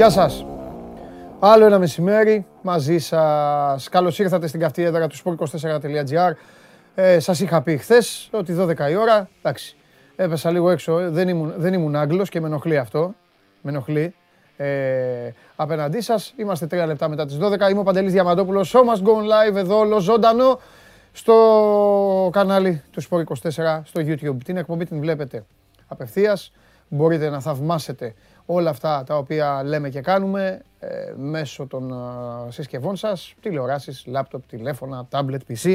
Γεια σας. Άλλο ένα μεσημέρι μαζί σας. Καλώς ήρθατε στην καυτή έδρα του sport24.gr. Ε, σας είχα πει χθες ότι 12 η ώρα, εντάξει, έπεσα λίγο έξω, ε, δεν ήμουν, δεν ήμουν Άγγλος και με ενοχλεί αυτό. Με ενοχλεί. Ε, απέναντί σας, είμαστε τρία λεπτά μετά τις 12. Είμαι ο Παντελής Διαμαντόπουλος, Show Must Go Live εδώ, όλο ζωντανό, στο κανάλι του Sport24 στο YouTube. Την εκπομπή την βλέπετε απευθείας. Μπορείτε να θαυμάσετε όλα αυτά τα οποία λέμε και κάνουμε ε, μέσω των ε, συσκευών σας, τηλεοράσεις, λάπτοπ, τηλέφωνα, τάμπλετ, PC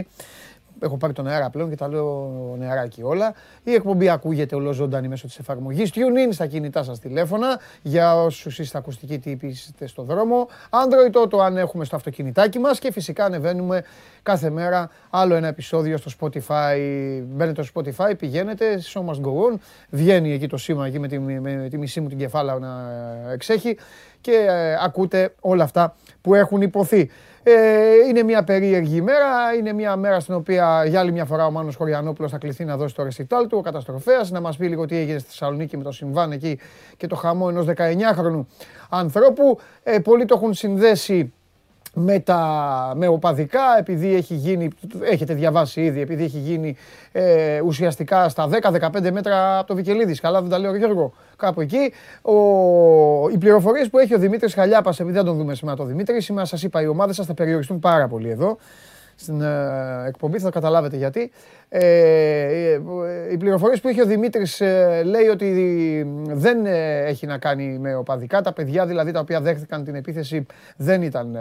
έχω πάρει τον αέρα πλέον και τα λέω νεαράκι όλα. Η εκπομπή ακούγεται ολοζώντανη μέσω της εφαρμογής. Tune in στα κινητά σας τηλέφωνα για όσους είστε ακουστικοί τύποι είστε στο δρόμο. Android Auto αν έχουμε στο αυτοκινητάκι μας και φυσικά ανεβαίνουμε κάθε μέρα άλλο ένα επεισόδιο στο Spotify. Μπαίνετε στο Spotify, πηγαίνετε, Show Must Go On. Βγαίνει εκεί το σήμα εκεί με τη, με τη μισή μου την κεφάλα να εξέχει και ε, ακούτε όλα αυτά που έχουν υποθεί. Ε, είναι μια περίεργη ημέρα. Είναι μια μέρα στην οποία για άλλη μια φορά ο Μάνος Χωριανόπουλος θα κληθεί να δώσει το ρεσιτάλ του, ο καταστροφέας, να μας πει λίγο τι έγινε στη Θεσσαλονίκη με το συμβάν εκεί και το χαμό ενός 19χρονου ανθρώπου. Ε, πολλοί το έχουν συνδέσει με, τα, με οπαδικά, επειδή έχει γίνει, έχετε διαβάσει ήδη, επειδή έχει γίνει ε, ουσιαστικά στα 10-15 μέτρα από το Βικελίδης. Καλά δεν τα λέω Γιώργο, κάπου εκεί. Ο, οι πληροφορίες που έχει ο Δημήτρης Χαλιάπας, επειδή δεν τον δούμε σήμερα το Δημήτρη, σήμερα σας είπα οι ομάδες σας θα περιοριστούν πάρα πολύ εδώ στην ε, εκπομπή, θα καταλάβετε γιατί. Ε, ε, οι πληροφορίες που έχει ο Δημήτρης λέει ότι δεν έχει να κάνει με οπαδικά. Τα παιδιά δηλαδή τα οποία δέχτηκαν την επίθεση δεν ήταν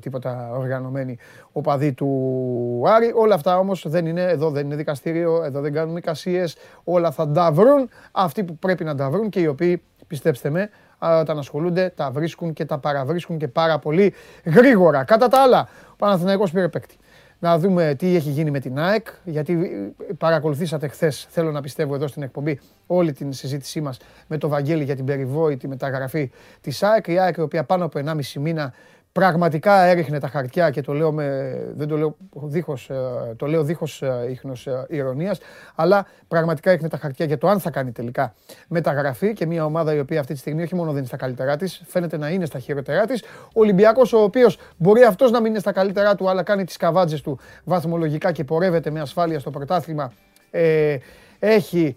τίποτα οργανωμένοι οπαδοί του Άρη. Όλα αυτά όμως δεν είναι, εδώ δεν είναι δικαστήριο, εδώ δεν κάνουν εικασίες. Όλα θα τα βρουν αυτοί που πρέπει να τα βρουν και οι οποίοι, πιστέψτε με, όταν ασχολούνται, τα βρίσκουν και τα παραβρίσκουν και πάρα πολύ γρήγορα. Κατά τα άλλα, ο Παναθηναϊκός πήρε παίκτη να δούμε τι έχει γίνει με την ΑΕΚ, γιατί παρακολουθήσατε χθες, θέλω να πιστεύω εδώ στην εκπομπή, όλη την συζήτησή μας με το Βαγγέλη για την περιβόητη μεταγραφή της ΑΕΚ. Η ΑΕΚ η οποία πάνω από 1,5 μήνα πραγματικά έριχνε τα χαρτιά και το λέω, με, δεν το λέω δίχως, ε, το λέω δίχως ε, ίχνος ε, ηρωνίας, αλλά πραγματικά έριχνε τα χαρτιά για το αν θα κάνει τελικά μεταγραφή και μια ομάδα η οποία αυτή τη στιγμή όχι μόνο δεν είναι στα καλύτερά της, φαίνεται να είναι στα χειρότερά της. Ο Ολυμπιακός ο οποίος μπορεί αυτός να μην είναι στα καλύτερά του, αλλά κάνει τις καβάτζες του βαθμολογικά και πορεύεται με ασφάλεια στο πρωτάθλημα, ε, έχει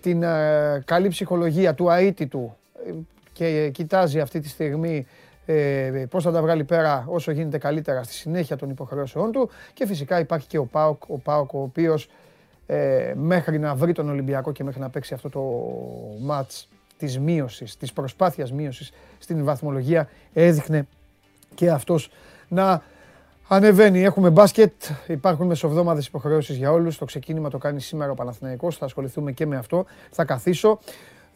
την καλή ψυχολογία του αίτητου και κοιτάζει αυτή τη στιγμή ε, πώς θα τα βγάλει πέρα όσο γίνεται καλύτερα στη συνέχεια των υποχρεώσεών του και φυσικά υπάρχει και ο Πάοκ, ο Πάοκ ο οποίος ε, μέχρι να βρει τον Ολυμπιακό και μέχρι να παίξει αυτό το μάτς της μείωσης, της προσπάθειας μείωσης στην βαθμολογία έδειχνε και αυτός να ανεβαίνει. Έχουμε μπάσκετ, υπάρχουν μεσοβδόμαδες υποχρεώσεις για όλους. Το ξεκίνημα το κάνει σήμερα ο Παναθηναϊκός, θα ασχοληθούμε και με αυτό. Θα καθίσω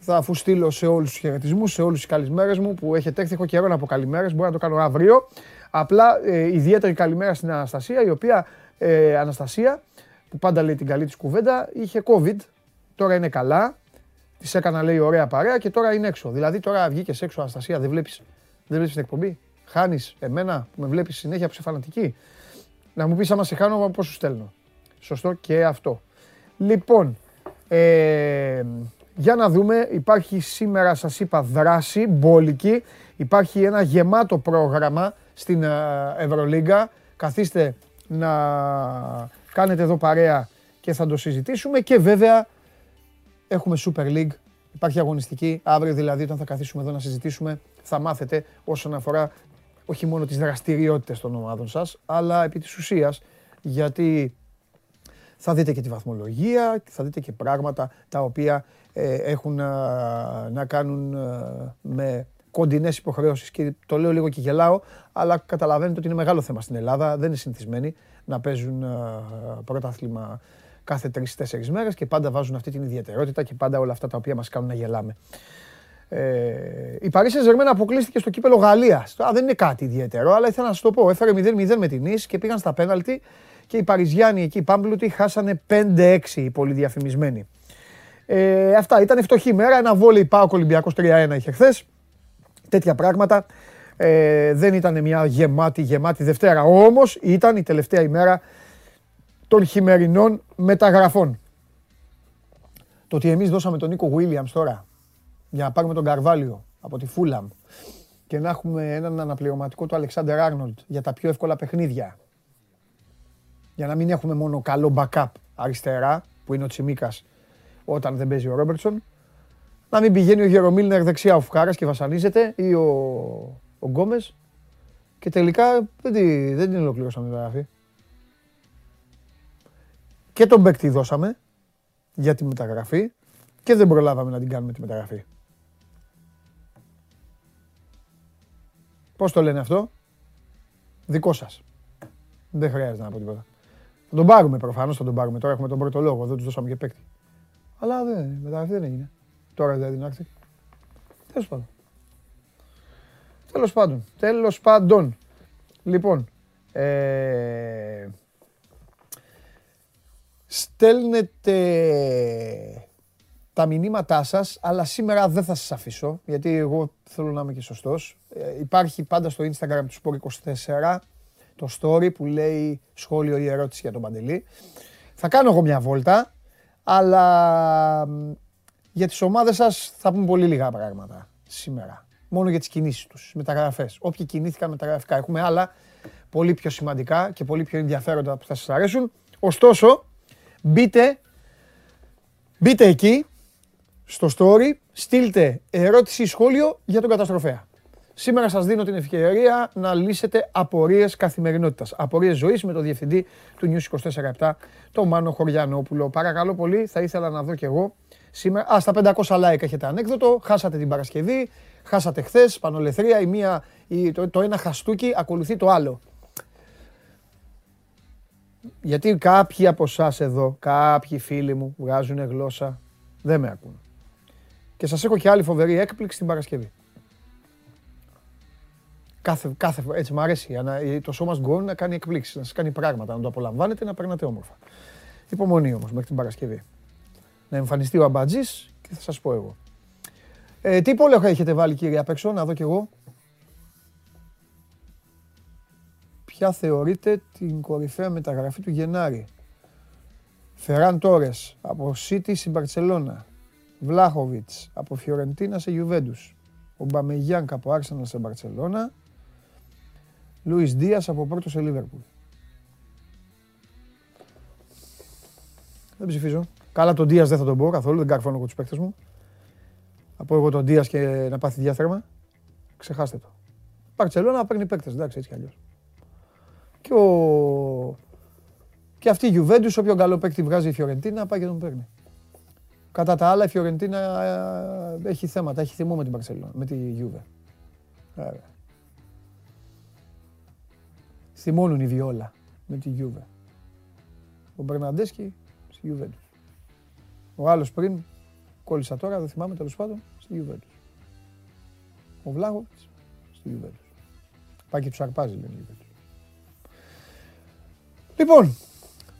θα αφού στείλω σε όλους τους χαιρετισμούς, σε όλου τις καλημέρε μου που έχετε έρθει. Έχω καιρό να πω καλημέρες, μπορεί να το κάνω αύριο. Απλά ε, ιδιαίτερη καλημέρα στην Αναστασία, η οποία ε, Αναστασία, που πάντα λέει την καλή της κουβέντα, είχε COVID. Τώρα είναι καλά. Της έκανα λέει ωραία παρέα και τώρα είναι έξω. Δηλαδή τώρα βγήκες έξω, Αναστασία, δεν βλέπεις δεν βλέπεις την εκπομπή; Χάνεις εμένα που με βλέπεις συνέχεια που είσαι φανατική. Να μου πεις άμα σε χάνω, πώς σου στέλνω. Σωστό και αυτό. Λοιπόν, ε, για να δούμε, υπάρχει σήμερα σας είπα δράση, μπόλικη. Υπάρχει ένα γεμάτο πρόγραμμα στην ε, Ευρωλίγκα. Καθίστε να κάνετε εδώ παρέα και θα το συζητήσουμε. Και βέβαια έχουμε Super League. Υπάρχει αγωνιστική. Αύριο δηλαδή όταν θα καθίσουμε εδώ να συζητήσουμε θα μάθετε όσον αφορά όχι μόνο τις δραστηριότητες των ομάδων σας, αλλά επί της ουσίας γιατί θα δείτε και τη βαθμολογία, θα δείτε και πράγματα τα οποία ε, έχουν να, κάνουν ε, με κοντινές υποχρεώσεις. Και το λέω λίγο και γελάω, αλλά καταλαβαίνετε ότι είναι μεγάλο θέμα στην Ελλάδα. Δεν είναι συνηθισμένοι να παίζουν ε, πρωτάθλημα κάθε τρει-τέσσερι μέρες και πάντα βάζουν αυτή την ιδιαιτερότητα και πάντα όλα αυτά τα οποία μας κάνουν να γελάμε. Ε, η Παρίσι Ζερμένα αποκλείστηκε στο κύπελο Γαλλίας. Δεν είναι κάτι ιδιαίτερο, αλλά ήθελα να σας το πω. Έφερε 0-0 με την Νης και πήγαν στα πέναλτι και οι Παριζιάνοι εκεί, οι Πάμπλουτοι, χάσανε 5-6 οι πολύ διαφημισμένοι. Ε, αυτά ήταν φτωχή μέρα. Ένα βόλεϊ πάω Ολυμπιακός 3-1 είχε χθες. Τέτοια πράγματα. Ε, δεν ήταν μια γεμάτη, γεμάτη Δευτέρα. Όμως ήταν η τελευταία ημέρα των χειμερινών μεταγραφών. Το ότι εμείς δώσαμε τον Νίκο Βίλιαμ τώρα για να πάρουμε τον Καρβάλιο από τη Φούλαμ και να έχουμε έναν αναπληρωματικό του Αλεξάνδρ Άρνολτ για τα πιο εύκολα παιχνίδια. Για να μην έχουμε μόνο καλό backup αριστερά, που είναι ο Τσιμίκας όταν δεν παίζει ο Ρόμπερτσον. Να μην πηγαίνει ο Γερομίλνερ δεξιά ο Φουκάρας και βασανίζεται ή ο, ο Γκόμες. Και τελικά δεν, τη, δεν την ολοκληρώσαμε μεταγραφή. Και τον παίκτη δώσαμε για τη μεταγραφή και δεν προλάβαμε να την κάνουμε τη μεταγραφή. Πώς το λένε αυτό; Δικό σας. Δεν χρειάζεται να πω τίποτα. Θα τον πάρουμε προφανώς, θα τον πάρουμε. Τώρα έχουμε τον πρώτο λόγο, δεν τους δώσαμε και παίκτη. Αλλά δεν, μεταγραφή δεν έγινε. Τώρα δεν την άκρη. Τέλος πάντων. Τέλος πάντων. Τέλος πάντων. Λοιπόν, ε, στέλνετε τα μηνύματά σας, αλλά σήμερα δεν θα σας αφήσω, γιατί εγώ θέλω να είμαι και σωστός. Ε, υπάρχει πάντα στο Instagram του Sport24 το story που λέει σχόλιο ή ερώτηση για τον Παντελή. Θα κάνω εγώ μια βόλτα, αλλά για τις ομάδες σας θα πούμε πολύ λίγα πράγματα σήμερα. Μόνο για τις κινήσεις τους, μεταγραφές. Όποιοι κινήθηκαν μεταγραφικά. Έχουμε άλλα πολύ πιο σημαντικά και πολύ πιο ενδιαφέροντα που θα σας αρέσουν. Ωστόσο, μπείτε, μπείτε εκεί, στο story, στείλτε ερώτηση ή σχόλιο για τον καταστροφέα. Σήμερα σας δίνω την ευκαιρία να λύσετε απορίες καθημερινότητας. Απορίες ζωής με το διευθυντή του News 24-7, τον Μάνο Χωριανόπουλο. Παρακαλώ πολύ, θα ήθελα να δω κι εγώ σήμερα. Α, στα 500 like έχετε ανέκδοτο, χάσατε την Παρασκευή, χάσατε χθες, πανολεθρία, η μία, η, το, το ένα χαστούκι ακολουθεί το άλλο. Γιατί κάποιοι από εσάς εδώ, κάποιοι φίλοι μου βγάζουν γλώσσα, δεν με ακούν. Και σας έχω και άλλη φοβερή έκπληξη την Παρασκευή. Κάθε, κάθε, έτσι μου αρέσει το σώμα γκόν να κάνει εκπλήξεις, να σας κάνει πράγματα, να το απολαμβάνετε, να περνάτε όμορφα. Υπομονή όμως μέχρι την Παρασκευή. Να εμφανιστεί ο Αμπατζής και θα σας πω εγώ. Ε, τι πόλεμο έχετε βάλει κύριε απ' έξω, να δω κι εγώ. Ποια θεωρείτε την κορυφαία μεταγραφή του Γενάρη; Φεράν Τόρες από City στην Μπαρτσελώνα. Βλάχοβιτς από Φιωρεντίνα σε Ιουβέντους. Ο Μπαμεγιάνκ από Άρσεναλ σε Μπαρτσελώνα. Λούις Δίας από πρώτο σε Λίβερπουλ. Δεν ψηφίζω. Καλά τον Δίας δεν θα τον πω καθόλου, δεν καρφώνω εγώ τους παίκτες μου. Θα πω εγώ τον Δίας και να πάθει διάθερμα. Ξεχάστε το. Μπαρτσελώνα παίρνει παίκτες, εντάξει έτσι κι αλλιώς. Και, ο... και αυτή η Γιουβέντους, όποιο καλό παίκτη βγάζει η Φιωρεντίνα, πάει και τον παίρνει. Κατά τα άλλα, η Φιωρεντίνα ε, έχει θέματα, έχει θυμό με την Μπαρσελόνα, με τη Γιούβε. Θυμώνουν η Βιόλα με τη Γιούβε. Ο Μπερναντέσκι στη Γιουβέντους. Ο άλλος πριν, κόλλησα τώρα, δεν θυμάμαι τέλος πάντων, στη Γιουβέντους. Ο Βλάχοβιτς στη Γιουβέντους. Πάει και του αρπάζει, λένε η Γιουβέντους. Λοιπόν,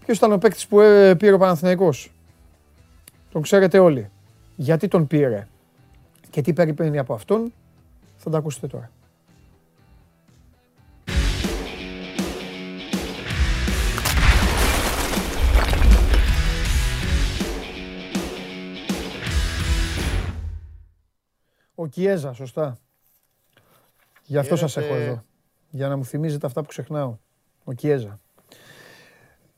ποιος ήταν ο παίκτης που ε, πήρε ο Παναθηναϊκός; Τον ξέρετε όλοι. Γιατί τον πήρε και τι περιμένει από αυτόν, θα τα ακούσετε τώρα. Ο Κιέζα, σωστά. Γι' αυτό σας έχω εδώ. Για να μου θυμίζετε αυτά που ξεχνάω. Ο Κιέζα.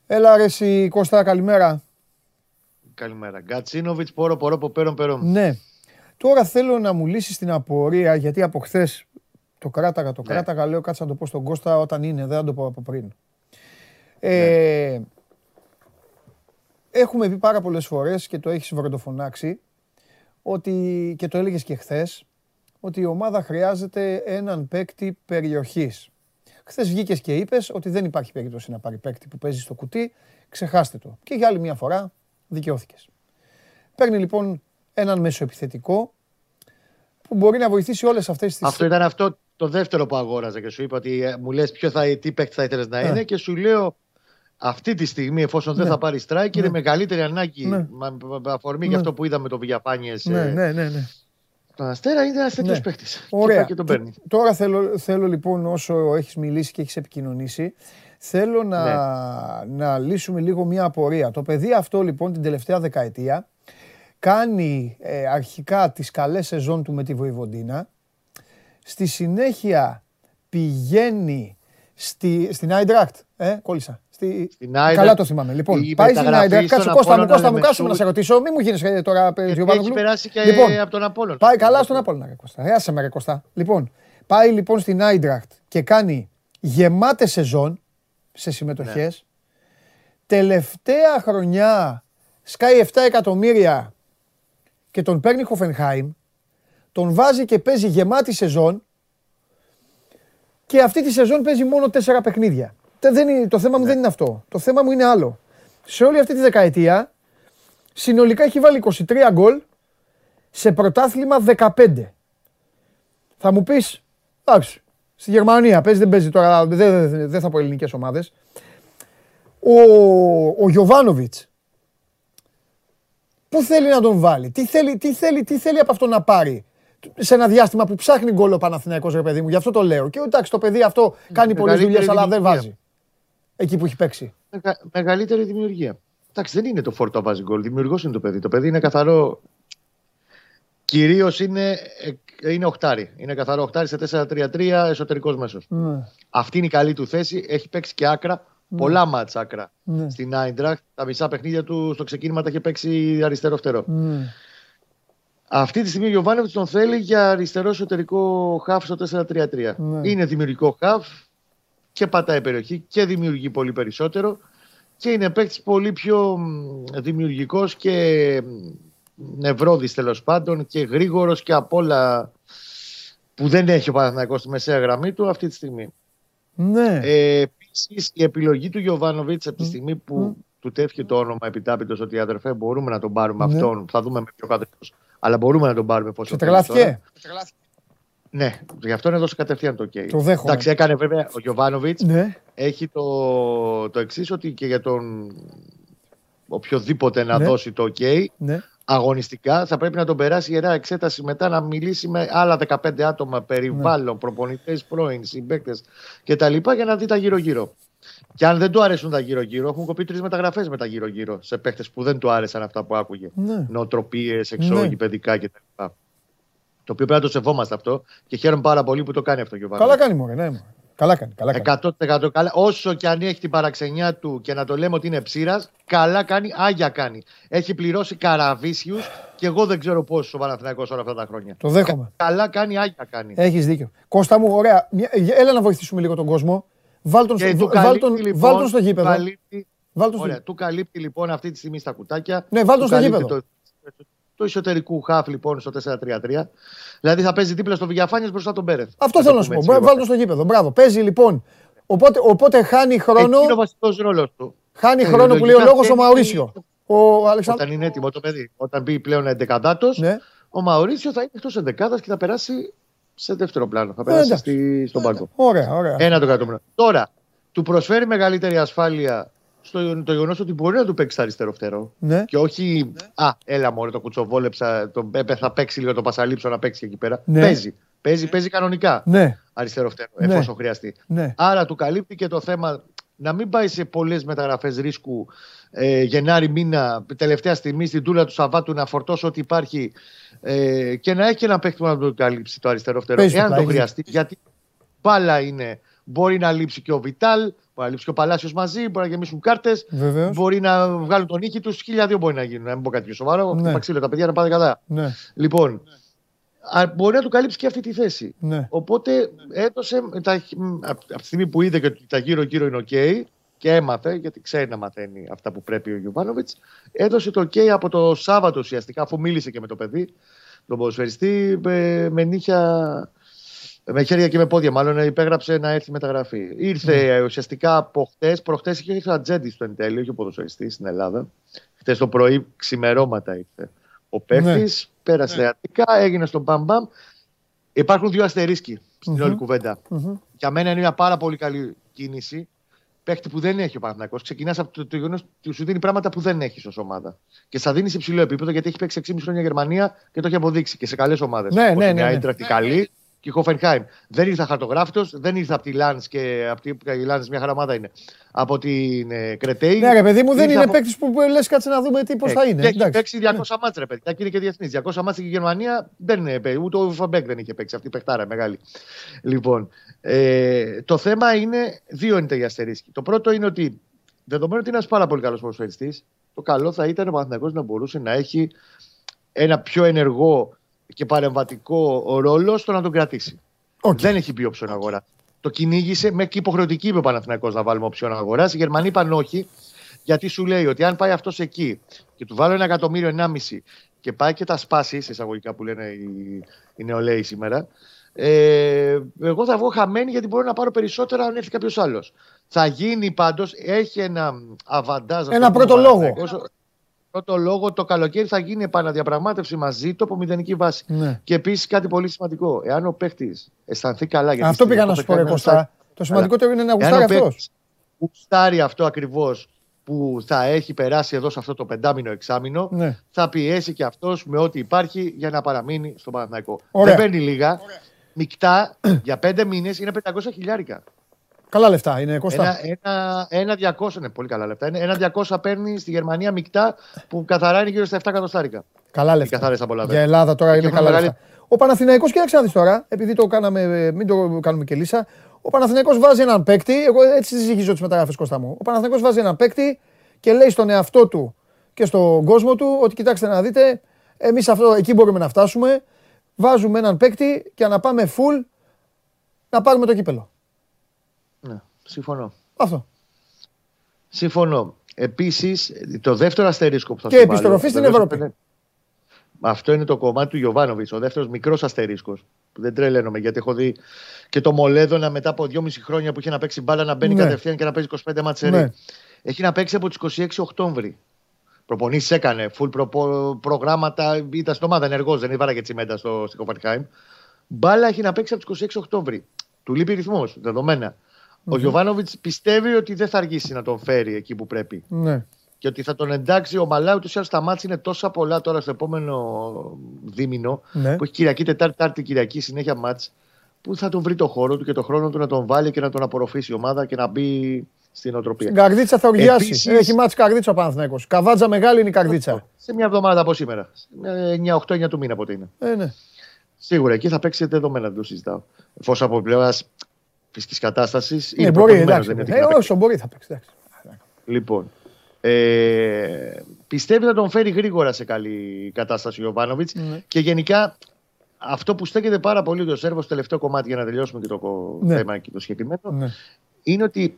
Έλα ρε εσύ Κώστα, καλημέρα. Καλημέρα. Γκατσίνοβιτς, πόρο, πόρο, ποπέρον, περόν. Ναι. Τώρα θέλω να μου λύσεις την απορία, γιατί από χθες το κράταγα, το ναι. κράταγα, λέω κάτσα να το πω στον Κώστα όταν είναι, δεν θα το πω από πριν. Ε, ναι. Έχουμε πει πάρα πολλές φορές και το έχεις βροντοφωνάξει ότι, και το έλεγες και χθες, ότι η ομάδα χρειάζεται έναν παίκτη περιοχής. Χθες βγήκες και είπες ότι δεν υπάρχει περίπτωση να πάρει παίκτη που παίζει στο κουτί. Ξεχάστε το. Και για άλλη μια φορά δικαιώθηκες. Παίρνει λοιπόν έναν μεσοεπιθετικό που μπορεί να βοηθήσει όλες αυτές τις. Αυτό ήταν αυτό το δεύτερο που αγόραζα και σου είπα ότι ε, μου λες ποιο θα, τι παίκτη θα ήθελες να ναι. είναι και σου λέω αυτή τη στιγμή, εφόσον δεν ναι. θα πάρει strike, είναι ναι. μεγαλύτερη ανάγκη με αφορμή για αυτό που είδαμε το Βιαφάνιες. Ναι, ναι, ναι. ναι. Τον Αστέρα είναι ένας τέτοιος παίκτης. Ωραία. Και τον παίρνει. Τώρα θέλω, θέλω λοιπόν, όσο έχεις μιλήσει και έχεις επικοινωνήσει, Θέλω να, ναι. να λύσουμε λίγο μια απορία. Το παιδί αυτό λοιπόν την τελευταία δεκαετία κάνει ε, αρχικά τις καλές σεζόν του με τη Βοηβοντίνα. Στη συνέχεια πηγαίνει στη, στην Άιντρακτ. Ε, κόλλησα. Στη... Στην Καλά το θυμάμαι. Λοιπόν, πάει στην Άιντρακτ. Κάτσε Κώστα μου, Κώστα μου, κάτσε να σε ρωτήσω. Μην μου γίνεις τώρα Γιωβάνογλου. Έχει περάσει και λοιπόν, από τον Απόλλων. Πάει καλά στον Απόλλων, ρε Κώστα. Άσε με, ρε Κώστα. Λοιπόν, πάει λοιπόν στην Άιντρακτ και κάνει γεμάτε σεζόν σε συμμετοχές. Ναι. Τελευταία χρονιά σκάει 7 εκατομμύρια και τον παίρνει Χοφενχάιμ. Τον βάζει και παίζει γεμάτη σεζόν και αυτή τη σεζόν παίζει μόνο τέσσερα παιχνίδια. Δεν είναι, το θέμα μου ναι. δεν είναι αυτό. Το θέμα μου είναι άλλο. Σε όλη αυτή τη δεκαετία συνολικά έχει βάλει 23 γκολ σε πρωτάθλημα 15. Θα μου πεις, εντάξει, στη Γερμανία παίζει, δεν παίζει τώρα, δεν, δεν, δεν θα πω ελληνικές ομάδες. Ο, ο Γιωβάνοβιτς, πού θέλει να τον βάλει, τι θέλει, τι θέλει, τι θέλει από αυτό να πάρει; Σε ένα διάστημα που ψάχνει γκολ ο Παναθηναϊκός ρε παιδί μου, γι' αυτό το λέω. Και εντάξει, το παιδί αυτό κάνει πολλές δουλειές, αλλά δεν βάζει. Εκεί που έχει παίξει. Μεγα, μεγαλύτερη δημιουργία. Εντάξει, δεν είναι το φόρτο βάζει γκολ. Δημιουργός είναι το παιδί. Το παιδί είναι καθαρό. Κυρίως είναι, είναι οχτάρι. Είναι καθαρό οχτάρι σε 4-3-3 εσωτερικός μέσος. Ναι. Αυτή είναι η καλή του θέση. Έχει παίξει και άκρα. Ναι. Πολλά μάτσα άκρα ναι. στην Άιντραχτ. Τα μισά παιχνίδια του στο ξεκίνημα τα έχει παίξει αριστερό φτερό. Ναι. Αυτή τη στιγμή ο Γιωβάνοβιτς τον θέλει για αριστερό εσωτερικό χαφ στο 4-3-3. Ναι. Είναι δημιουργικό χαφ και πατάει περιοχή και δημιουργεί πολύ περισσότερο και είναι παίκτης πολύ πιο δημιουργικός και νευρόδης τέλος πάντων και γρήγορος και απ' όλα που δεν έχει ο Παναθηναϊκός στη μεσαία γραμμή του αυτή τη στιγμή. Ναι. Ε, Επίσης, η επιλογή του Γιωβάνοβιτς από τη στιγμή που του τέθηκε το όνομα επιτάπητος ότι αδερφέ μπορούμε να τον πάρουμε ναι. αυτόν, θα δούμε με ποιο κάτω αλλά μπορούμε να τον πάρουμε πόσο Ξετρελάθηκε. Ναι, γι' αυτό έδωσε κατευθείαν το OK. Το δέχομαι. Εντάξει, έκανε βέβαια ο Γιωβάνοβιτς. Ναι. Έχει το, το εξής ότι και για τον οποιοδήποτε να ναι. δώσει το OK, ναι. αγωνιστικά θα πρέπει να τον περάσει ιερά εξέταση μετά να μιλήσει με άλλα 15 άτομα περιβάλλον, ναι. προπονητές, πρώην, συμπαίκτες κτλ. για να δει τα γύρω-γύρω. Και αν δεν του αρέσουν τα γύρω-γύρω, έχουν κοπεί τρεις μεταγραφές με τα γύρω-γύρω σε παίχτε που δεν του άρεσαν αυτά που άκουγε. Ναι. Νοοτροπίες, εξόγοι, ναι. παιδικά κτλ. Το οποίο πρέπει να το σεβόμαστε αυτό και χαίρομαι πάρα πολύ που το κάνει αυτό ο Καλά κάνει μόνο, ναι. Καλά κάνει. Καλά κάνει. 100% καλά. Όσο και αν έχει την παραξενιά του και να το λέμε ότι είναι ψήρας, καλά κάνει, άγια κάνει. Έχει πληρώσει καραβίσιους και εγώ δεν ξέρω πόσο ο Παναθυναϊκό όλα αυτά τα χρόνια. Το δέχομαι. Καλά κάνει, άγια κάνει. Έχεις δίκιο. Κώστα μου, ωραία. Έλα να βοηθήσουμε λίγο τον κόσμο. Βάλ τον, στο, βάλ τον, λοιπόν, βάλ τον στο γήπεδο. Καλύπτει, βάλ τον ωραία, του καλύπτει λοιπόν αυτή τη στιγμή στα κουτάκια. Ναι, βάλ τον στο γήπεδο. Το, το εσωτερικού χαφ λοιπόν στο 4-3-3. Δηλαδή θα παίζει δίπλα στο Βηγιαφάνιε μπροστά τον Μπέρεθ. Αυτό θέλω να σου πω. Βάλ τον στο γήπεδο. Μπράβο. Παίζει λοιπόν. Οπότε, οπότε χάνει χρόνο. Είναι ο βασικός ρόλος του. Χάνει ε, χρόνο που λέει ο λόγος ο Μαουρίσιο. Ο Όταν είναι έτοιμο το παιδί. Όταν μπει πλέον εντεκατάτο, ναι. ο Μαουρίσιο θα είναι εκτός εντεκάδα και θα περάσει σε δεύτερο πλάνο. Θα περάσει στη, στον πάγκο. Ωραία, ωραία. Ένα το εκατομμύριο. Τώρα, του προσφέρει μεγαλύτερη ασφάλεια στο το γεγονός ότι μπορεί να του παίξει αριστερό φτερό. Ναι. Και όχι, ναι. Α, έλα μόνο το κουτσοβόλεψα, τον Πέπε θα παίξει λίγο το Πασαλίψο να παίξει εκεί πέρα. Ναι. Παίζει. Παίζει, παίζει κανονικά. Ναι. Αριστερό φτερό, ναι. εφόσον χρειαστεί. Ναι. Άρα του καλύπτει και το θέμα να μην πάει σε πολλές μεταγραφές ρίσκου ε, Γενάρη μήνα, τελευταία στιγμή στην τούλα του Σαββάτου να φορτώσει ό,τι υπάρχει ε, και να έχει ένα παίχτη να το καλύψει το αριστερό φτερό. Εάν το χρειαστεί, γιατί μπάλα είναι. Μπορεί να λείψει και ο Βιτάλ, μπορεί να λείψει και ο Παλάσιος μαζί, μπορεί να γεμίσουν κάρτες. Μπορεί να βγάλουν τον νίκη τους. Χίλια δύο μπορεί να γίνουν. Να μην πω κάτι πιο σοβαρό. Ναι. Ξύλο, τα παιδιά να πάνε καλά. Ναι. Λοιπόν, μπορεί να του καλύψει και αυτή τη θέση. Ναι. Οπότε έδωσε, τα, από τη στιγμή που είδε και τα γύρω-γύρω είναι OK και έμαθε, γιατί ξέρει να μαθαίνει αυτά που πρέπει ο Γιωβάνοβιτς, έδωσε το OK από το Σάββατο ουσιαστικά, αφού μίλησε και με το παιδί, τον ποδοσφαιριστή, με, με νύχια με χέρια και με πόδια, μάλλον υπέγραψε να έρθει μεταγραφή. Ήρθε mm. ουσιαστικά από χτες, προχτές είχε έρθει ο Ατζέντης στο εν τέλει, όχι ο ποδοσφαιριστής στην Ελλάδα. Χτες το πρωί, ξημερώματα ήρθε. Ο παίχτης ναι. πέρασε ναι. έγινε στον Μπαμπαμ. Υπάρχουν δύο αστερίσκοι στην mm-hmm. όλη κουβέντα. Mm-hmm. Για μένα είναι μια πάρα πολύ καλή κίνηση. Παίχτη που δεν έχει ο Παναθηναϊκός. Ξεκινάς από το, το γεγονός ότι σου δίνει πράγματα που δεν έχεις ως ομάδα. Και θα δίνεις σε υψηλό επίπεδο γιατί έχει παίξει 6,5 χρόνια Γερμανία και το έχει αποδείξει και σε καλές ομάδες. Ναι, ναι, ναι, ναι. καλή Και η Χοφενχάιμ δεν ήρθε χαρτογράφητο, δεν ήρθε από τη Λαν και από τη Λαν μια χαραμάδα είναι. Από την ε, Κρετέη. Ναι, ρε παιδί μου, δεν είναι από... παίκτης που λες κάτσε να δούμε τι πώς ε, θα είναι. Έχει παίξει 200 ναι. μάτσε, ρε παιδί. Και είναι και διεθνή. 200 μάτσε και η Γερμανία δεν είναι παίκτη. Ούτε ο Φαμπέκ δεν είχε παίξει. Αυτή η παιχτάρα μεγάλη. Λοιπόν, ε, το θέμα είναι δύο είναι τα αστερίσκοι. Το πρώτο είναι ότι δεδομένου ότι είναι ένας πάρα πολύ καλός ποδοσφαιριστής, το καλό θα ήταν ο Παναθηναϊκός να μπορούσε να έχει ένα πιο ενεργό και παρεμβατικό ρόλο στο να τον κρατήσει. Okay. Δεν έχει πει option αγορά. Το κυνήγησε με και υποχρεωτική είπε ο Παναθηναϊκός να βάλουμε option αγορά. Οι Γερμανοί είπαν όχι, γιατί σου λέει ότι αν πάει αυτός εκεί και του βάλω ένα εκατομμύριο, ενάμιση και πάει και τα σπάσει, σε εισαγωγικά που λένε οι, οι νεολαίοι σήμερα, ε, εγώ θα βγω χαμένη γιατί μπορώ να πάρω περισσότερα αν έρθει κάποιος άλλος. Θα γίνει πάντως, έχει ένα αβαντάζ. Ένα πρώτο λόγο. Πρώτο λόγο, το καλοκαίρι θα γίνει επαναδιαπραγμάτευση μαζί του από μηδενική βάση. Ναι. Και επίσης κάτι πολύ σημαντικό. Εάν ο παίχτης αισθανθεί καλά. Γιατί αυτό πήγα να σου πω, Κωστά. Το σημαντικότερο είναι να γουστάρει αυτός. Γουστάρει αυτό ακριβώς που θα έχει περάσει εδώ σε αυτό το πεντάμινο εξάμινο, ναι. θα πιέσει και αυτός με ό,τι υπάρχει για να παραμείνει στο Παναθηναϊκό. Δεν παίρνει λίγα. Ωραία μεικτά για πέντε μήνες είναι 500 χιλιάρικα. Καλά λεφτά είναι κοστά. Ένα, ένα, ένα 200, είναι πολύ καλά λεφτά. Είναι ένα 200 παίρνει στη Γερμανία μεικτά που καθαρά είναι γύρω στα 7 εκατοστάρικα. Καλά λεφτά. Για Ελλάδα τώρα είναι καλά λεφτά. Ο Παναθηναϊκός, κοίταξε να δεις τώρα, επειδή το κάναμε, μην το κάνουμε και λύσα. Ο Παναθηναϊκός βάζει έναν παίκτη, εγώ έτσι ζυγίζω τις μεταγραφές Κώστα μου. Ο Παναθηναϊκός βάζει έναν παίκτη και λέει στον εαυτό του και στον κόσμο του ότι κοιτάξτε να δείτε, εμείς εκεί μπορούμε να φτάσουμε βάζουμε έναν παίκτη και να πάμε full να πάρουμε το κύπελο. Ναι, συμφωνώ. Αυτό. Συμφωνώ. Επίσης, το δεύτερο αστερίσκο που θα Και επιστροφή στην Ευρώπη. Αυτό είναι το κομμάτι του Γιωβάνοβιτς, ο δεύτερος μικρός αστερίσκος. Που δεν τρελαίνομαι γιατί έχω δει και το Μολέδωνα μετά από δυόμιση χρόνια που είχε να παίξει μπάλα να μπαίνει ναι. κατευθείαν και να παίζει 25 μάτσερι. Ναι. Έχει να παίξει από τις 26 Οκτώβρη. Προπονήσεις έκανε, full προ, προγράμματα. Ήταν στην ομάδα ενεργός, δεν έβαλα και τσιμέντα στο, στο Κοπανχάιμ. Μπάλα έχει να παίξει από τις 26 Οκτώβρη. Του λείπει ρυθμός, δεδομένα. Mm-hmm. Ο Γιωβάνοβιτς πιστεύει ότι δεν θα αργήσει να τον φέρει εκεί που πρέπει. Ναι. Και ότι θα τον εντάξει ο Μαλάου. Του άλλου τα μάτια είναι τόσα πολλά τώρα στο επόμενο δίμηνο. Ναι. Που έχει Κυριακή, Τετάρτη, Τάρτη, Κυριακή συνέχεια μάτς που θα τον βρει το χώρο του και το χρόνο του να τον βάλει και να τον απορροφήσει η ομάδα και να μπει στην οτροπία. Στην Καρδίτσα θα οργιάσει. Επίσης... Έχει μάτς Καρδίτσα ο Παναθηναίκος. Καβάτζα μεγάλη είναι η Καρδίτσα. Σε μια εβδομάδα από σήμερα. 9-8-9 του μήνα πότε είναι. Ε, ναι. Σίγουρα εκεί θα παίξει δεδομένα, δεν το συζητάω. Εφόσον από πλευράς φυσικής κατάστασης. Ναι, είναι μπορεί, εντάξει. Ε, όσο μπορεί θα παίξει. Εντάξει. Λοιπόν, ε, πιστεύει να τον φέρει γρήγορα σε καλή κατάσταση ο Ιωβάνοβιτς ναι. και γενικά αυτό που στέκεται πάρα πολύ το Σέρβος στο τελευταίο κομμάτι για να τελειώσουμε και το ναι. θέμα και το συγκεκριμένο ναι. είναι ότι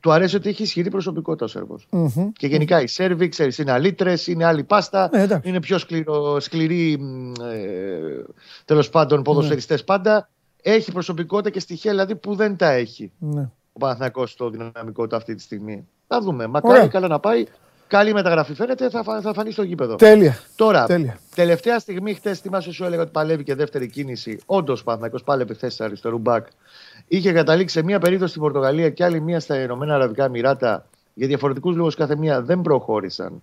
του αρέσει ότι έχει ισχυρή προσωπικότητα ο σερβο mm-hmm. Και γενικά οι Σέρβοι, ξέρεις, είναι αλήτρες, είναι άλλη πάστα, ε, είναι πιο σκληρό, σκληροί ε, τέλος πάντων ποδοσφαιριστές ναι. πάντα. Έχει προσωπικότητα και στοιχεία δηλαδή που δεν τα έχει ναι. ο Παναθηναϊκός στο δυναμικό του αυτή τη στιγμή. Θα δούμε. Μακάρι καλά να πάει. Καλή μεταγραφή φαίνεται, θα, θα φανεί στο γήπεδο. Τέλεια. Τώρα, Τέλεια. τελευταία στιγμή, χτες θυμάσαι, σου έλεγα ότι παλεύει και δεύτερη κίνηση. Όντως, ο Παναθηναϊκός πάλευε θέση αριστερού μπακ είχε καταλήξει σε μία περίπτωση στην Πορτογαλία και άλλη μία στα Ηνωμένα Αραβικά Εμμυράτα. Για διαφορετικούς λόγους κάθε μία δεν προχώρησαν.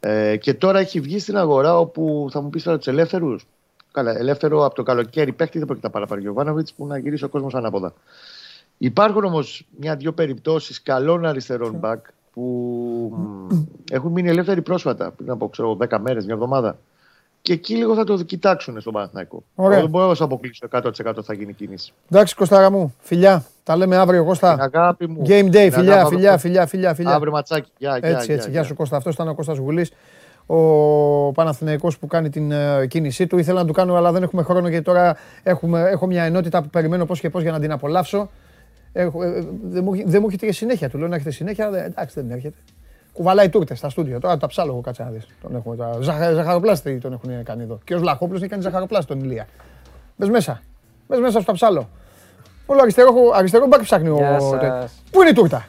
Ε, και τώρα έχει βγει στην αγορά όπου θα μου πεις τώρα τους ελεύθερους; Καλά, ελεύθερο από το καλοκαίρι παίχτη δεν πρόκειται να παραπάρει ο Βάνοβιτ που να γυρίσει ο κόσμος ανάποδα. Υπάρχουν όμως μια-δυο περιπτώσεις καλών αριστερών μπακ που έχουν μείνει ελεύθεροι πρόσφατα, πριν από ξέρω, 10 μέρες, μια εβδομάδα. Και εκεί λίγο θα το κοιτάξουν στον Παναθηναϊκό. Δεν μπορώ να σα αποκλείσω 100% θα γίνει κίνηση. Εντάξει, Κωστάρα μου, φιλιά. Τα λέμε αύριο, Κώστα. Την αγάπη μου. Game day, φιλιά, φιλιά, φιλιά, φιλιά, φιλιά. Αύριο ματσάκι. Γεια, γεια, έτσι, έτσι. Γεια σου, Κώστα. Αυτός ήταν ο Κώστας Γουλής. Ο Παναθηναϊκός που κάνει την uh, κίνησή του. Ήθελα να του κάνω, αλλά δεν έχουμε χρόνο γιατί τώρα έχουμε, έχω μια ενότητα που περιμένω πώς και πώς για να την απολαύσω. Έχω, ε, δεν, μου, δεν μου έχετε και συνέχεια. Του λέω να έχετε συνέχεια. εντάξει, δεν έρχεται. Κουβαλάει τούρτες στα στούντιο. Τώρα τα ψάλογο κάτσε να δεις. Τον έχουμε, τα... Ζαχαροπλάστη τον έχουν κάνει εδώ. Και ο Λαχόπουλο έχει κάνει ζαχαροπλάστη τον Ηλία. Μπες μέσα. Μπες μέσα στο ψάλο. Όλο αριστερό, αριστερό μπακ ψάχνει ο. Πού είναι η τούρτα;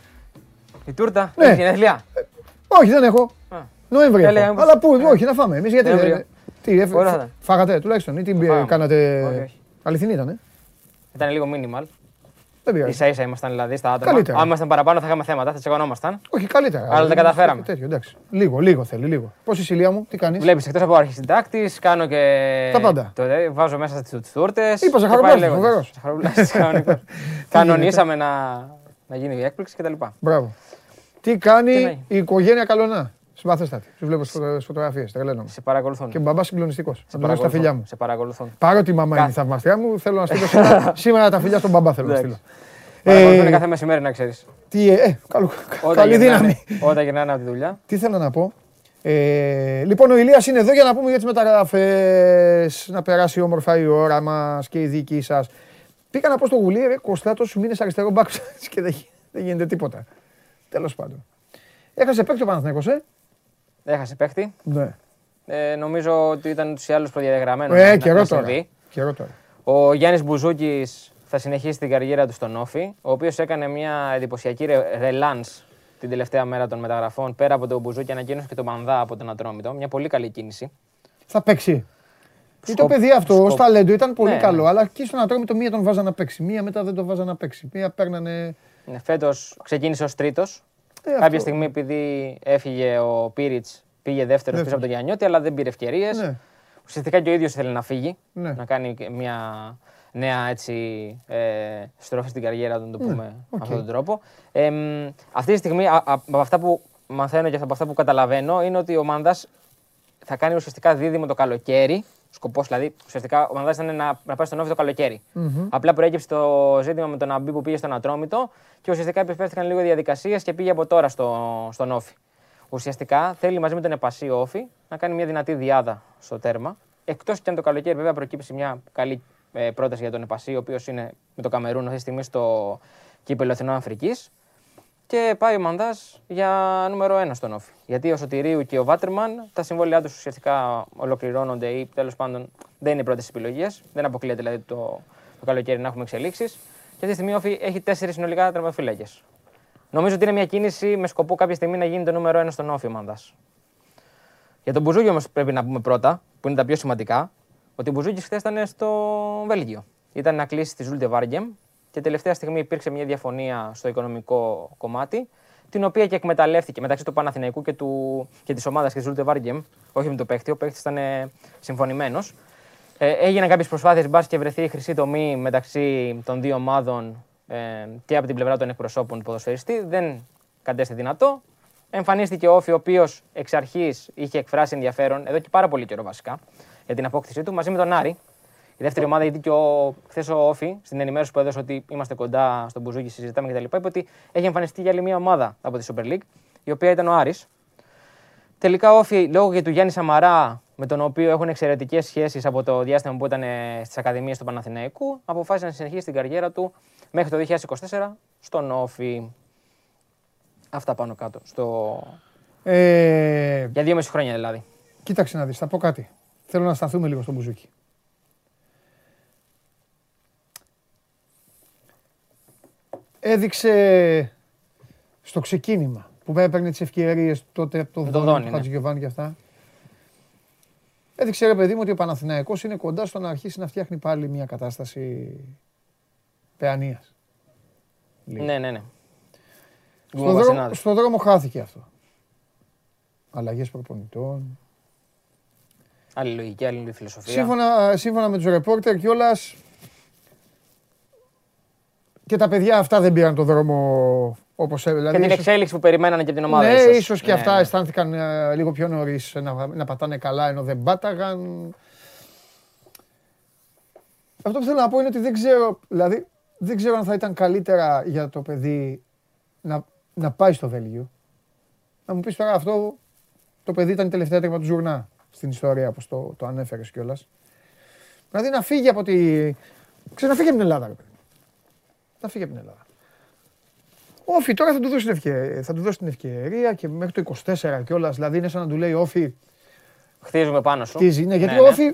Η τούρτα, ναι. έχει γενέθλια. Ε, όχι, δεν έχω. Νοέμβρη. Αλλά πού, όχι, να φάμε. Εμείς γιατί. Ε, τι, φάγατε τουλάχιστον ή τι κάνατε. Αληθινή ήταν. Ήταν λίγο minimal. Δεν πειράζει. σα ίσα ήμασταν δηλαδή στα άτομα. Καλύτερα. Αν ήμασταν παραπάνω θα είχαμε θέματα, θα τσεκωνόμασταν. Όχι, καλύτερα. Αλλά δεν καταφέραμε. Τέτοιο, εντάξει. Λίγο, λίγο θέλει, λίγο. Πώς η Σιλία μου, τι κάνεις; Βλέπεις εκτός από αρχισυντάκτης, κάνω και. Τα πάντα. Το, ε, βάζω μέσα τις τούρτες. Είπα, Ζαχαροπλάστη, φοβερός. Κανονίσαμε να, να γίνει η έκπληξη κτλ. Μπράβο. Τι κάνει Τι να η οικογένεια Καλονά; Συμπαθέστατη. Τους βλέπω στις φωτογραφίες. Τρελαίνομαι. Σε παρακολουθούν. Και μπαμπάς συγκλονιστικός. σε Να τον δώσω τα φιλιά μου. Σε παρακολουθούν. Παρότι η μαμά είναι η θαυμαστριά μου, θέλω να στείλω σήμερα, σήμερα τα φιλιά στον μπαμπά. Θέλω να στείλω. Παρακολουθούν Ε, κάθε μεσημέρι να ξέρεις. τι, ε, ε, καλό- Όταν καλή γυρνάνε- δύναμη. Όταν γυρνάνε από τη δουλειά. Τι θέλω να πω. Ε, λοιπόν, ο Ηλίας είναι εδώ για να πούμε για τις μεταγραφές, να περάσει όμορφα η ώρα μας και η δική σας. Πήγα να πω στο γουλί, ρε Κωστά, τόσους μήνες αριστερό μπακ και δεν, γι- δεν γίνεται τίποτα. Τέλος πάντων. Έχασε παίκτη ο Παναθηναϊκός, ε. Έχασε παίχτη. Ναι. Ε, νομίζω ότι ήταν ούτω ή άλλω προδιαγεγραμμένο. Ε, να- καιρό να τώρα. συμβεί. Καιρό τώρα. Ο Γιάννης Μπουζούκης θα συνεχίσει την καριέρα του στον Όφη, ο οποίος έκανε μια εντυπωσιακή ρελάν την τελευταία μέρα των μεταγραφών. Πέρα από τον Μπουζούκη, ανακοίνωσε και τον Μανδά από τον Ατρόμητο. Μια πολύ καλή κίνηση. Θα παίξει. Ή το Σκοπ- παιδί αυτό, σκοπ- ως ταλέντο, ήταν πολύ Ναι, καλό. ναι. Αλλά εκεί στον Ατρόμητο μία τον βάζαν να παίξει. Μία μετά δεν τον βάζαν να παίξει. Μία παίρνανε. Ναι, Φέτος ξεκίνησε ως τρίτος. Ε, Κάποια αυτό. στιγμή, επειδή έφυγε ο Πίριτ, πήγε δεύτερος πίσω Δεύτερος. από τον Γιάννιώτη, αλλά δεν πήρε ευκαιρίες. Ναι. Ουσιαστικά και ο ίδιος ήθελε να φύγει, Ναι. να κάνει και μια νέα έτσι, ε, στροφή στην καριέρα του, να το πούμε με Ναι, οκ. αυτόν τον τρόπο. Ε, μ, αυτή τη στιγμή, α- α- από αυτά που μαθαίνω και από αυτά που καταλαβαίνω, είναι ότι ο Μάνδας θα κάνει ουσιαστικά δίδυμο το καλοκαίρι. Σκοπός δηλαδή, ουσιαστικά ο Μανδάς ήταν να, να πάει στον ΟΦΗ το καλοκαιρι Απλά προέκυψε το ζήτημα με τον Αμπί που πήγε στον Ατρόμητο και ουσιαστικά επισπεύσθηκαν λίγο διαδικασίες και πήγε από τώρα στο, στον ΟΦΗ. Ουσιαστικά θέλει μαζί με τον Επασί ο ΟΦΗ να κάνει μια δυνατή δυάδα στο τέρμα. Εκτός και αν το καλοκαίρι βέβαια προκύψει μια καλή ε, πρόταση για τον Επασί, ο οποίος είναι με το Καμερούν αυτή τη στιγμή στο κύπελο Εθνών Αφρικής. Και πάει ο Μανδάς για νούμερο 1 στον Όφη. Γιατί ο Σωτηρίου και ο Βάτερμαν τα συμβόλαιά τους ουσιαστικά ολοκληρώνονται ή τέλος πάντων δεν είναι οι πρώτες επιλογές. Δεν αποκλείεται δηλαδή το, το καλοκαίρι να έχουμε εξελίξεις. Και αυτή τη στιγμή ο Όφη έχει τέσσερις συνολικά τερματοφύλακε. Νομίζω ότι είναι μια κίνηση με σκοπό κάποια στιγμή να γίνει το νούμερο 1 στον Όφη ο Μανδάς. Για τον Μπουζούκη όμως πρέπει να πούμε πρώτα, που είναι τα πιο σημαντικά, ότι ο Μπουζούκης χθες ήταν στο Βέλγιο. Ήταν να κλείσει τη Ζούλτε Βάρεγκεμ και τελευταία στιγμή υπήρξε μια διαφωνία στο οικονομικό κομμάτι, την οποία και εκμεταλλεύτηκε μεταξύ του Παναθηναϊκού και, του, και της ομάδας και της Ζούλτε Βάρεγκεμ, όχι με το παίχτη, ο παίχτης ήταν συμφωνημένος. Ε, έγιναν κάποιες προσπάθειες μπας και βρεθεί η χρυσή τομή μεταξύ των δύο ομάδων ε, και από την πλευρά των εκπροσώπων του ποδοσφαιριστή. Δεν κατέστη δυνατό. Εμφανίστηκε ο Όφη, ο οποίος εξ αρχής είχε εκφράσει ενδιαφέρον, εδώ και πάρα πολύ καιρό βασικά, για την απόκτησή του, μαζί με τον Άρη. Η δεύτερη ομάδα, γιατί και ο, χθες ο Όφη, στην ενημέρωση που έδωσε ότι είμαστε κοντά στον Μπουζούκι, συζητάμε κτλ., είπε ότι έχει εμφανιστεί για άλλη μια ομάδα από τη Super League, η οποία ήταν ο Άρης. Τελικά ο Όφη, λόγω και του Γιάννη Σαμαρά, με τον οποίο έχουν εξαιρετικές σχέσεις από το διάστημα που ήταν στις Ακαδημίες του Παναθηναϊκού, αποφάσισε να συνεχίσει την καριέρα του μέχρι το 2024 στον Όφη. Αυτά πάνω κάτω. Στο... Ε, Για δύο μισή χρόνια δηλαδή. κοίταξε να δεις, θα πω κάτι. Θέλω να σταθούμε λίγο στο μπουζούκι. Έδειξε στο ξεκίνημα που έπαιρνε τις ευκαιρίες τότε από το Με τον Δόνι, Δόνι, του ναι. Χατζηγεβάνη και αυτά. Έδειξε ρε παιδί μου ότι ο Παναθηναϊκός είναι κοντά στο να αρχίσει να φτιάχνει πάλι μια κατάσταση παιανίας. Ναι, ναι, ναι. Στο Γκουμα δρόμο, Βασινάδη. στο δρόμο χάθηκε αυτό. Αλλαγές προπονητών. Άλλη λογική, άλλη φιλοσοφία. Σύμφωνα, σύμφωνα με τους ρεπόρτερ κιόλας. Και τα παιδιά αυτά δεν πήραν το δρόμο όπως έπρεπε. Και Δηλαδή, την ίσως- εξέλιξη που περιμένανε και από την ομάδα. ναι, ίσως. ίσως και Ναι, αυτά ναι. αισθάνθηκαν ε, λίγο πιο νωρίς να, να πατάνε καλά ενώ δεν πάταγαν. Αυτό που θέλω να πω είναι ότι δεν ξέρω, δηλαδή, δεν ξέρω αν θα ήταν καλύτερα για το παιδί να, να πάει στο Βέλγιο. Να μου πεις τώρα αυτό, το παιδί ήταν η τελευταία τρίμα του Ζουρνά στην ιστορία, όπως το, το ανέφερες κιόλας. Δηλαδή να φύγει από τη... Ξέρω, να φύγει από την Ελλάδα, ρε παιδί. Να φύγει από την Ελλάδα. Όφη τώρα θα του δώσει την ευκαιρία, θα του δώσει την ευκαιρία και μέχρι το 24 κιόλας. Δηλαδή είναι σαν να του λέει Όφη, Χτίζουμε πάνω σου. χτίζει. Ναι, γιατί Ναι, ο ναι. Όφη,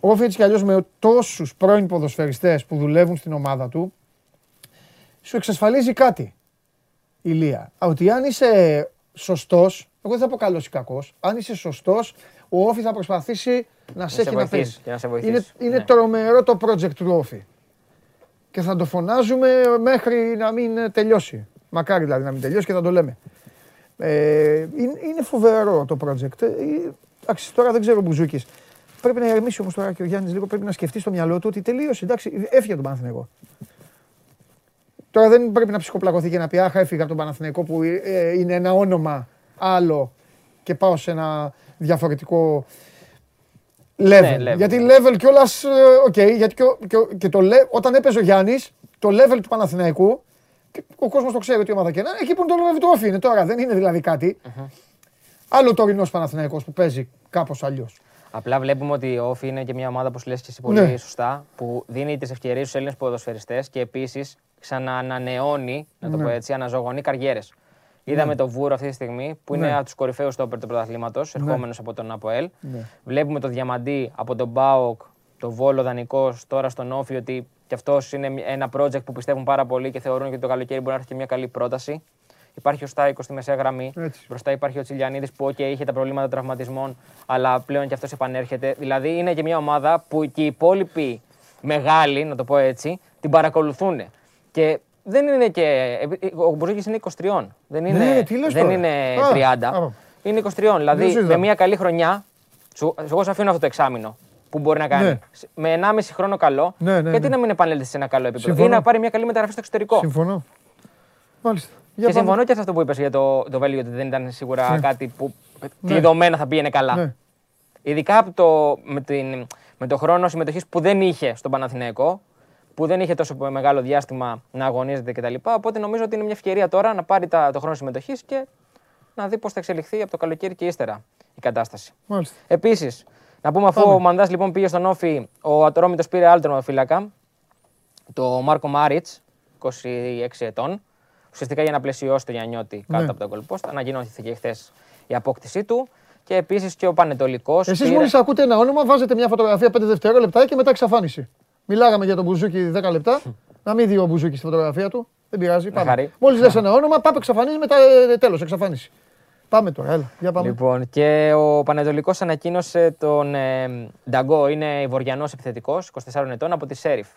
ο Όφη έτσι κι αλλιώς με τόσους πρώην ποδοσφαιριστές που δουλεύουν στην ομάδα του, σου εξασφαλίζει κάτι. Ηλία. Ότι αν είσαι σωστός, εγώ δεν θα πω καλός ή κακός, αν είσαι σωστός, ο Όφη θα προσπαθήσει να, σε σε έχει να βοηθήσει παίζει. και να σε Είναι, βοηθήσει. είναι Ναι. τρομερό το project του Όφη. Και θα το φωνάζουμε μέχρι να μην τελειώσει. Μακάρι δηλαδή να μην τελειώσει και θα το λέμε. Ε, είναι, φοβερό το project. Ε, εντάξει, τώρα δεν ξέρω Μπουζούκης. Πρέπει να ηρεμήσει όμως τώρα και ο Γιάννης λίγο. Πρέπει να σκεφτεί στο μυαλό του ότι τελείωσε. Εντάξει, έφυγε τον Παναθηναϊκό. Τώρα δεν πρέπει να ψυχοπλακωθεί και να πει Αχ, έφυγα από τον Παναθηναϊκό που ε, είναι ένα όνομα άλλο και πάω σε ένα διαφορετικό level. Ναι, γιατί level κιόλας. OK, okay, γιατί και, και, και το, όταν έπαιζε ο Γιάννης, το level του Παναθηναϊκού ο κόσμος το ξέρει ότι η ομάδα και να εκεί που είναι το Λεβιτρόφι όφη είναι τώρα, δεν είναι δηλαδή κάτι. Uh-huh. Άλλο τωρινός Παναθηναϊκός που παίζει κάπως αλλιώς. Απλά βλέπουμε ότι ο Όφη είναι και μια ομάδα, που λες και εσύ πολύ ναι. σωστά, που δίνει τις ευκαιρίες στους Έλληνες ποδοσφαιριστές και επίσης ξαναανανεώνει, να το ναι. πω έτσι, αναζωογονεί καριέρες. Ναι. Είδαμε τον Βούρο αυτή τη στιγμή που είναι ναι. από τους κορυφαίους στόπερ του πρωταθλήματος, ναι. ερχόμενος από τον Αποέλ. Ναι. Βλέπουμε το Διαμαντή από τον Μπάοκ, το Βόλο δανεικός τώρα στον Όφη ότι και αυτός είναι ένα project που πιστεύουν πάρα πολύ και θεωρούν ότι το καλοκαίρι μπορεί να έρθει και μια καλή πρόταση. Υπάρχει ο Στάικος στη μεσαία γραμμή. Έτσι. Μπροστά υπάρχει ο Τσιλιανίδης που okay, είχε τα προβλήματα τραυματισμών, αλλά πλέον και αυτός επανέρχεται. Δηλαδή είναι και μια ομάδα που και οι υπόλοιποι μεγάλοι, να το πω έτσι, την παρακολουθούν. Και δεν είναι και. Ο Μπουζούκη είναι 23. Δεν είναι, ναι, δεν είναι 30. Είναι 23. Δηλαδή με μια καλή χρονιά. Εγώ σου αφήνω αυτό το εξάμεινο που μπορεί να κάνει. Ναι. Με 1,5 χρόνο καλό. Ναι, ναι, γιατί ναι. να μην επανέλθεις σε ένα καλό επίπεδο. Συμφωνώ. Ή να πάρει μια καλή μεταγραφή στο εξωτερικό. Συμφωνώ. Μάλιστα. Για και πάμε. συμφωνώ και σε αυτό που είπες για το, το Βέλγιο ότι δεν ήταν σίγουρα ναι. κάτι που ναι. κλειδωμένα θα πήγαινε καλά. Ναι. Ειδικά από το, με, την, με το χρόνο συμμετοχής που δεν είχε στον Παναθηναϊκό, που δεν είχε τόσο μεγάλο διάστημα να αγωνίζεται κτλ. Οπότε νομίζω ότι είναι μια ευκαιρία τώρα να πάρει τα, το χρόνο συμμετοχής και να δει πώς θα εξελιχθεί από το καλοκαίρι και ύστερα η κατάσταση. Επίσης, να πούμε αφού ο Μαντά λοιπόν πήγε στον Όφη, ο Ατρόμητος πήρε άλλο τερματοφύλακα, το Μάρκο Μάριτς, 26 ετών. Ουσιαστικά για να πλαισιώσει το Γιαννιώτη κάτω ναι. από τον κολπόστα. Ανακοινώθηκε χθες η απόκτησή του. Και επίσης και ο Πανετολικός. Εσείς πήρε... μόλις ακούτε ένα όνομα, βάζετε μια φωτογραφία 5 δευτερόλεπτα και μετά εξαφάνιση. Μιλάγαμε για τον Μπουζούκι 10 λεπτά. να μην δει ο Μπουζούκι στη φωτογραφία του. Δεν πειράζει. Μόλις λες ένα όνομα, πάμε εξαφανίζει μετά ε, τέλος. Εξαφάνιση. Πάμε τώρα, έλα. Για πάμε. Λοιπόν, και ο Πανετολικός ανακοίνωσε τον ε, Νταγκό, είναι Βορειανό επιθετικός, 24 ετών, από τη Σέριφ.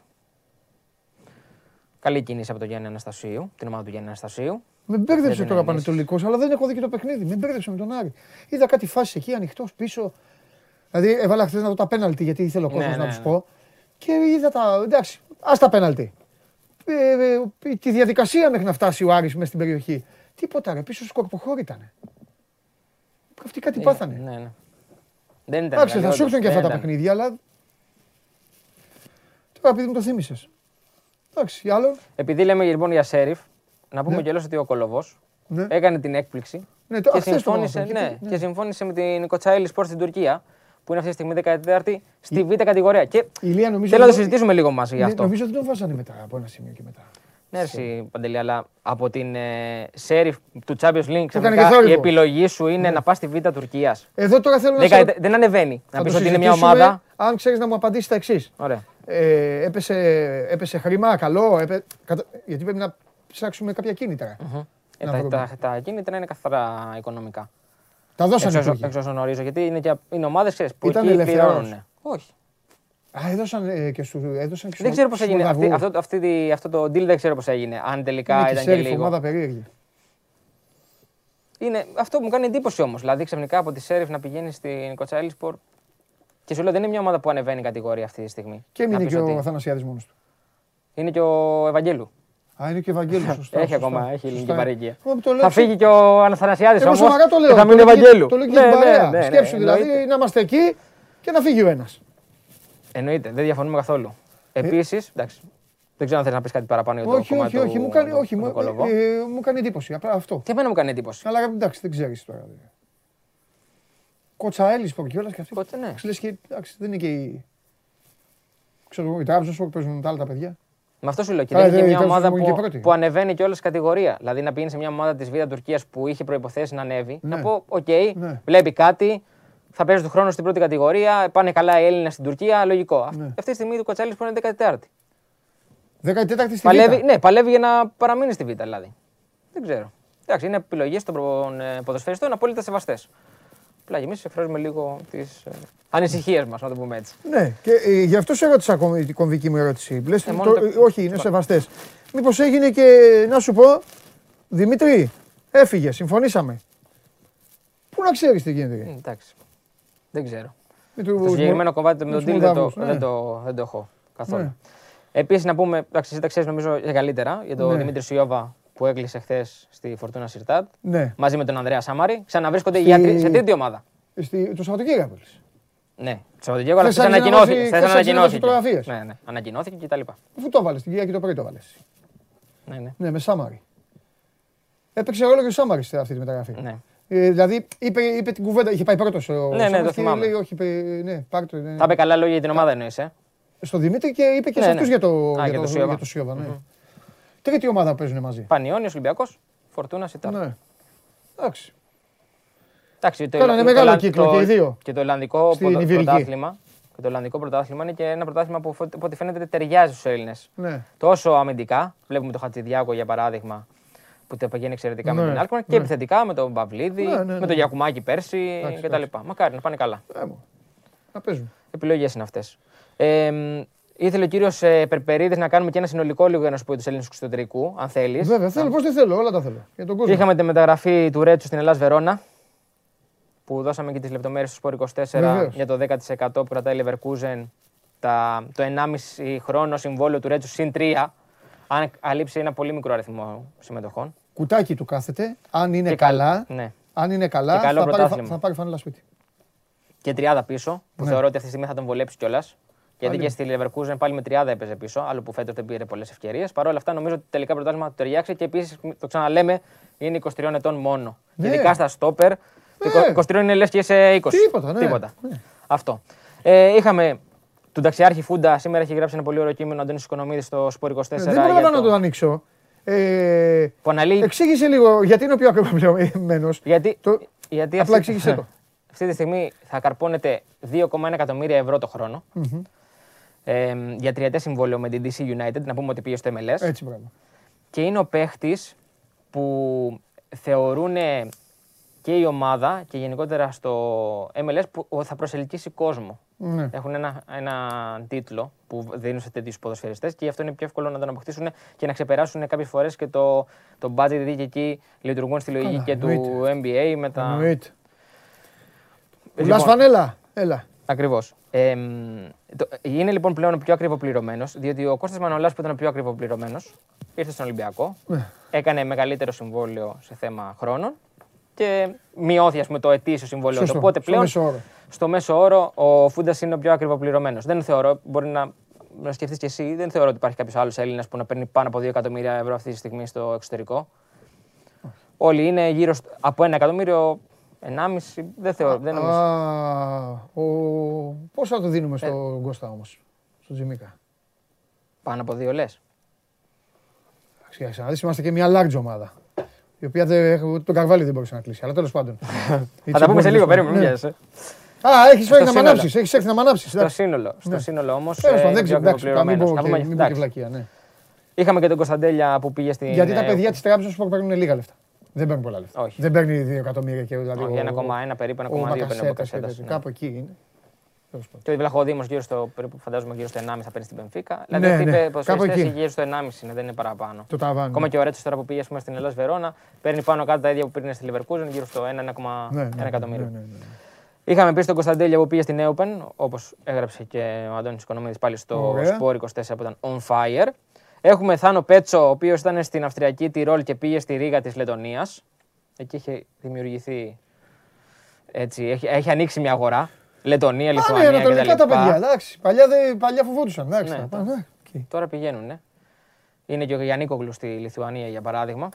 Καλή κίνηση από τον Γιάννη Αναστασίου, την ομάδα του Γιάννη Αναστασίου. Με μπέρδεψε τώρα Πανετολικός, αλλά δεν έχω δει και το παιχνίδι. Με μπέρδεψε με τον Άρη. Είδα κάτι φάση εκεί ανοιχτός πίσω. Δηλαδή έβαλα χθες να δω τα πέναλτι γιατί ήθελε ο κόσμος ναι, να ναι, τους ναι. Πω. Και είδα τα. Εντάξει, ας τα πέναλτι. Ε, ε, ε, τη διαδικασία μέχρι να φτάσει ο Άρης μέσα στην περιοχή. Τίποτα ρε, πίσω σκορποχώρη ήταν. Αυτοί κάτι ε, πάθανε. Ναι, ναι. Δεν ήταν. Εντάξει, θα σου έρθουν και αυτά τα παιχνίδια, αλλά. Τώρα επειδή μου το θύμισες. Εντάξει, άλλο. Επειδή λέμε λοιπόν για Σέριφ, να πούμε ναι. κιόλα ότι ο Κολοβός ναι. έκανε την έκπληξη ναι, το, και, συμφώνησε, ναι, ναι, και συμφώνησε με την Κοτσάιλι Σπορ στην Τουρκία που είναι αυτή τη στιγμή 14η στη Β' κατηγορία. Και θέλω να το συζητήσουμε λίγο μαζί γι' αυτό. Νομίζω ότι τον βάζανε μετά από ένα σημείο και μετά. Ναι, εσύ, Παντελή, αλλά από την ε, σέρι του Champions League η επιλογή σου είναι ναι. να πας στη Β' Τουρκίας. Εδώ τώρα θέλω να σε... Δεν ανεβαίνει. Να πεις ότι είναι μια ομάδα. Αν ξέρεις να μου απαντήσεις τα εξής. Ε, έπεσε, έπεσε χρήμα, καλό. Έπε... Γιατί πρέπει να ψάξουμε κάποια κίνητρα. Mm-hmm. Ε, τα, τα, τα, κίνητρα είναι καθαρά οικονομικά. Τα δώσανε εξ όσων γνωρίζω. Γιατί είναι, και, είναι ομάδες που Ήταν εκεί πληρώνουν. Όχι. Α, έδωσαν ε, και σου έδωσαν και Δεν ξέρω πώς έγινε. Αυτή, αυτό, αυτή, αυτό το deal δεν ξέρω πώς έγινε. Αν τελικά είναι ήταν και, και λίγο. ομάδα περίεργη. Είναι, αυτό μου κάνει εντύπωση όμως. Δηλαδή ξαφνικά από τη Σέριφ να πηγαίνεις στην Κοτσάιλι Σπορ. Και σου λέω δεν είναι μια ομάδα που ανεβαίνει κατηγορία αυτή τη στιγμή. Και είναι και ο Αθανασιάδης μόνος του. Είναι και ο Ευαγγέλου. Α, είναι και ο Ευαγγέλου. Σωστά, έχει ακόμα, έχει ελληνική παροικία. Θα φύγει και ο Αθανασιάδη όμως. Και θα μείνει Ευαγγέλου. Το λέω και την παρέα. Σκέψου δηλαδή να είμαστε εκεί και να φύγει ο ένας. Εννοείται, δεν διαφωνούμε καθόλου. Ε, Επίσης, εντάξει, δεν ξέρω αν θέλει να πεις κάτι παραπάνω για το όχι, όχι, όχι, μου κάνει, όχι, μου, ε, μου κάνει εντύπωση. Απλά αυτό. Και εμένα μου κάνει εντύπωση. Αλλά εντάξει, δεν ξέρεις τώρα. Κοτσαέλης που κιόλας και αυτή. Κότσα, ναι. Λες και, εντάξει, δεν είναι και η. Ξέρω εγώ, οι τράπεζες που παίζουν τα άλλα τα παιδιά. Με αυτό σου λέω. Και δεν είναι μια ομάδα που, που ανεβαίνει και όλες κατηγορία. Δηλαδή να πηγαίνει σε μια ομάδα της Β' Τουρκίας που είχε προποθέσει να ανέβει. Να ναι. πω, οκ, ναι. βλέπει κάτι, θα παίζει του χρόνου στην πρώτη κατηγορία, πάνε καλά οι Έλληνες στην Τουρκία, λογικό. Ναι. Αυτή τη στιγμή του Κοτσάλης που είναι 14η. 14η στη παλεύει, Ναι, παλεύει για να παραμείνει στη Β' δηλαδή. Δεν ξέρω. Εντάξει, είναι επιλογές των ε, ποδοσφαιριστών απόλυτα σεβαστές. Απλά εμείς εκφράζουμε λίγο τις ανησυχίες μας, να το πούμε έτσι. Ναι, και ε, γι' αυτό σε ρώτησα ακόμη την κομβική μου ερώτηση. Λες, Ε, το- μόνος τα- όχι, είναι σεβαστές. Μήπως έγινε και να σου πω, Δημήτρη, έφυγε, συμφωνήσαμε. Πού να ξέρεις τι γίνεται. Ε, Εντάξει. Δεν ξέρω. Με του- Το συγκεκριμένο κομμάτι με με τον τους Τίλ δεν, το- Μολδάβους, ναι. δεν, το, δεν το έχω καθόλου. Ναι. Επίσης, να πούμε, εντάξει, εσύ τα ξέρεις νομίζω και καλύτερα για τον Ναι. Δημήτρη Σιώβα που έκλεισε χθες στη Φορτούνα Σιρτάτ Ναι, μαζί με τον Ανδρέα Σάμαρη. Ξαναβρίσκονται Στη- για τρι- σε τρίτη ομάδα. Στη, το Σαββατοκύριακο. λες. Ναι, το Σαββατοκύριακο, αλλά Θες χθες να ανακοινώθηκε. ανεβάσει- Χθες θες να ανακοινώθηκε. φωτογραφίες. Ναι, ναι, ανακοινώθηκε και τα λοιπά. Πού το βάλες, την Κυριακή το πρωί το βάλες. Ναι, ναι. Ναι, με Σάμαρη. Έπαιξε ρόλο και ο Σάμαρη σε αυτή τη μεταγραφή. ναι. Ε, δηλαδή είπε, είπε την κουβέντα, είχε πάει πρώτος ο Ναι, ναι, Σάμαρης το και θυμάμαι. Λέει, όχι, είπε, ναι, πάρ' το. Ναι. Τα είπε καλά λόγια για την ομάδα εννοείς, ε; Στο Δημήτρη και είπε και Ναι, σε ναι. αυτού για το, Α, για για το, το Σιώβα. για το Σιώβα. Ναι. Τρίτη ομάδα παίζουν μαζί; Πανιόνιος Ολυμπιακός, Φορτούνα Σιρτάτ. Ναι. Εντάξει. Εντάξει, το, Κάνανε το- μεγάλο το- κύκλο το- και οι δύο. Και το Ολλανδικό Στην ποδο- Ιβηρική. πρωτάθλημα. Και το Ολλανδικό πρωτάθλημα είναι και ένα πρωτάθλημα που φω- από ό,τι φαίνεται ταιριάζει στους Έλληνες. Ναι. Τόσο αμυντικά, βλέπουμε τον Χατζηδιάκο για παράδειγμα, που τα πηγαίνει εξαιρετικά με Ναι, την Άλκμαρ, και ναι. επιθετικά με τον Παυλίδη, Ναι, ναι, ναι. με τον Γιακουμάκη πέρσι Εντάξει, κτλ. Μακάρι να πάνε καλά. Ε, μου. Να παίζουν. Επιλογές είναι αυτές. Ε, μ, ήθελε ο κύριος Περπερίδης να κάνουμε και ένα συνολικό λίγο για να σου πω τους Έλληνες του εξωτερικού, αν θέλεις. Βέβαια, θέλω, πώς δεν θέλω, όλα τα θέλω. Για τον κόσμο. Είχαμε τη μεταγραφή του Ρέτσου στην Ελλάδα Βερόνα, που δώσαμε και τις λεπτομέρειες στο Σπορ 24 Βεβαίως. για το 10% που κρατάει η Leverkusen, τα, το 1,5 χρόνο συμβόλαιο του Ρέτσου συν 3, αν καλύψει ένα πολύ μικρό αριθμό συμμετοχών. Κουτάκι του κάθεται. Αν είναι Και καλ- καλά, Ναι. αν είναι καλά, Και καλό θα, πάρει, θα, πρωτάθλημα. θα πάρει φανέλα σπίτι. Και 30 πίσω, που Ναι. θεωρώ ότι αυτή τη στιγμή θα τον βολέψει κιόλας. Γιατί Πάλι. και στη Leverkusen πάλι με 30 έπαιζε πίσω, άλλο που φέτος δεν πήρε πολλές ευκαιρίες. Παρ' όλα αυτά νομίζω ότι τελικά πρωτάθλημα του ταιριάξει και επίσης το ξαναλέμε είναι 23 ετών μόνο. Ναι. Ειδικά στα στόπερ. το Ναι. 23 είναι λες και σε 20. Τίποτα, ναι. Τίποτα. Ναι. Αυτό. Ε, είχαμε τον ταξιάρχη Φούντα, σήμερα έχει γράψει ένα πολύ ωραίο κείμενο ο Αντώνης Οικονομίδης στο Σπορ 24. Ε, δεν για πρόλαβα το- να το ανοίξω. Ε, Που αναλύει. εξήγησε λίγο γιατί είναι ο πιο ακριβωμένο. Γιατί, Το- γιατί Απλά αυτή, εξήγησέ το. αυτή τη στιγμή θα καρπώνεται 2,1 εκατομμύρια ευρώ το χρονο Ε, για τριετέ συμβόλαιο με την DC United, να πούμε ότι πήγε στο MLS. Έτσι, μπράβο. Και είναι ο παίχτης που θεωρούν και η ομάδα και γενικότερα στο MLS που θα προσελκύσει κόσμο. Ναι. Έχουν ένα, ένα τίτλο που δίνουν σε τέτοιους ποδοσφαιριστές και γι' αυτό είναι πιο εύκολο να τον αποκτήσουν και να ξεπεράσουν κάποιες φορές και το, το budget, γιατί και εκεί λειτουργούν στη λογική Καλά, και του NBA με τα. Εννοείται. Πουλάς Λοιπόν, φανέλα. Έλα. Ακριβώς. Ε, μ, το- είναι λοιπόν πλέον ο πιο ακριβοπληρωμένος, διότι ο Κώστας Μανολάς που ήταν ο πιο ακριβοπληρωμένος ήρθε στον Ολυμπιακό, Ναι. έκανε μεγαλύτερο συμβόλαιο σε θέμα χρόνων και μειώθηκε ας πούμε, το ετήσιο συμβόλαιο. Σωστό. του. Οπότε Στο πλέον μέσο όρο. στο μέσο όρο ο Φούντας είναι ο πιο ακριβοπληρωμένος. Δεν θεωρώ, μπορεί να, να σκεφτείς και εσύ, δεν θεωρώ ότι υπάρχει κάποιος άλλος Έλληνας που να παίρνει πάνω από 2 εκατομμύρια ευρώ αυτή τη στιγμή στο εξωτερικό. Όλοι είναι γύρω στο, από ένα εκατομμύριο, 1,5. Δεν θεωρώ. Δεν νομίζω. Α, ο... Πώς θα το δίνουμε Ε. στον Κώστα όμως, στον Τζιμίκα; Πάνω από δύο λες. Εντάξει, να δεις, είμαστε και μια large ομάδα. Η οποία δεν, τον Καρβάλι δεν μπορούσε να κλείσει. Αλλά τέλος πάντων. Θα τα πούμε σε λίγο, περίμενε. Ναι. μην βιάζεσαι. Α, έχεις έρθει να με σύνολο. ανάψεις. Έχεις έρθει να με ανάψεις. Στο εντάξει. σύνολο, στο Ναι. σύνολο όμως. Τέλος πάντων, δεν ξέρω. εντάξει, να μην πω και- μην πω και εντάξει. βλακεία. ναι. Είχαμε και τον Κωνσταντέλια που πήγε στην. Γιατί τα ε, παιδιά της τράπεζας που παίρνουν λίγα λεφτά. Δεν παίρνουν πολλά λεφτά. Όχι. Δεν παίρνει 2 εκατομμύρια και δηλαδή. Όχι, ο- 1,1 περίπου, 1,2 ο παίρνει ο Μπακασέτας και Μπακασέτας, τέτοιο. ναι. Κάπου εκεί είναι. Τέλος πάντων. Και ο Βλαχοδήμο γύρω στο περίπου, φαντάζομαι γύρω στο 1,5 θα παίρνει στην Πενφύκα. Ναι, Δηλαδή αυτοί ναι, οι κάπου ποδοσφαιριστές εκεί. γύρω στο 1,5 είναι, δεν είναι παραπάνω. Το ταβάνι. Ακόμα και ο Ρέτσος τώρα που πήγε ας πούμε, στην Ελλάδα Βερόνα παίρνει πάνω κάτω τα ίδια που πήρε στη Leverkusen γύρω στο 1,1 Ναι, ναι, ναι, εκατομμύριο. ναι, ναι, ναι. Είχαμε πει στον Κωνσταντέλια που πήγε στην Όιπεν, όπως έγραψε και ο Αντώνης Οικονομίδης πάλι στο Ωραία. Sport 24 που ήταν on fire. Έχουμε Θάνο Πέτσο, ο οποίος ήταν στην Αυστριακή Τυρόλ και πήγε στη Ρήγα της Λετωνίας. Εκεί είχε δημιουργηθεί. Έτσι, έχει, έχει ανοίξει μια αγορά. Λετωνία, Α, ναι, Λιθουανία ανατολικά τα παιδιά, κτλ. εντάξει. Παλιά, δεν- παλιά φοβόντουσαν. Εντάξει, Ναι, τα τα- πάνε, ναι, οκ. Τώρα πηγαίνουν, ναι. Είναι και ο Γιάννικογλου στη Λιθουανία για παράδειγμα.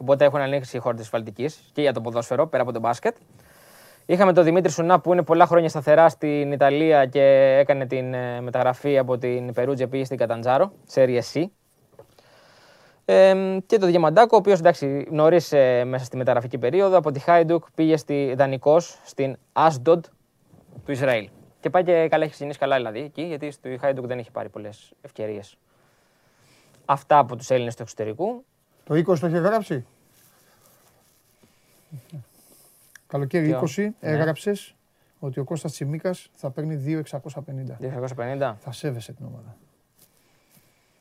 Οπότε έχουν ανοίξει οι χώρες της Βαλτικής και για το ποδόσφαιρο πέρα από το μπάσκετ. Είχαμε τον Δημήτρη Σουνά που είναι πολλά χρόνια σταθερά στην Ιταλία και έκανε την ε, μεταγραφή από την Περούτζια πήγε στην Καταντζάρο, σε C. Ε, και τον Διαμαντάκο, ο οποίος εντάξει νωρί μέσα στη μεταγραφική περίοδο από τη Χάιντουκ πήγε στη δανεικός στην Asdod του Ισραήλ. Και πάει και καλά, έχει ξεκινήσει καλά δηλαδή εκεί, γιατί στη Χάιντουκ δεν έχει πάρει πολλές ευκαιρίες. Αυτά από τους Έλληνες του εξωτερικού. Το 20 το είχε γράψει; Καλοκαίρι Ποιο; 20 Ναι. έγραψες ότι ο Κώστας Τσιμίκας θα παίρνει 2.650. 250. Θα σέβεσαι την ομάδα.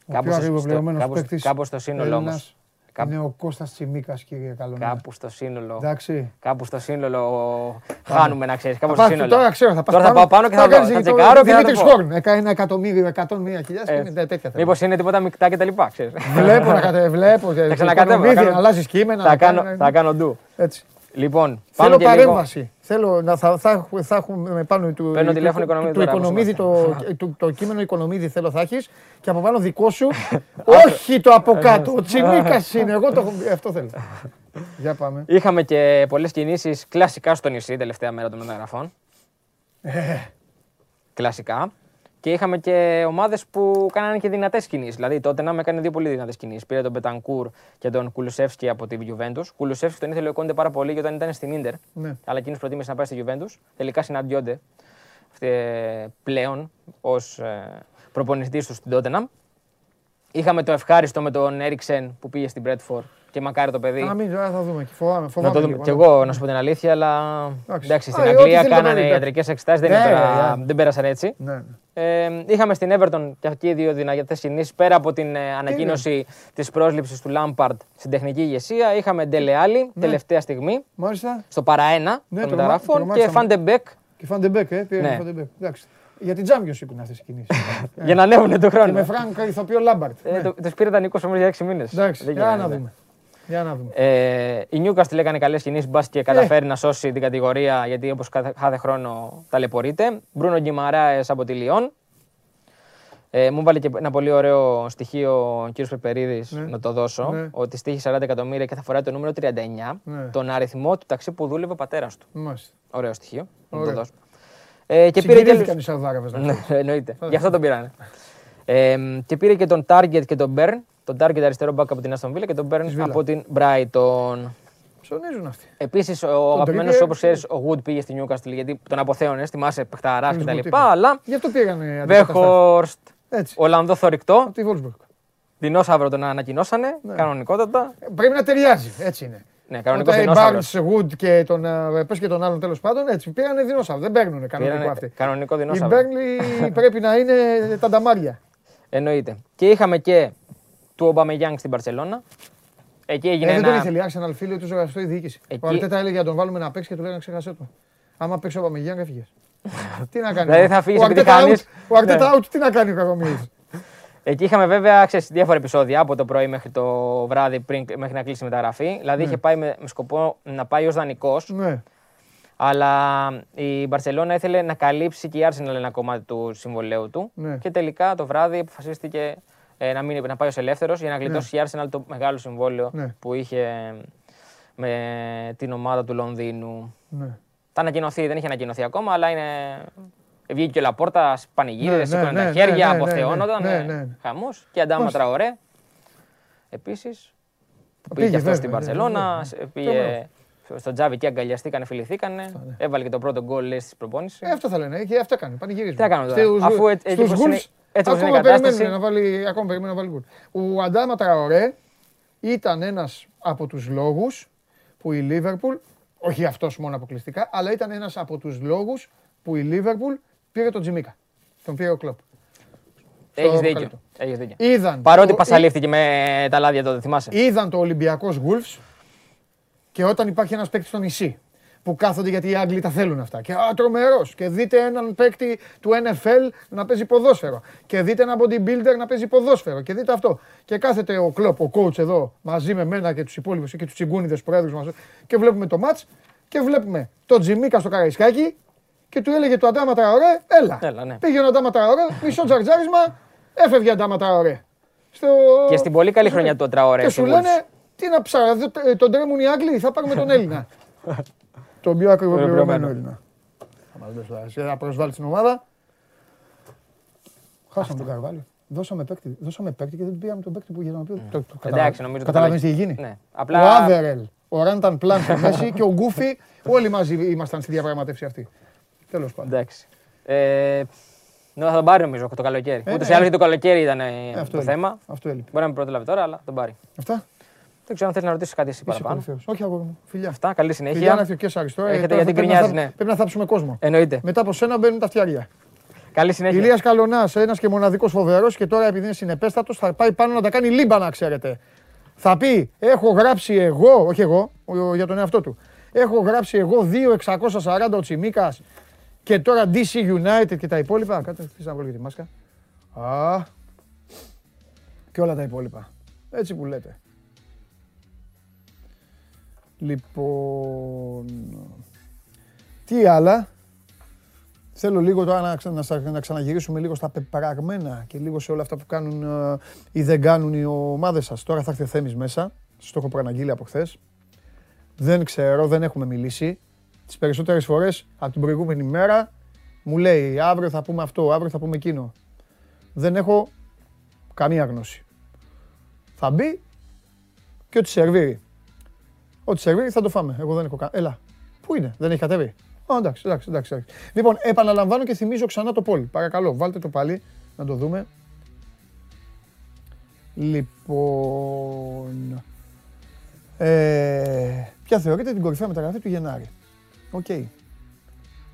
Ο Κάπου πιο στο- ακριβοπληρωμένος κάπου- παίκτης κάπου στο σύνολο Έλληνας όμως. Κάπου- Είναι ο Κώστας Τσιμίκας, κύριε Καλονέρα. Κάπου στο σύνολο. Εντάξει. Κάπου στο σύνολο χάνουμε να ξέρεις. Κάπου Θα στο πας- σύνολο. Τώρα ξέρω, θα πας Τώρα θα πάω πάνω και θα, κάνεις δω, θα το τσεκάρω και θα το Δημήτρης πω. Χόρν. Έκανε ένα εκατομμύριο, εκατόν μία χιλιάδες, Ε, είναι τέτοια θέλω. Μήπως είναι τίποτα μεικτά και τα λοιπά, ξέρεις. Βλέπω να κατε, βλέπω. και- Θα και ξανακατεύω, οικονομίδι, θα κάνω- να αλλάζεις κείμενα. θα, να κάνω, κάνω- θα κάνω ντου. Έτσι. Λοιπόν, Θέλω πάμε και λίγο. παρέμβαση. Θέλω να θα, θα, έχουμε- θα έχουμε πάνω του, Παίρνω του- τηλέφωνο του, Οικονομίδη του τώρα, οικονομίδη, πώς το, το, το κείμενο οικονομίδη θέλω θα έχεις και από πάνω δικό σου. όχι το από κάτω. Ο Τσιμίκας είναι. Εγώ το έχω. Αυτό θέλω. Για πάμε. Είχαμε και πολλές κινήσεις κλασικά στο νησί τελευταία μέρα των μεταγραφών. Ε. Κλασικά. Και είχαμε και ομάδες που κάνανε και δυνατές κινήσεις. Δηλαδή τότε να με έκανε δύο πολύ δυνατές κινήσεις. Πήρε τον Μπετανκούρ και τον Κουλουσεύσκι από τη Juventus. Κουλουσεύσκι τον ήθελε ο Κόντε πάρα πολύ και όταν ήταν στην ντερ. Ναι. Αλλά εκείνος προτίμησε να πάει στη Juventus. Τελικά συναντιόνται ε, πλέον ως προπονητής τους στην Tottenham. Είχαμε το ευχάριστο με τον Έριξεν που πήγε στην Bradford και μακάρι το παιδί. Να μην τώρα θα δούμε. Φοβάμαι. Να φοβάμαι το δούμε λίγο, κι ναι. εγώ, να σου πω την αλήθεια, αλλά. Εντάξει. Εντάξει, στην Α, ε, ό,τι Αγγλία θέλει το κάνανε παιδί, ιατρικές εξετάσεις, δεν, Ναι, είναι τώρα- ναι. δεν πέρασαν έτσι. Ναι, ναι. Ε, είχαμε στην Everton και εκεί δύο δυνατές κινήσεις. Πέρα από την ε, ανακοίνωση της πρόσληψης του Λάμπαρντ στην τεχνική ηγεσία, είχαμε Ντελε Άλη τελευταία στιγμή Μάλιστα. στο παραένα Ναι, των το μεταγραφών ρωμά- και το ρομάξαμε. Φαντεμπεκ Και Φαντεμπέκ, ε. Πήρε Ναι. Φαντεμπέκ. Εντάξει. Για την Championship είναι αυτές οι κινήσεις. για να ανέβουν το Και χρόνο. με Φρανκ ηθοποιό Λάμπαρτ. Ε, Ναι. το- Τους πήρε τα Νίκος όμω για 6 μήνες. Εντάξει, για να δούμε. Για να δούμε. Ε, η Newcastle έκανε καλές κινήσεις, μπας και καταφέρει να σώσει την κατηγορία γιατί όπως κάθε, κάθε χρόνο ταλαιπωρείται. Μπρούνο Γκυμαράες από τη Λιόν. Ε, μου βάλε και ένα πολύ ωραίο στοιχείο ο κύριο Πεπερίδη να το δώσω. Ναι. Ότι στήχη 40 εκατομμύρια και θα φοράει το νούμερο 39. Ναι. Τον αριθμό του ταξί που δούλευε ο πατέρας του. Μάλιστα. Ωραίο στοιχείο. Να το Ωραίο. δώσω. Ε, και πήρε και Συγκινήθηκαν οι Σαουδάραβες. να ναι, ξέρεις. εννοείται. Γι' αυτό τον πήρανε. Ε, και πήρε και τον Target και τον Burn. Τον Target αριστερό μπακ από την Aston Villa και τον Burn Της Villa. από την Brighton. Ψωνίζουν αυτοί. Επίσης, ο αγαπημένος Trigger. όπως ξέρεις, ο Wood πήγε στη Newcastle γιατί τον αποθέωνε, θυμάσαι, παιχταράς Wolfsburg κτλ. είπα. Αλλά Γι' αυτό πήγανε αντικαταστάσεις. Βέχορστ, Έτσι. Ολλανδό θορυκτό, Από τη Wolfsburg. δεινόσαυρο τον ανακοινώσανε, κανονικότατα. Ε, Πρέπει να ταιριάζει. Έτσι είναι. Ναι, κανονικός Όταν οι δεινόσαυρος. Barnes, Wood και τον, ε, πες και τον άλλον τέλος πάντων έτσι πήγανε δεινόσαυρο. Δεν παίρνουν κανονικό αυτοί. Κανονικό Η δεινόσαυρο. Burnley πρέπει να είναι τα νταμάρια. Εννοείται. Και είχαμε και του Ομπαμεγιάνγκ στην Παρσελώνα. Εκεί Ε, έγινε δεν τον ένα. ήθελε η Arsenal φίλο του αυτό η διοίκηση. Εκεί- Ο Αρτέτα έλεγε να τον βάλουμε να παίξει και του λέγανε ξέχασέ το. Άμα παίξει ο Παμεγιάνγκ έφυγες. τι να κάνει. Δηλαδή θα φύγεις ο επειδή Αρτέτα χάνεις. out, ο Αρτέτα Ναι. out, τι να κάνει ο Κακομοίρης. Εκεί είχαμε βέβαια ξέρεις, διάφορα επεισόδια από το πρωί μέχρι το βράδυ πριν, μέχρι να κλείσει η μεταγραφή. Δηλαδή είχε πάει με, με σκοπό να πάει ως δανεικός, ναι. αλλά η Μπαρσελόνα ήθελε να καλύψει και η Arsenal ένα κομμάτι του συμβολέου του. Ναι. Και τελικά το βράδυ αποφασίστηκε ε, να, μην, να πάει ως ελεύθερος για να γλιτώσει η Arsenal το μεγάλο συμβόλαιο Ναι. που είχε με την ομάδα του Λονδίνου. ναι. Θα ανακοινωθεί, δεν είχε ανακοινωθεί ακόμα, αλλά είναι. Βγήκε και ο Λαπόρτα, πανηγύριδε, Ναι, ναι, σήκωνε ναι, τα χέρια, ναι, ναι, αποθεώνονταν. ναι, Ναι, ναι, ναι. Χαμός. Και αντάματρα ωραία. Επίσης. Που πήγε, Πήγε, και αυτός βέβαια, στην βέβαια, Παρσελώνα. βέβαια. Πήγε στον Τζάβι και αγκαλιαστήκανε, φιληθήκανε. Έβαλε και το πρώτο γκολ λέει, στη προπόνησης. Ε, αυτό θα λένε και αυτό έκανε. Πανηγυρίζουν. Τι να κάνουμε τώρα, Στους- αφού έτσι- έτσι στους όπως είναι- Wolves έτσι όπως είναι η ακόμα κατάσταση. περιμένουν να βάλει, ακόμα περιμένουν να βάλει γκολ. Ο Αντάμα Τραωρέ ήταν ένας από τους λόγους που η Λίβερπουλ, όχι αυτός μόνο αποκλειστικά, αλλά ήταν ένας από τους λόγους που η Λίβερπουλ πήρε τον Τζιμίκα. Τον πήρε ο Κλόπ. Έχεις στο δίκιο. καλύπτω. Έχεις δίκιο. Είδαν, Παρότι το- πασαλήφθηκε με τα λάδια τότε, θυμάσαι. είδαν το Ολυμπιακός Wolves και όταν υπάρχει ένας παίκτης στο νησί που κάθονται γιατί οι Άγγλοι τα θέλουν αυτά. Και α, τρομερός. Και δείτε έναν παίκτη του NFL να παίζει ποδόσφαιρο. Και δείτε έναν bodybuilder να παίζει ποδόσφαιρο. Και δείτε αυτό. Και κάθεται ο κλοπ, ο coach εδώ, μαζί με μένα και τους υπόλοιπους και τους τσιγκούνιδες πρόεδρους μας και βλέπουμε το match και βλέπουμε τον Τζιμίκα στο Καραϊσκάκι και του έλεγε το Αντάμα Τραωρέ, έλα. Έλα, ναι. Πήγε ο Αντάμα Τραωρέ, μισό τζαρτζάρισμα, έφευγε ο Αντάμα Τραωρέ. Στο... Και στην πολύ καλή χρονιά του Τραωρέ. Και στη σου Wolves. λένε, τι να ψάρα, δε- ε, τον τρέμουν οι Άγγλοι, θα πάρουμε τον Έλληνα. τον πιο ακριβοπληρωμένο Πληρωμένο. Έλληνα. Θα μας λες τώρα, εσύ θα προσβάλλεις την ομάδα. Χάσαμε τον Καρβάλιο. Δώσαμε παίκτη, δώσαμε παίκτη και δεν πήγαμε τον παίκτη που για τον οποίο. το- το καταλα- Εντάξει, νομίζω. το Καταλαβαίνεις τι καλοκαίρι- γίνει; Ναι. Ο Απλά Άβερελ, ο Ράνταν Πλάν στη μέση και ο Γκούφι, όλοι μαζί ήμασταν στη διαπραγματεύση αυτή. Τέλος πάντων. Εντάξει. Ε, ναι, θα τον πάρει νομίζω το καλοκαίρι. Ε, Ούτως ή ναι. άλλως και το καλοκαίρι ήταν ε, Ε, αυτό το έλειπε. θέμα. Αυτό έλειπε. Μπορεί να μην προλάβει τώρα, αλλά τον πάρει. Αυτά. Δεν ξέρω αν θέλεις να ρωτήσεις κάτι εσύ Είσαι παραπάνω. κορυφαίος. Όχι αγόρι μου. Φιλιά. Αυτά, καλή Φιλιά να συνέχεια. έρθει ο Κέσσαρης αριστερό. Έχετε τώρα γιατί πρέπει να γκρινιάζει, θα- ναι. Πρέπει να θάψουμε κόσμο. Εννοείται. Μετά από σένα μπαίνουν τα φτιάρια. Καλή συνέχεια. Ηλίας Καλονάς, ένας και μοναδικός φοβερός και τώρα επειδή είναι συνεπέστατος θα πάει πάνω να τα κάνει λίμπα να ξέρετε. Θα πει, έχω γράψει εγώ, όχι εγώ, ο- για τον εαυτό του. Έχω γράψει εγώ 2.640 ο Τσιμίκας και τώρα DC United και τα υπόλοιπα. Κάτσε, αφήστε να βγάλω και τη μάσκα. Α, και όλα τα υπόλοιπα. Έτσι που λέτε. Λοιπόν, τι άλλα; Θέλω λίγο τώρα να, ξα- να, σα- να ξαναγυρίσουμε λίγο στα πεπραγμένα και λίγο σε όλα αυτά που κάνουν ε, ή δεν κάνουν οι ομάδες σας. Τώρα θα έρθει ο Θέμης μέσα, σας το έχω προαναγγείλει από χθες. Δεν ξέρω, δεν έχουμε μιλήσει. Τις περισσότερες φορές από την προηγούμενη μέρα μου λέει αύριο θα πούμε αυτό, αύριο θα πούμε εκείνο. Δεν έχω καμία γνώση. Θα μπει και ό,τι σερβίρει. Ό,τι σερβίρει θα το φάμε. Εγώ δεν έχω κα... Έλα. Πού είναι, δεν έχει κατέβει. Α, εντάξει, εντάξει, εντάξει, εντάξει. Λοιπόν, επαναλαμβάνω και θυμίζω ξανά το πόλι. Παρακαλώ, βάλτε το πάλι να το δούμε. Λοιπόν. Ε, ποια θεωρείται την κορυφαία μεταγραφή του Γενάρη. Οκ.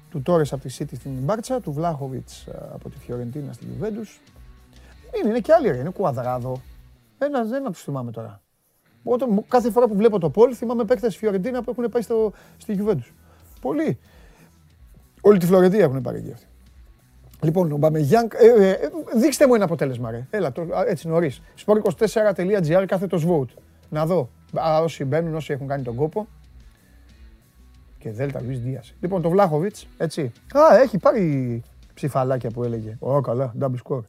Του Τόρες από τη City στην Μπάρτσα, του Βλάχοβιτς ε, από τη Φιωρεντίνα στη Juventus. Είναι, είναι και άλλοι ρε, είναι Κουαδράδο. Ένα, δεν τους θυμάμαι τώρα. Όταν, μου- κάθε φορά που βλέπω το Πολ θυμάμαι παίκτες Φιωρεντίνα που έχουν πάει στο, στη Juventus. Πολλοί. Όλη τη Φλωρεντία έχουν πάρει εκεί αυτοί. Λοιπόν, ο Μπαμεγιάνγκ, ε, ε, ε, δείξτε μου ένα αποτέλεσμα, ρε. Έλα, το, α, έτσι νωρίς. Sport24.gr κάθετο vote. Να δω. Α, όσοι μπαίνουν, όσοι έχουν κάνει τον κόπο. Και Δέλτα Λουίς Δίας. Λοιπόν, το Βλάχοβιτς, έτσι. Α, έχει πάρει ψηφαλάκια που έλεγε. Ω, καλά, double score.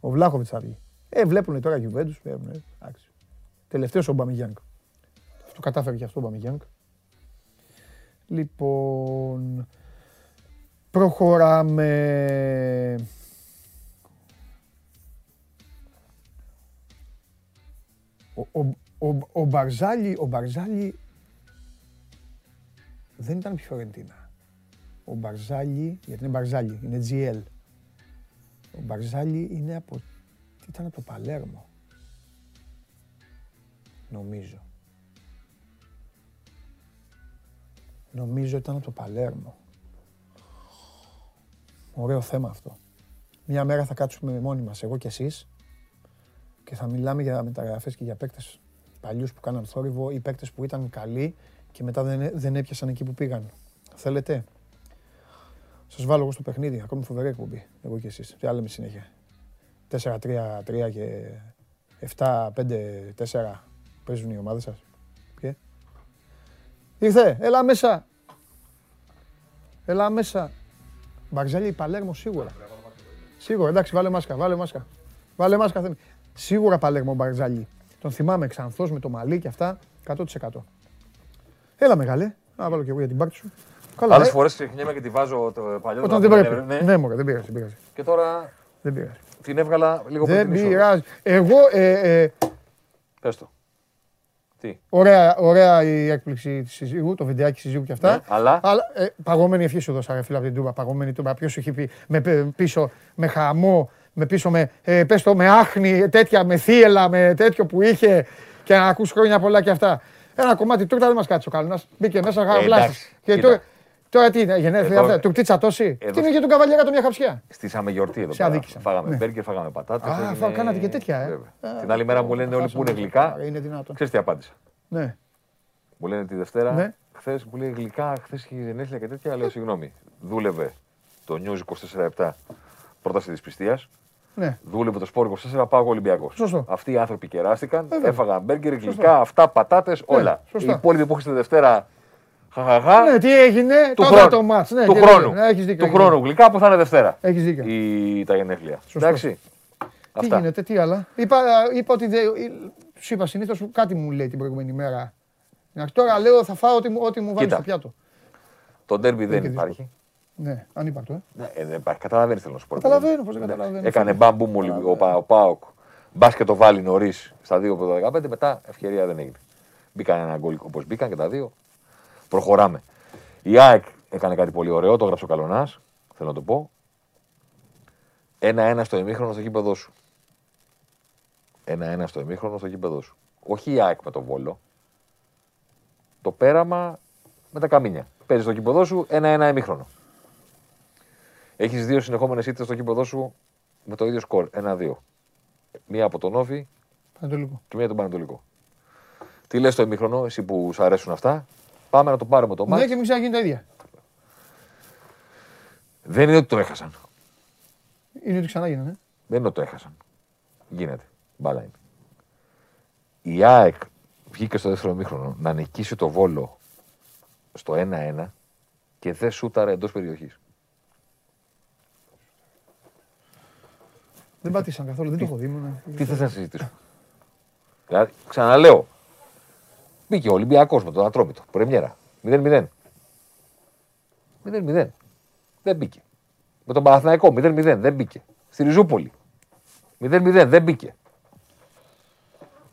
Ο Βλάχοβιτς θα βγει. Ε, βλέπουν τώρα Juventus. Βλέπουν, ε, εντάξει. Τελευταίος ο Μπαμεγιάνγκ. Το κατάφερε και αυτό ο Μπαμεγιάνγκ. Λοιπόν, προχωράμε. Ο, ο, ο, ο Μπαρζάλι, ο Μπαρζάλι δεν ήταν Φιωρεντίνα. Ο Μπαρζάλι, γιατί είναι Μπαρζάλι, είναι GL. Ο Μπαρζάλι είναι από, ήταν από το Παλέρμο. Νομίζω. Νομίζω ήταν από το Παλέρμο. Ωραίο θέμα αυτό. Μια μέρα θα κάτσουμε μόνοι μας, εγώ και εσείς, και θα μιλάμε για μεταγραφές και για παίκτες παλιούς που κάναν θόρυβο ή παίκτες που ήταν καλοί και μετά δεν, δεν έπιασαν εκεί που πήγαν. Θέλετε; Σας βάλω εγώ στο παιχνίδι, ακόμη φοβερή εκπομπή, εγώ και εσείς. Τι άλλο με συνέχεια. 4-3-3 και 7-5-4 παίζουν οι ομάδες σας. Ποιε. Ήρθε, έλα μέσα. Έλα μέσα. Μπαρζέλη Παλέρμο σίγουρα. Σίγουρα, εντάξει, βάλε μάσκα, βάλε μάσκα. Βάλε μάσκα, Θέμη. Σίγουρα Παλέρμο Μπαρζάλη. Τον θυμάμαι ξανθός με το μαλλί και αυτά, 100%. Έλα μεγάλε, να βάλω και εγώ για την πάρτι σου. Καλά, Άλλες ε, φορές ξεχνιέμαι και τη βάζω το παλιό. όταν το δεν αυτό, πρέπει. ναι. Ναι, μωρέ, δεν πειράζει, δεν πειράζει. Και τώρα Δεν πειράζει. την έβγαλα λίγο πριν Δεν την είσοδο. πειράζει. Εγώ, ε, ε, Πες το. Τι; ωραία, ωραία η έκπληξη της συζύγου, το βιντεάκι συζύγου και αυτά. Ναι, αλλά- ε, παγωμένη ευχή σου δώσα, ρε φίλε, από την Τούμπα. Παγωμένη Τούμπα. Ποιος σου έχει πει με πε- πίσω με χαμό, με πίσω με, ε, πες το, με άχνη, τέτοια, με θύελα, με τέτοιο που είχε και να ακούς χρόνια πολλά και αυτά. Ένα κομμάτι τούρτα δεν μας κάτσε ο Καλουνάς. Μπήκε μέσα χαραβλάστης. εντάξει, Και κοίτα. τώρα, τώρα τι είναι, γενέθλια Εδώ- αυτά, τουρτίτσα τόση. εδώ- Τι είναι για τον καβαλιέρα το μια χαψιά. Στήσαμε γιορτή εδώ Σε πέρα. αδίκησαν. Φάγαμε Ναι. μπέργκερ, φάγαμε πατάτες. Α, φα- κάνατε και τέτοια, ε. Α, Την άλλη μέρα μου λένε όλοι που είναι γλυκά. Άρα Είναι δυνατόν. Ξέρεις τι απάντησα; Ναι. Μου λένε τη Δευτέρα, Ναι. χθες μου λέει γλυκά, χθες είχε γενέθλια και τέτοια. Λέω συγγνώμη. Δούλευε το News 24-7 πρόταση της πιστεία. Ναι. Δούλευε το Σπόρ 24, πάω εγώ Ολυμπιακός. Σωστό. Αυτοί οι άνθρωποι κεράστηκαν, Βέβαια. έφαγαν μπέργκερ, γλυκά, αυτά, πατάτες, όλα. σωστά. Οι υπόλοιποι που είχε τη Δευτέρα, χαχαχά, Ναι, τι έγινε, του τότε χρόνου. το μάτς. Ναι, του και χρόνου. ναι, έχεις δίκιο, του έχεις χρόνου γλυκά που θα είναι Δευτέρα. Έχεις δίκιο. Η, τα γενέθλια. Σωστό. Εντάξει. Τι Αυτά. γίνεται, τι άλλα. Είπα, είπα ότι δεν. Σου είπα συνήθως κάτι μου λέει την προηγούμενη μέρα. Να- Τώρα λέω θα φάω ό,τι μου, ό,τι μου βάλει Κοίτα. στο πιάτο. Το ντέρμπι δεν και υπάρχει. Ναι, ανύπαρκτο. Ε. Ναι, ε, δεν υπάρχει. Καταλαβαίνεις θέλω να σου πω. Καταλαβαίνω, πώς δεν Ναι. καταλαβαίνω. Έκανε μπαμπού μου ο, Πα- ο Πάοκ. Μπας και το βάλει νωρίς στα 2 από το 15, μετά ευκαιρία δεν έγινε. Μπήκαν ένα γκολ όπως μπήκαν και τα δύο. Προχωράμε. Η ΑΕΚ έκανε κάτι πολύ ωραίο, το έγραψε ο Καλονάς. Θέλω να το πω. Ένα-ένα στο ημίχρονο στο γήπεδο σου. Ένα-ένα στο ημίχρονο στο γήπεδο σου. όχι η ΑΕΚ με το Βόλο. Το πέραμα με τα καμίνια. Παίζεις στο κήποδό σου ένα-ένα ημίχρονο. Έχεις δύο συνεχόμενες ήττες στο κήποδό σου με το ίδιο σκορ. Ένα-δύο. Μία από τον Όφη Πανατολικό. και μία από τον Πανατολικό. Τι λες το ημίχρονο, εσύ που σου αρέσουν αυτά; Πάμε να το πάρουμε το Ναι, μάτι. και μην ξαναγίνει τα ίδια. Δεν είναι ότι το έχασαν. Είναι ότι ξανά γίνανε. Δεν είναι ότι το έχασαν. Γίνεται. Μπάλα είναι. Η ΑΕΚ βγήκε στο δεύτερο μήχρονο να νικήσει το βόλο στο 1-1 και δεν σούταρε εντός περιοχής. Δεν πατήσαν καθόλου, δεν το έχω δει. ήμουνα- Τι θες να συζητήσουμε; Δηλαδή, ξαναλέω. Μπήκε ο Ολυμπιακός με τον Ατρόμητο. Πρεμιέρα. 0-0. 0-0. Δεν μπήκε. Με τον Παναθηναϊκό 0-0. Δεν μπήκε. Στη Ριζούπολη. 0-0. Δεν μπήκε.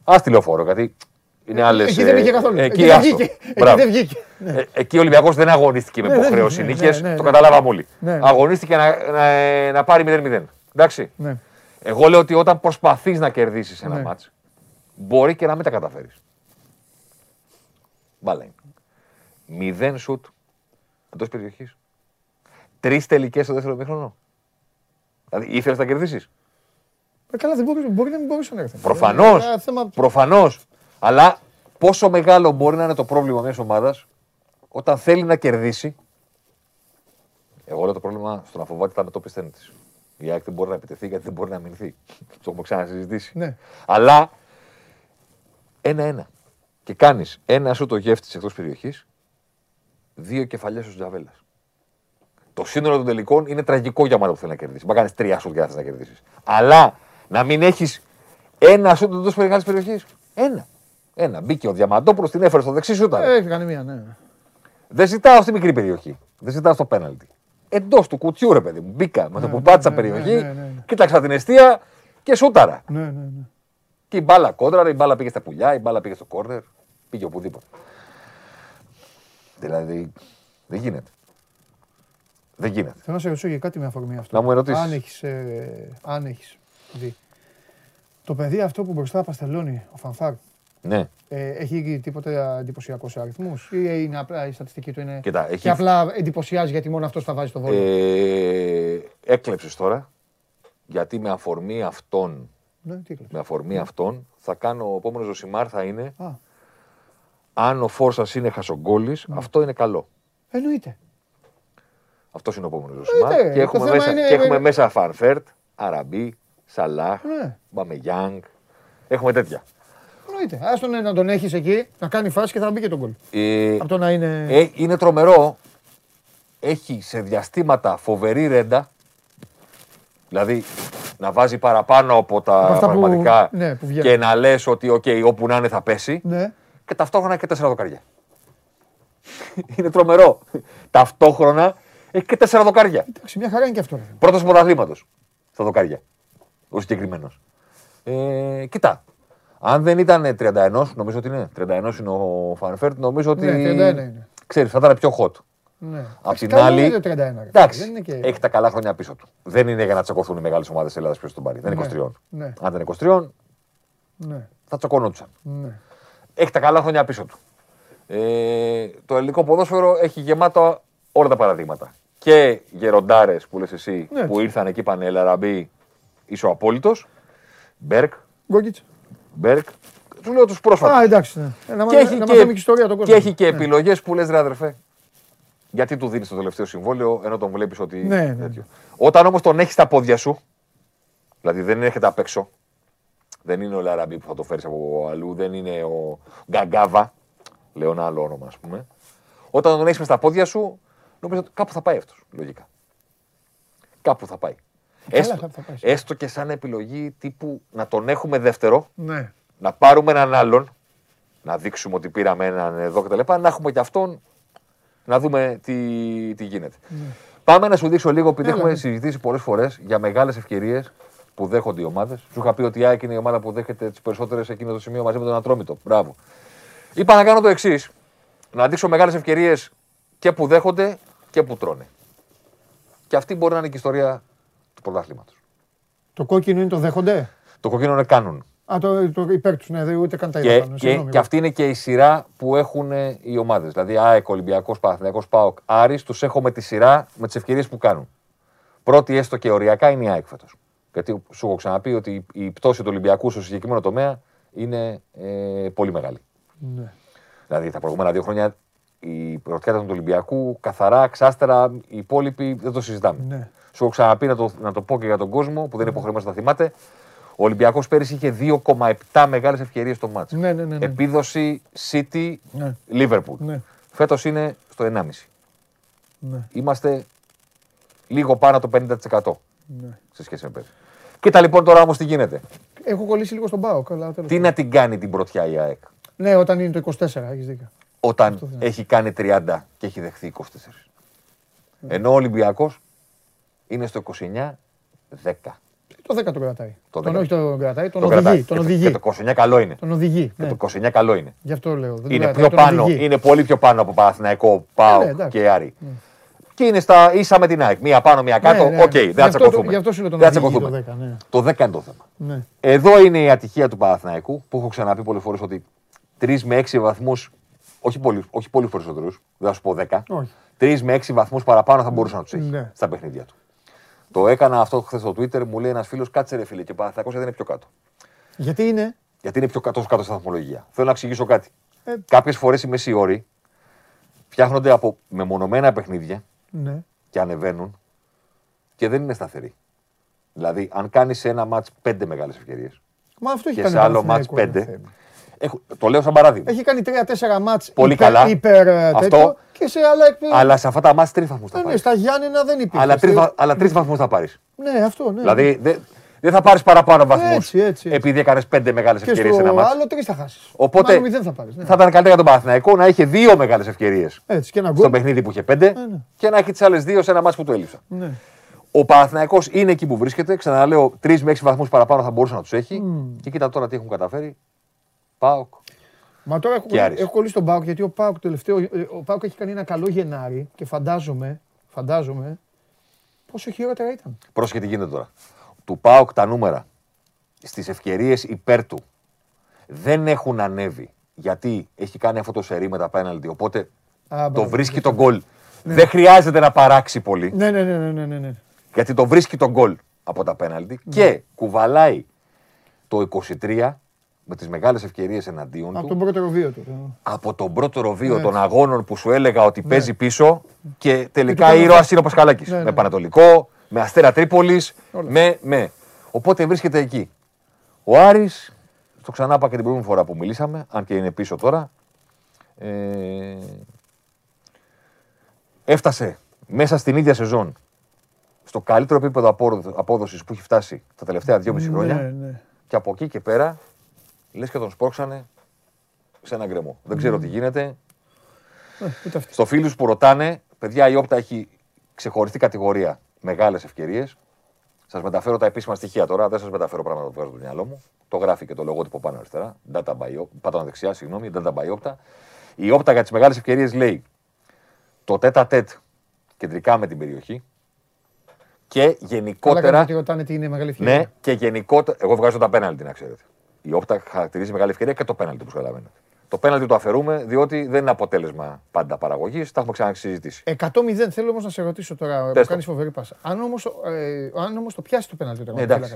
Α τηλεοφόρο, γιατί είναι άλλες. Εκεί δεν μπήκε καθόλου. Εκεί, Εκεί δεν άστο. βγήκε. Εκεί Μπράβο. δεν βγήκε. Ναι. Ε, εκεί ο Ολυμπιακός δεν αγωνίστηκε με Ναι, δεν υποχρέωση βγήκε. νίκες. Ναι, ναι, Το ναι. καταλάβαμε όλοι. Ναι. Αγωνίστηκε να, να, να πάρει 0-0. Εντάξει. Ναι. Εγώ λέω ότι όταν προσπαθείς να κερδίσεις ένα Ναι. μάτς, μπορεί και να μην τα καταφέρεις. Μπάλα είναι. Μηδέν σουτ εντός περιοχής. Τρεις τελικές στο δεύτερο μήχρονο. Δηλαδή ήθελες να κερδίσεις. Ε, Καλά, δεν μπορούσε, μπορεί να μην μπορούσε να έρθει. Προφανώς. Ε, θέμα- Προφανώς. Αλλά πόσο μεγάλο μπορεί να είναι το πρόβλημα μιας ομάδας όταν θέλει να κερδίσει. Εγώ λέω το πρόβλημα στο να φοβάται τα μετώπιστεν τη. Η ΑΕΚ δεν μπορεί να επιτεθεί γιατί δεν μπορεί να αμυνθεί. Το έχουμε ξανασυζητήσει. Ναι. Αλλά ένα-ένα. Και κάνεις ένα σου το γεύτης εκτός περιοχής, δύο κεφαλιές ο Τζαβέλας. Το σύνολο των τελικών είναι τραγικό για ομάδα που θέλεις να κερδίσεις. Μα κάνεις τρία σουτ για να θες να κερδίσεις. Αλλά να μην έχεις ένα σουτ εντός μεγάλης περιοχής. Ένα. Ένα. Μπήκε ο Διαμαντόπουλος, την έφερε στο δεξί σούτα. Ε, Έχει κάνει μία, ναι. Δεν ζητάω στη μικρή περιοχή. Δεν ζητάω στο πέναλτι. Εντός του κουτιού, ρε παιδί μου. Μπήκα με το που ναι, πάτησα ναι, περιοχή, ναι, ναι, ναι. κοίταξα την αιστεία και σούταρα. Ναι, ναι, ναι. Και η μπάλα κόντρα, η μπάλα πήγε στα πουλιά, η μπάλα πήγε στο κόρνερ, πήγε οπουδήποτε. Δηλαδή, δεν γίνεται. Δεν γίνεται. Θέλω να σε ρωτήσω για κάτι με αφορμή αυτό. Να μου ερωτήσεις. Αν έχεις ε, αν έχεις δει. Το παιδί αυτό που μπροστά παστελώνει, ο Φανφάρ, Ναι. ε, έχει τίποτε εντυπωσιακός σε αριθμούς ή είναι απλά η στατιστική του είναι. Κοίτα, έχει- Και απλά εντυπωσιάζει γιατί μόνο αυτός θα βάζει το βόλιο; Ε, έκλεψες τώρα, γιατί με αφορμή αυτόν, Ναι, τι έκλειψε. με αφορμή αυτόν, θα κάνω, ο επόμενος Ζωσιμάρ θα είναι, Α, αν ο Φόρσας είναι χασογκόλης, Ναι. αυτό είναι καλό. εννοείται. Αυτός είναι ο επόμενος Ζωσιμάρ. Εννοείται. Και Το έχουμε θέμα μέσα, είναι- και έχουμε μέσα Φανφέρτ, Αραμπί, Σαλάχ, Ναι. Μπαμεγιάνγκ. Έχουμε τέτοια. Εννοείται. Άστον να τον έχεις εκεί, να κάνει φάση και θα μπει και τον κολ. Ε, Από το να είναι. Ε, είναι τρομερό. Έχει σε διαστήματα φοβερή ρέντα. Δηλαδή να βάζει παραπάνω από τα Από αυτά που- πραγματικά ναι, που βγαίνουν. και να λες ότι οκ, όπου να είναι θα πέσει. Ναι. Και ταυτόχρονα και τέσσερα δοκάρια. είναι τρομερό. ταυτόχρονα έχει και τέσσερα δοκάρια. Εντάξει, μια χαρά είναι και αυτό. ρε. Πρώτος πρωταθλήματος στα δοκάρια. Ο συγκεκριμένος. Ε, κοιτά. Αν δεν ήταν 31, νομίζω ότι είναι. 31 είναι ο Φαν Φέερτ, νομίζω ότι. Ναι, 31 είναι. Ξέρεις, θα ήταν πιο hot. Ναι. Απ' Εντάξει, την καλό άλλη. είναι το 31. ρε. Εντάξει, Δεν είναι και... έχει τα καλά χρόνια πίσω του. Δεν είναι για να τσακωθούν οι μεγάλες ομάδες της Ελλάδας ποιος τον πάρει. Δεν είναι Ναι, 23. ναι. Αν ήταν 23, Ναι, θα τσακωνόντουσαν. ναι. Έχει τα καλά χρόνια πίσω του. Ε, το ελληνικό ποδόσφαιρο έχει γεμάτο όλα τα παραδείγματα. Και γεροντάρες που λες εσύ Ναι. που ήρθαν εκεί παν Ελ Αραμπί, είσαι ο απόλυτος. Μπεργκ, Γκόγκιτς. Μπεργκ. Του λέω τους πρόσφατους. Α, εντάξει. Ναι. Ε, Να, Και μα- έχει να και- μαθαίνουμε και ιστορία τον κόσμο. Και έχει και Ναι. επιλογές που λες, ρε αδερφέ. Γιατί του δίνεις το τελευταίο συμβόλαιο ενώ τον βλέπεις ότι. Ναι, ναι. τέτοιο. Όταν όμως τον έχεις στα πόδια σου, δηλαδή δεν έρχεται απ' έξω, δεν είναι ο Ελ Αραμπί που θα το φέρεις από αλλού, δεν είναι ο Γκαγκάβα, λέω ένα άλλο όνομα ας πούμε. Όταν τον έχεις στα πόδια σου, νομίζω ότι κάπου θα πάει αυτός. Λογικά. Κάπου θα πάει. έστω, κάπου θα πάει. έστω και σαν επιλογή τύπου να τον έχουμε δεύτερο, Ναι. να πάρουμε έναν άλλον, να δείξουμε ότι πήραμε έναν εδώ κτλ. Να έχουμε και αυτόν να δούμε τι, τι γίνεται. Πάμε να σου δείξω λίγο, επειδή Έλα, έχουμε ναι. συζητήσει πολλές φορές για μεγάλες ευκαιρίες που δέχονται οι ομάδες. Σου είχα πει ότι η ΑΕΚ είναι η ομάδα που δέχεται τις περισσότερες σε εκείνο το σημείο μαζί με τον Ατρόμητο. Μπράβο. Είπα να κάνω το εξής. Να δείξω μεγάλες ευκαιρίες και που δέχονται και που τρώνε. Και αυτή μπορεί να είναι και η ιστορία του πρωταθλήματος. Το κόκκινο είναι το δέχονται; Το κοκκίνο είναι κάνουν. Α, το, το υπέρ τους, ναι, ούτε καν τα είδα Και, πάνω. και, συγγνώμη. και αυτή είναι και η σειρά που έχουν ε, οι ομάδες. Δηλαδή, ΑΕΚ, Ολυμπιακός, Παναθυνιακό, ΠΑΟΚ, Άρης, τους έχω με τη σειρά με τις ευκαιρίες που κάνουν. Πρώτη έστω και οριακά είναι η ΑΕΚ φέτος. Γιατί σου έχω ξαναπεί ότι η πτώση του Ολυμπιακού στο συγκεκριμένο τομέα είναι ε, πολύ μεγάλη. Ναι. Δηλαδή τα προηγούμενα δύο χρόνια η πρωτιά του Ολυμπιακού καθαρά, ξάστερα, οι υπόλοιποι δεν το συζητάμε. Ναι. Σου έχω ξαναπεί να το, να το πω και για τον κόσμο που δεν είναι υποχρεωμένο να τα θυμάται. Ο Ολυμπιακός πέρυσι είχε 2,7 μεγάλες ευκαιρίες στο μάτσο. Ναι, ναι, ναι, ναι. Επίδοση City Ναι. Liverpool. Ναι. Φέτος είναι στο 1,5. Ναι. Είμαστε λίγο πάνω από το 50% Ναι. σε σχέση με πέρυσι. Κοίτα λοιπόν τώρα όμως τι γίνεται. Έχω κολλήσει λίγο στον Πάο. Καλά, τέλος Τι να την κάνει την πρωτιά η ΑΕΚ; Ναι, όταν είναι το 24, έχεις δίκιο. όταν δεν έχει κάνει 30 και έχει δεχθεί 24. Ενώ ο Ολυμπιακός είναι στο 29-10. Το 10 τον κρατάει. Το τον 10. όχι τον κρατάει, τον Το οδηγεί. κρατάει. Τον Και το- οδηγεί. Και το 29 καλό είναι. Τον οδηγεί. Και ναι. το 29 καλό είναι. Γι' αυτό λέω. δεν τον Είναι κρατάει, πιο τον πάνω, οδηγεί. είναι πολύ πιο πάνω από Παναθηναϊκό, ΠΑΟ ναι, εντάξει. και Άρη. Και είναι στα ίσα με την ΑΕΚ. Μία πάνω, μία κάτω. Ναι, Οκ, ναι. δεν Γι' θα αυτό το- τσακωθούμε. γι' αυτό σου λέω τον Δεν θα οδηγεί τσακωθούμε. το 10, ναι. Το 10 είναι το θέμα. Ναι. Εδώ είναι η ατυχία του Παναθηναϊκού που έχω ξαναπεί πολλές φορές ότι 3 με 6 βαθμούς, όχι πολύ, όχι πολύ περισσότερους, δεν θα σου πω 10, Όχι. 3 με 6 βαθμούς παραπάνω θα μπορούσε να τους έχει Ναι. στα παιχνίδια του. Το έκανα αυτό χθες στο Twitter, μου λέει ένας φίλος, κάτσε ρε φίλε, και ο Παναθηναϊκός δεν είναι πιο κάτω. Γιατί είναι; Γιατί είναι πιο κάτω, τόσο κάτω στα βαθμολογία. Θέλω να εξηγήσω κάτι. Ε. Κάποιες φορές οι μεσοί όροι φτιάχνονται από μεμονωμένα παιχνίδια Ναι. και ανεβαίνουν και δεν είναι σταθεροί. Δηλαδή, αν κάνεις σε ένα μάτ πέντε μεγάλες ευκαιρίες Μα αυτό έχει και κάνει σε ο άλλο μάτ Παναθηναϊκός, πέντε. ρε θέμα. Έχω, το λέω σαν παράδειγμα. Έχει κάνει 3-4 μάτς Πολύ υπερ, καλά. υπερ ε, Αυτό. τέτοιο και σε άλλα εκ- Αλλά σε αυτά τα μάτς τρεις βαθμούς θα Ε, ναι, πάρεις. στα Γιάννενα δεν υπήρχε. Αλλά τρεις Στη- αλλά τρεις βαθμούς θα πάρεις. Ναι, αυτό, ναι. Δηλαδή, δεν δεν θα πάρεις παραπάνω βαθμούς Έτσι, έτσι, έτσι. επειδή έκανες πέντε μεγάλες και ευκαιρίες σε ένα στο μάτς. άλλο τρεις θα χάσεις. Οπότε Μάλλον μηδέν θα πάρεις. Ναι. θα ήταν καλύτερα για τον Παναθηναϊκό να είχε δύο μεγάλες ευκαιρίες Έτσι, και ένα στο γκολ. παιχνίδι που είχε πέντε ναι. και να έχει τις άλλες δύο σε ένα μάτς που του έλειψαν. Ναι. Ο Παναθηναϊκός είναι εκεί που βρίσκεται. Ξαναλέω, τρεις με έξι βαθμούς παραπάνω θα μπορούσε να τους έχει. Και κοίτα τώρα τι έχουν καταφέρει. Πάοκ. Μα τώρα έχω, Και Άρης. έχω κολλήσει τον Πάουκ γιατί ο Πάουκ τελευταίο. ε, Ο Πάουκ έχει κάνει ένα καλό Γενάρη και φαντάζομαι, φαντάζομαι πόσο χειρότερα ήταν. Πρόσεχε τι γίνεται τώρα. Του Πάοκ τα νούμερα στις ευκαιρίες υπέρ του δεν έχουν ανέβει. Γιατί έχει κάνει αυτό το σερί με τα πέναλτι. Οπότε Α, το μπράβο. βρίσκει τον γκολ. Δεν χρειάζεται να παράξει πολύ. Ναι, ναι, ναι, ναι, ναι, ναι, ναι. Γιατί το βρίσκει τον γκολ από τα πέναλτι και κουβαλάει το 23 με τις μεγάλες ευκαιρίες εναντίον Από του τον πρώτο βίο του. από τον πρώτο ροβίο Ναι. των αγώνων που σου έλεγα ότι παίζει πίσω και Και τελικά του κάνει ήρωας αυτό. είναι ο Πασχαλάκης. Ναι, ναι. Με Πανατολικό, με Αστέρα Τρίπολης, Όλα. με, με. Οπότε βρίσκεται εκεί. Ο Άρης, το ξανά είπα και την προηγούμενη φορά που μιλήσαμε, αν και είναι πίσω τώρα, ε, έφτασε μέσα στην ίδια σεζόν στο καλύτερο επίπεδο απόδοση που έχει φτάσει τα τελευταία 2,5 χρόνια. Ναι, ναι. Και από εκεί και πέρα, λες και τον σπρώξανε σε ένα γκρεμό. Δεν ξέρω τι γίνεται. Ε, Ούτε αυτή. Στο φίλους που ρωτάνε, παιδιά, η Όπτα έχει ξεχωριστή κατηγορία μεγάλες ευκαιρίες. Σας μεταφέρω τα επίσημα στοιχεία τώρα. Δεν σας μεταφέρω πράγματα που βγάζω από το μυαλό μου. Το γράφει και το λογότυπο πάνω αριστερά. Data by, Op- πάνω δεξιά, συγγνώμη. Data by Opta. Η Όπτα για τις μεγάλες ευκαιρίες λέει το τέτα τέτ κεντρικά με την περιοχή. Και Καλά γενικότερα. κάνετε ότι ρωτάνε τι είναι μεγάλη ευκαιρία. Ναι, και γενικότερα. Εγώ βγάζω τα πέναλτι, να ξέρετε. Η Όπτα χαρακτηρίζει μεγάλη ευκαιρία και το πέναλτι, όπως καταλαβαίνετε. Το πέναλτι το αφαιρούμε, διότι δεν είναι αποτέλεσμα πάντα παραγωγής. Τα έχουμε ξανασυζητήσει. 100-0 θέλω όμως να σε ρωτήσω τώρα. Πες Που το. κάνεις φοβερή πάσα. Αν όμως ε, αν όμως το πιάσει το πέναλτι τώρα. Ναι, εντάξει.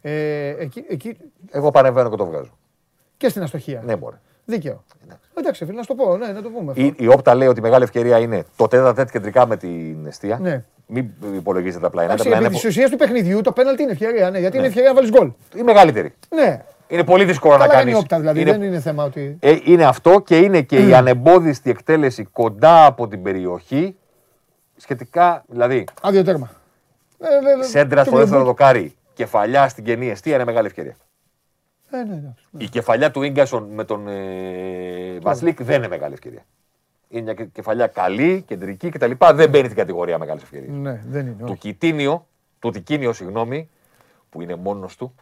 Ε, εκεί, εκεί Εγώ πανεβαίνω και το βγάζω. και στην αστοχία. Ναι, μπορεί. Δίκαιο. Εντάξει, φίλε, να σου το πω, ναι, να το πούμε. αυτό. Η, η Όπτα λέει ότι η μεγάλη ευκαιρία είναι το τέτα τέτ κεντρικά με την αιστεία. Ναι. Μην υπολογίζετε τα πλαϊνά. Τα Εντάξει, πλαϊνά επί είναι της ουσίας του παιχνιδιού το πέναλτι είναι ευκαιρία. Ναι, γιατί είναι ευκαιρία να βάλεις γκολ. η μεγαλύτερη. Ναι, Είναι πολύ δύσκολο να καλά κάνει. κάνεις η όπτα δηλαδή. Δεν είναι θέμα ότι. Ε, είναι αυτό και είναι και η ανεμπόδιστη εκτέλεση κοντά από την περιοχή. Σχετικά, δηλαδή, Άδειο τέρμα. Ε, ε, ε, σέντρα το στο δεύτερο βλέπω. δοκάρι, κεφαλιά στην κενή αιστεία είναι μεγάλη ευκαιρία. Ε, ναι, εντάξει. Η κεφαλιά του γκασον με τον ε, Βασλίκ δεν είναι μεγάλη ευκαιρία. Είναι μια κε- κεφαλιά καλή, κεντρική κτλ. Δεν μπαίνει στην κατηγορία μεγάλης ευκαιρίας. Ναι, δεν είναι. Του όχι. Κιτίνιο, του Τικίνιο, συγγνώμη, που είναι μόνος του.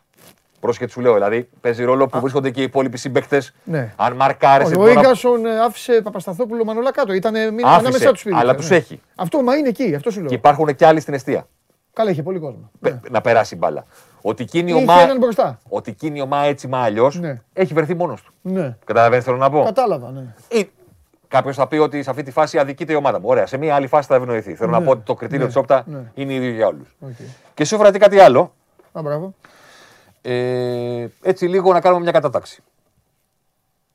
Πρόσχετ σου λέω, δηλαδή παίζει ρόλο που βρίσκονται και οι υπόλοιποι συμπαίκτες. Ναι. Αν μαρκάρει. Όχι, Ο Ίγκασον ε, άφησε Παπασταθόπουλο Μανολά κάτω. Ήταν Άφησε, ανάμεσά τους πήρε. αλλά Ναι. τους έχει. Αυτό μα είναι εκεί, αυτό σου λέω. Και υπάρχουν και άλλοι στην εστία. Καλά, είχε πολύ κόσμο. Πε- Ναι. Να περάσει μπάλα. Ότι εκείνη η Είχε ομάδα, έναν μπροστά. ότι εκείνη η ομάδα έτσι κι αλλιώς Ναι. έχει βρεθεί μόνος του. Ναι. Καταλαβαίνεις θέλω να πω; Κατάλαβα, ναι. Ή κάποιος θα πει ότι σε αυτή τη φάση αδικείται η ομάδα μου. Ωραία, σε μια άλλη φάση θα ευνοηθεί. Θέλω να Ναι. πω ότι το κριτήριο Ναι. της Opta Ναι. είναι ίδιο για όλους. Οκ. Και σου έφερα και κάτι άλλο. Α, μπράβο. Ε, έτσι λίγο να κάνουμε μια κατάταξη.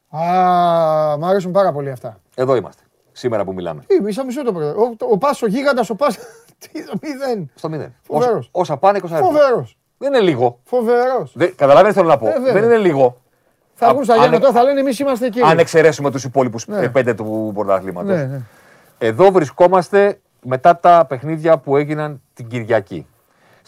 Α, μ' αρέσουν πάρα πολύ αυτά. Εδώ είμαστε. Σήμερα που μιλάμε. Τι, μισό μισό το πρώτο. Ο, ο Πάσο γίγαντας, ο Πάσο. Τι, το μηδέν. Στο μηδέν. Φοβερός. Όσα, όσα πάνε, 20 αριθμοί. Φοβερός. Δεν είναι λίγο. Φοβερός. Δεν, καταλαβαίνεις θέλω να πω. Ε, βέβαια. δεν είναι λίγο. Θα Α- βγουν στα αν- γέννα τώρα, θα λένε εμείς είμαστε εκεί. Αν εξαιρέσουμε τους υπόλοιπους Ναι. πέντε του πρωταθλήματος. Ναι, ναι. Εδώ βρισκόμαστε μετά τα παιχνίδια που έγιναν την Κυριακή.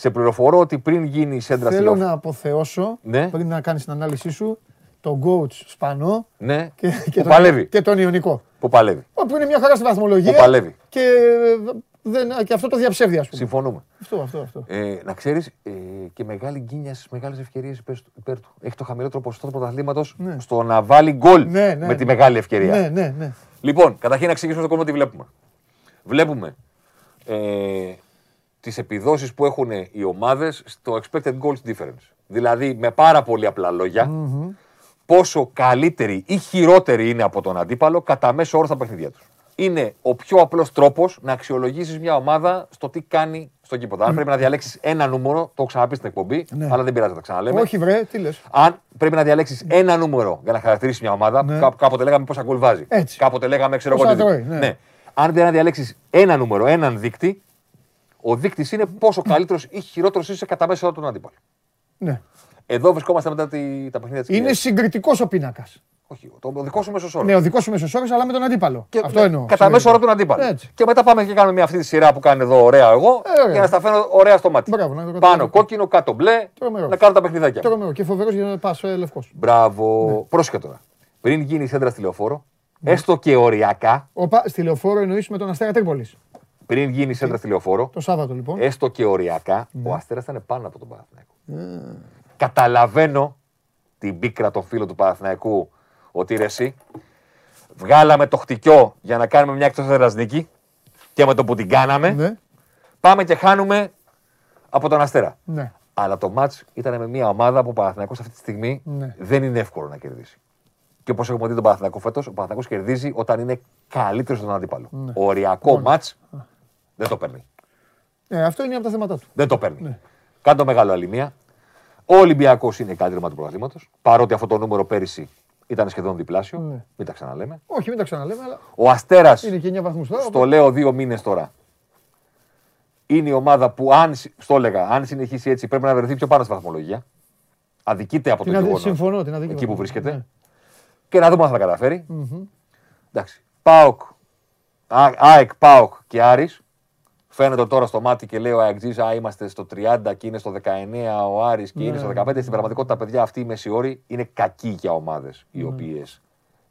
Σε πληροφορώ ότι πριν γίνει η σέντρα στη Θέλω Λόφ- να αποθεώσω Ναι. πριν να κάνεις την ανάλυση σου τον coach Σπανό Ναι, και, και, που τον, παλεύει. και τον Ιωνικό. Που παλεύει. Όπου είναι μια χαρά στη βαθμολογία. Που παλεύει. Και, δεν, και αυτό το διαψεύδει, ας πούμε. Συμφωνούμε. Αυτό, αυτό, αυτό. Ε, να ξέρεις ε, και μεγάλη γκίνια στις μεγάλες ευκαιρίες υπέρ, του- υπέρ του. Έχει το χαμηλότερο ποσοστό του πρωταθλήματος Ναι. στο να βάλει γκολ Ναι, ναι, με τη ναι. μεγάλη ευκαιρία. Ναι, ναι, ναι. Λοιπόν, καταρχήν να εξηγήσουμε στον κόσμο τι βλέπουμε. Βλέπουμε ε, τις επιδόσεις που έχουν οι ομάδες στο expected goals difference. Δηλαδή, με πάρα πολύ απλά λόγια, πόσο καλύτερη ή χειρότερη είναι από τον αντίπαλο κατά μέσο όρο στα παιχνίδια τους. Είναι ο πιο απλός τρόπος να αξιολογήσεις μια ομάδα στο τι κάνει στο κήποδο. Αν πρέπει να διαλέξεις ένα νούμερο, το έχω ξαναπεί στην εκπομπή, Ναι. αλλά δεν πειράζει να τα ξαναλέμε. Όχι, βρε, τι λες. Αν πρέπει να διαλέξεις ένα νούμερο για να χαρακτηρίσει μια ομάδα, Ναι. κά- κάποτε λέγαμε πόσα γκολ βάζει. Έτσι. Κάποτε λέγαμε ξέρω εγώ Πόσα τι. τρώει, ναι. Αν πρέπει να διαλέξεις ένα νούμερο, έναν δείκτη, ο δείκτης είναι πόσο καλύτερος ή χειρότερος είσαι κατά μέσο όρο του αντίπαλου. Ναι. Εδώ βρισκόμαστε μετά τη, τα παιχνίδια της Είναι συγκριτικός ο πίνακας. Όχι, το ο δικός σου μέσος όρο. Ναι, ο δικός σου μέσος όρος, αλλά με τον αντίπαλο. Αυτό εννοώ. Κατά μέσο όρο του αντίπαλου. Έτσι. Και μετά πάμε και κάνουμε μια αυτή τη σειρά που κάνει εδώ ωραία εγώ Ε, ωραία. για να στα φέρω ωραία στο μάτι. Μπράβο, να το καταλάβω. Πάνω κόκκινο, κάτω μπλε, Τρομερό. να κάνω τα παιχνιδάκια. Τρομερό και φοβερός για να πας λευκός. Μπράβο. Ναι. Πρόσεχε τώρα. Πριν γίνεις η σέντρα στη λεωφόρο, έστω και οριακά, Οπα, στη λεωφόρο εννοείς με τον Αστέρα Τρίπολης. Πριν γίνει η σέντρα στη λεωφόρο, Το Σάββατο λοιπόν. έστω και οριακά, Ναι. ο Αστέρας ήταν πάνω από τον Παναθηναϊκό. Καταλαβαίνω την πίκρα των φίλων του Παναθηναϊκού ότι ρε εσύ, βγάλαμε το χτυκιό για να κάνουμε μια εκτός έδρας νίκη και με το που την κάναμε, Ναι, πάμε και χάνουμε από τον Αστέρα. ναι. Αλλά το μάτς ήταν με μια ομάδα που ο Παναθηναϊκός αυτή τη στιγμή Ναι. δεν είναι εύκολο να κερδίσει. Και όπως έχουμε δει τον Παναθηναϊκό φέτος, ο Παναθηναϊκός κερδίζει όταν είναι καλύτερος στον αντίπαλο. Ναι. Οριακό μάτς δεν το παίρνει. Ε, αυτό είναι από τα θέματα του. Δεν το παίρνει. Ναι. Κάνει το μεγάλο αλημία. Ο Ολυμπιακός είναι καλύτερο ομάδα του πρωταθλήματος. Παρότι αυτό το νούμερο πέρυσι ήταν σχεδόν διπλάσιο. Ναι. Μην τα ξαναλέμε. Όχι, μην τα ξαναλέμε, αλλά Ο Αστέρας, είναι και 9 βαθμούς τώρα. στο λέω δύο μήνες τώρα, είναι η ομάδα που αν, συ- στο έλεγα, αν συνεχίσει έτσι πρέπει να βρεθεί πιο πάνω στη βαθμολογία. Αδικείται από Την το αδε- γεγονός συμφωνώ, την αδίκη εκεί που βαθμό. βρίσκεται. Ναι. Και να δούμε αν θα τα καταφέρει. Μμμ. Εντάξει. Πάοκ, Α- ΑΕΚ, Πάοκ και Άρης. Φαίνεται τώρα στο μάτι και λέει ο Αεκτζής, α, είμαστε στο 30 και είναι στο 19 ο Άρης και είναι στο 15. Στην πραγματικότητα, παιδιά, αυτοί οι μεσιόροι είναι κακοί για ομάδες οι οποίες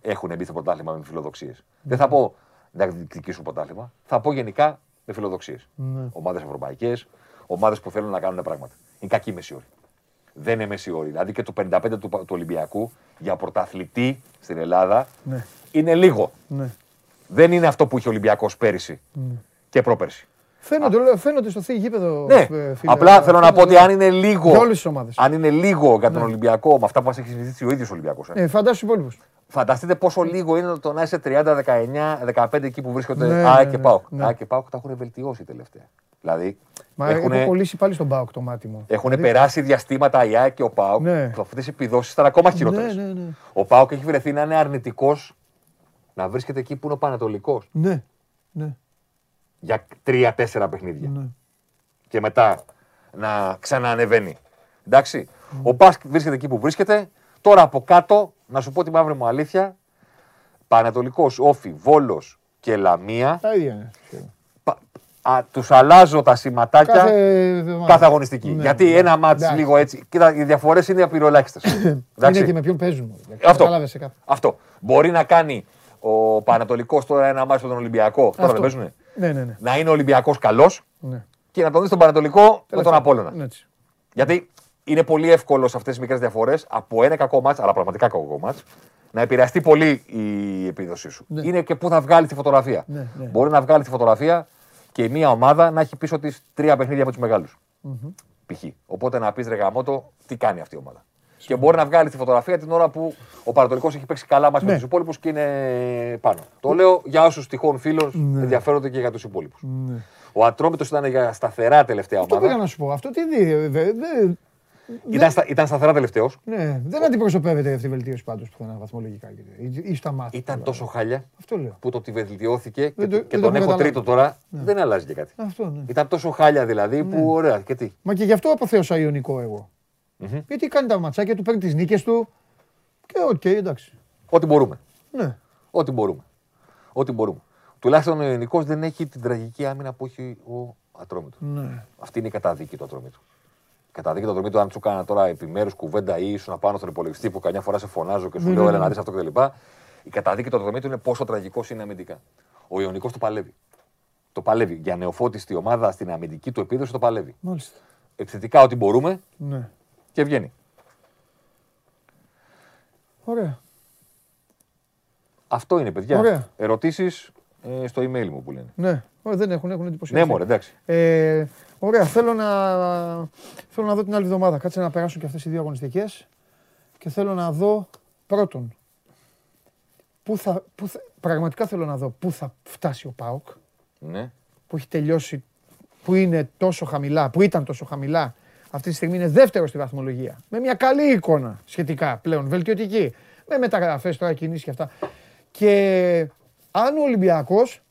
έχουν μπει στο πρωτάθλημα με φιλοδοξίες. Δεν θα πω να διεκδικήσουν πρωτάθλημα, θα πω γενικά με φιλοδοξίες. Ναι. Ομάδες ευρωπαϊκές, ομάδες που θέλουν να κάνουν πράγματα. Είναι κακοί μεσιόροι. Δεν είναι μεσιόροι. Δηλαδή και το 55 του, του Ολυμπιακού για πρωταθλητή στην Ελλάδα Ναι. είναι λίγο. Ναι. Δεν είναι αυτό που είχε ο Ολυμπιακός πέρυσι και πρόπερσι. Φαίνονται, λέω, φαίνονται στο θείο γήπεδο. Ναι, ε, φίλε, απλά ε, θέλω να πω ότι φαίνονται αν είναι λίγο. Για όλες τις ομάδες. Αν είναι λίγο για τον Ολυμπιακό με αυτά που μας έχει συζητήσει ο ίδιος ο Ολυμπιακός. Ε, φαντάσου τους υπόλοιπους. Φανταστείτε πόσο λίγο είναι το να είσαι 30, 19, 15 εκεί που βρίσκονται Ναι, ΑΕΚ ναι, και ναι, ΠΑΟΚ. ναι. ΑΕΚ και ΠΑΟΚ τα έχουν βελτιώσει τελευταία. Δηλαδή Μα έχουν, έχω κολλήσει πάλι στον Πάοκ το μάτι μου. έχουν Δηλαδή, περάσει διαστήματα η ΑΕΚ και ο ΠΑΟΚ Ναι. που αυτές οι επιδόσεις ήταν ακόμα χειρότερες. Ναι, ναι, ναι. Ο ΠΑΟΚ έχει βρεθεί να είναι αρνητικός να βρίσκεται εκεί που είναι ο Πανατολικό Ναι. Ναι. Για 3-4 παιχνίδια. ναι. και μετά να ξαναανεβαίνει. Εντάξει. Ο Πάσκ βρίσκεται εκεί που βρίσκεται. Τώρα από κάτω, να σου πω τη μαύρη μου αλήθεια, Πανατολικός, Όφη, Βόλος και Λαμία. Τα ίδια είναι. Τους αλλάζω τα σηματάκια Κάθε κάθε, εβδομάδα. αγωνιστική. Ναι, Γιατί ναι. ένα μάτι Εντάξει. λίγο έτσι. Κοίτα, οι διαφορές είναι απειροελάχιστες. Είναι και με ποιον παίζουν. Αυτό. Κατάλαβες σε κάποιο. Αυτό. Μπορεί να κάνει ο Πανατολικός τώρα ένα μάτι με τον Ολυμπιακό. Τώρα δεν Αυτό. Παίζουν. Ναι, ναι, ναι. Να είναι ο Ολυμπιακός καλός ναι. και να τον δεις τον Πανατολικό με τον Τελευταίο. Απόλαιονα. Ναι, έτσι. Γιατί είναι πολύ εύκολος σε αυτές τις μικρές διαφορές από ένα κακό μάτς, αλλά πραγματικά κακό μάτς, να επηρεαστεί πολύ η επίδοσή σου. Ναι. Είναι και πού θα βγάλει τη φωτογραφία. Ναι, ναι. Μπορεί να βγάλει τη φωτογραφία και μια ομάδα να έχει πίσω της τρία παιχνίδια με τους μεγάλους. Π.χ. Οπότε να πεις ρε γαμότο, τι κάνει αυτή η ομάδα. Και μπορεί να βγάλει τη φωτογραφία την ώρα που ο Πανατολικό έχει παίξει καλά μαζί με Ναι. τους υπόλοιπους και είναι πάνω. Το λέω για όσους τυχόν φίλου Ναι. ενδιαφέρονται και για τους υπόλοιπους. Ο Ατρόμητος ήταν για σταθερά τελευταία Αυτό πήγα ομάδα. να σου πω. Αυτό τι δει. ε, δε- δε- Ήταν, στα, ήταν σταθερά τελευταίος. Ναι, δεν αντιπροσωπεύεται αυτή η βελτίωση πάντως πουθενά βαθμολογικά. Ή, ή στα μάτια. Ήταν τόσο χάλια Αυτό λέω. που το ότι βελτιώθηκε και, Δεν το- και δεν το τον έχω έχω καταλάβει. τρίτο τώρα, δεν αλλάζει και κάτι. Αυτό, ναι. Ήταν τόσο χάλια δηλαδή που ωραία. Και τι. Μα και γι' αυτό αποθέωσα Ιωνικό εγώ. Γιατί κάνει τα ματσάκια του, παίρνει τις νίκες του. Και οκ, εντάξει. Ό,τι μπορούμε. Ναι. Ό,τι μπορούμε. Ό,τι μπορούμε. Τουλάχιστον ο Ιωνικός δεν έχει την τραγική άμυνα που έχει ο Ατρόμητος. ναι. Αυτή είναι η καταδίκη του Ατρόμητου. Η καταδίκη του Ατρόμητου, αν του έκανα τώρα επιμέρους κουβέντα ή ήσουν πάνω στον υπολογιστή που καμιά φορά σε φωνάζω και σου Ναι, λέω ναι, έλα ναι. να δεις αυτό κτλ. Η καταδίκη του Ατρόμητου είναι πόσο τραγικός είναι αμυντικά. Ο Ιωνικός το παλεύει. Το παλεύει. Για νεοφώτιστη ομάδα στην αμυντική του επίδοση το παλεύει. Μάλιστα. Επιθετικά ό,τι μπορούμε Ναι. Και βγαίνει. Ωραία. Αυτό είναι, παιδιά. Ωραία. Ερωτήσεις ε, στο email μου που λένε. Ναι. Ω, δεν έχουν, έχουν εντυπωσιαστεί. Ναι, μωρέ, εντάξει. Ε, ωραία, θέλω να, θέλω να δω την άλλη εβδομάδα. Κάτσε να περάσουν και αυτές οι δύο αγωνιστικές και θέλω να δω πρώτον, πού θα, πού θα, πραγματικά θέλω να δω πού θα φτάσει ο ΠΑΟΚ, Ναι. που έχει τελειώσει, που είναι τόσο χαμηλά, που ήταν τόσο χαμηλά. Αυτή τη στιγμή είναι δεύτερο στη βαθμολογία. Με μια καλή εικόνα σχετικά πλέον, βελτιωτική. Με μεταγραφές τώρα, κινήσεις και αυτά. Και αν ο Ολυμπιακός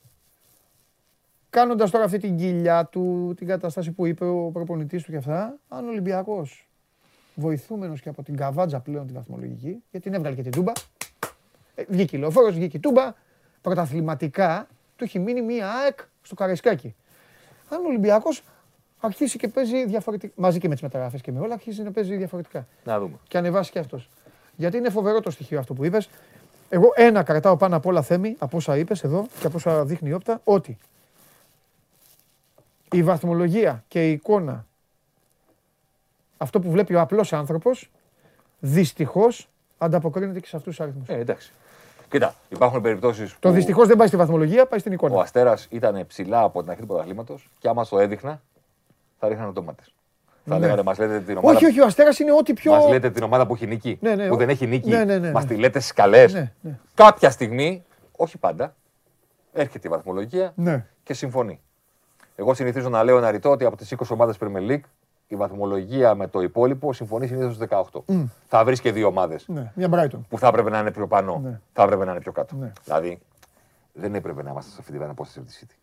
κάνοντας τώρα αυτή την κοιλιά του, την κατάσταση που είπε ο προπονητής του και αυτά, αν ο Ολυμπιακός βοηθούμενος και από την καβάτζα πλέον τη βαθμολογική, γιατί την έβγαλε και την τούμπα. Ε, βγήκε η λεωφόρος, βγήκε η τούμπα. Πρωταθληματικά του έχει μείνει μία ΑΕΚ στο Καραϊσκάκι. Αν ο Ολυμπιακός αρχίσει και παίζει διαφορετικά, μαζί και με τις μεταγραφές και με όλα, αρχίζει να παίζει διαφορετικά Να δούμε. και ανεβάσει και αυτός. Γιατί είναι φοβερό το στοιχείο αυτό που είπες. Εγώ ένα κρατάω πάνω απ' όλα θέμη από όσα είπες εδώ και από όσα δείχνει η όπτα, ότι η βαθμολογία και η εικόνα, αυτό που βλέπει ο απλός άνθρωπος, δυστυχώς ανταποκρίνεται και σε αυτούς τους αριθμούς. Ε, εντάξει. Κοίτα, υπάρχουν περιπτώσεις. Το δυστυχώς δεν πάει στη βαθμολογία, πάει στην Ο εικόνα. Αστέρας ήταν ψηλά από την αρχή του πρωταθλήματος και άμα το έδειχνα, θα ρίχναν τομάτε. Θα Ναι. λέγανε, μας λέτε την ομάδα. Όχι, όχι, ο Αστέρας είναι ό,τι πιο... Μας λέτε την ομάδα που έχει νίκη. Ναι, ναι, που ο- δεν έχει νίκη. Ναι, ναι, ναι, Μας ναι. τη λέτε στις καλές. Ναι, ναι. Κάποια στιγμή, όχι πάντα, έρχεται η βαθμολογία Ναι. και συμφωνεί. Εγώ συνηθίζω να λέω ένα ρητό ότι από τις 20 ομάδες Premier League η βαθμολογία με το υπόλοιπο συμφωνεί συνήθως στις 18. Θα βρεις και δύο ομάδες Ναι, μια Brighton. που θα έπρεπε να είναι πιο πάνω, Ναι. θα έπρεπε να είναι πιο κάτω. Ναι. Δηλαδή, δεν έπρεπε να είμαστε σε αυτή την απόσταση από τη City.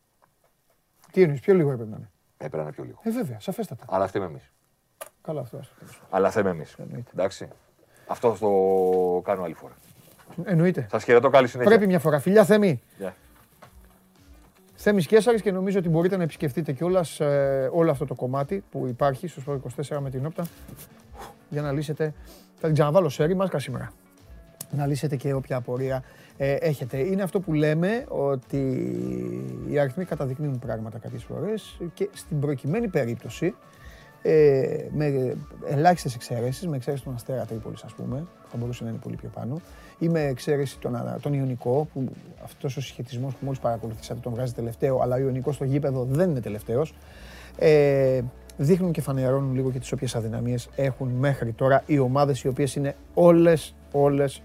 Τι εννοείς, πιο λίγο έπρεπε να είναι. Έπρεπε να είναι πιο λίγο. Ε, βέβαια, σαφέστατα. Αλλά φταίμε εμείς. Καλά αυτό. άστο, τέλος. Αλλά θέμε εμείς. Εννοείται. Εντάξει. Αυτό θα το κάνω άλλη φορά. Εννοείται. Σα χαιρετώ, καλή συνέχεια. Πρέπει μια φορά. Φιλιά Θέμη. Γεια. Θέμης Κέσσαρης και νομίζω ότι μπορείτε να επισκεφτείτε κιόλας όλο αυτό το κομμάτι που υπάρχει στο Σπορ 24 με την όπτα για να λύσετε. Θα την ξαναβάλω σε μάσκα σήμερα. Να λύσετε και όποια απορία ε, έχετε. Είναι αυτό που λέμε ότι οι αριθμοί καταδεικνύουν πράγματα κάποιες φορές και στην προκειμένη περίπτωση ε, με ελάχιστες εξαιρέσεις, με εξαίρεση τον Αστέρα Τρίπολης ας πούμε, που θα μπορούσε να είναι πολύ πιο πάνω, ή με εξαίρεση τον, ανα- τον Ιωνικό, που αυτός ο συσχετισμός που μόλις παρακολουθήσατε τον βγάζει τελευταίο, αλλά ο Ιωνικός στο γήπεδο δεν είναι τελευταίος, ε, δείχνουν και φανερώνουν λίγο και τις όποιες αδυναμίες έχουν μέχρι τώρα οι ομάδες οι οποίες είναι όλες, όλες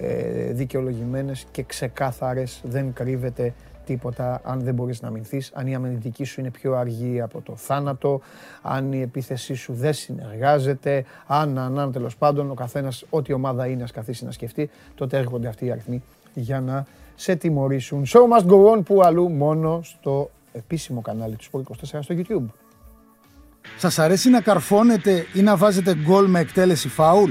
ε, δικαιολογημένες και ξεκάθαρες, δεν κρύβεται τίποτα αν δεν μπορείς να αμυνθείς, αν η αμυντική σου είναι πιο αργή από το θάνατο, αν η επίθεσή σου δεν συνεργάζεται, αν, αν, αν τέλος πάντων ο καθένας ό,τι ομάδα είναι ας καθίσει να σκεφτεί, τότε έρχονται αυτοί οι αριθμοί για να σε τιμωρήσουν. Show must go on που αλλού μόνο στο επίσημο κανάλι του Sport 24 στο YouTube. Σας αρέσει να καρφώνετε ή να βάζετε γκολ με εκτέλεση φάουλ;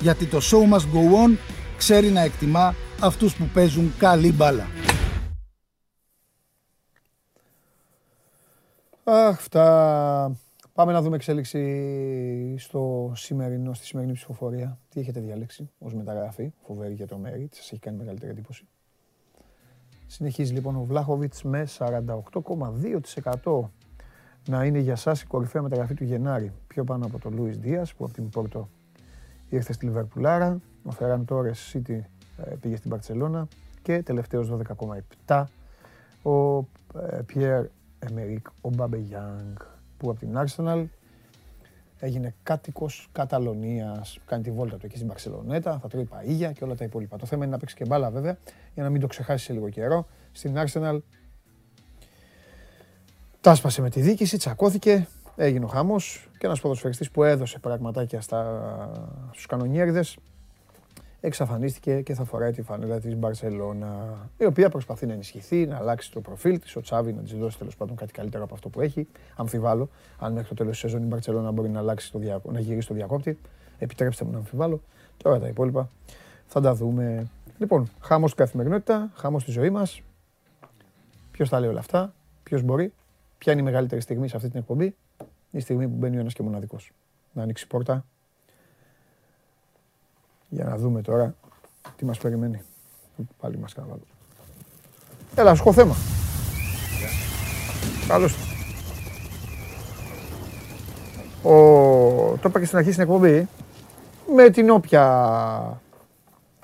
Γιατί το show must go on ξέρει να εκτιμά αυτούς που παίζουν καλή μπάλα. Αχ, αυτά. Πάμε να δούμε εξέλιξη στο σημερινό, στη σημερινή ψηφοφορία. Τι έχετε διαλέξει ως μεταγραφή, φοβερή για το Μέρι, τι σας έχει κάνει μεγαλύτερη εντύπωση. Συνεχίζει λοιπόν ο Βλάχοβιτς με 48,2% να είναι για σας η κορυφαία μεταγραφή του Γενάρη. Πιο πάνω από τον Λούις Δίας που από την Πόρτο ήρθε στη Λιβερπουλάρα. Ο Φεράν Τόρες City ε, πήγε στην Παρτσελώνα και τελευταίος 12,7 ο Πιέρ Εμερικ ο Μπαμπεγιάνγκ που από την Arsenal έγινε κάτοικος Καταλωνίας, κάνει τη βόλτα του εκεί στην Παρσελονέτα, θα τρώει παΐγια και όλα τα υπόλοιπα. Το θέμα είναι να παίξει και μπάλα βέβαια, για να μην το ξεχάσει σε λίγο καιρό. Στην Arsenal τάσπασε με τη δίκηση, τσακώθηκε, έγινε ο χαμός και ένας ποδοσφαιριστής που έδωσε πραγματάκια στα, στους κανονιέριδες εξαφανίστηκε και θα φοράει τη φανέλα της Μπαρσελώνα, η οποία προσπαθεί να ενισχυθεί, να αλλάξει το προφίλ της, ο Τσάβη να της δώσει τέλος πάντων κάτι καλύτερο από αυτό που έχει. Αμφιβάλλω, αν μέχρι το τέλος της σεζόν η Μπαρσελώνα μπορεί να, αλλάξει το δια... να γυρίσει το διακόπτη. Επιτρέψτε μου να αμφιβάλλω. Τώρα τα υπόλοιπα θα τα δούμε. Λοιπόν, χάμος στην καθημερινότητα, χάμος στη ζωή μας. Ποιος τα λέει όλα αυτά, ποιος μπορεί, ποια είναι η μεγαλύτερη στιγμή σε αυτή την εκπομπή, η στιγμή που μπαίνει ο ένας και μοναδικός. Να ανοίξει πόρτα, για να δούμε τώρα τι μας περιμένει. Πάλι μας κάνω. Έλα, σου θέμα. Καλώς. Ο... Το είπα και στην αρχή στην εκπομπή. Με την όποια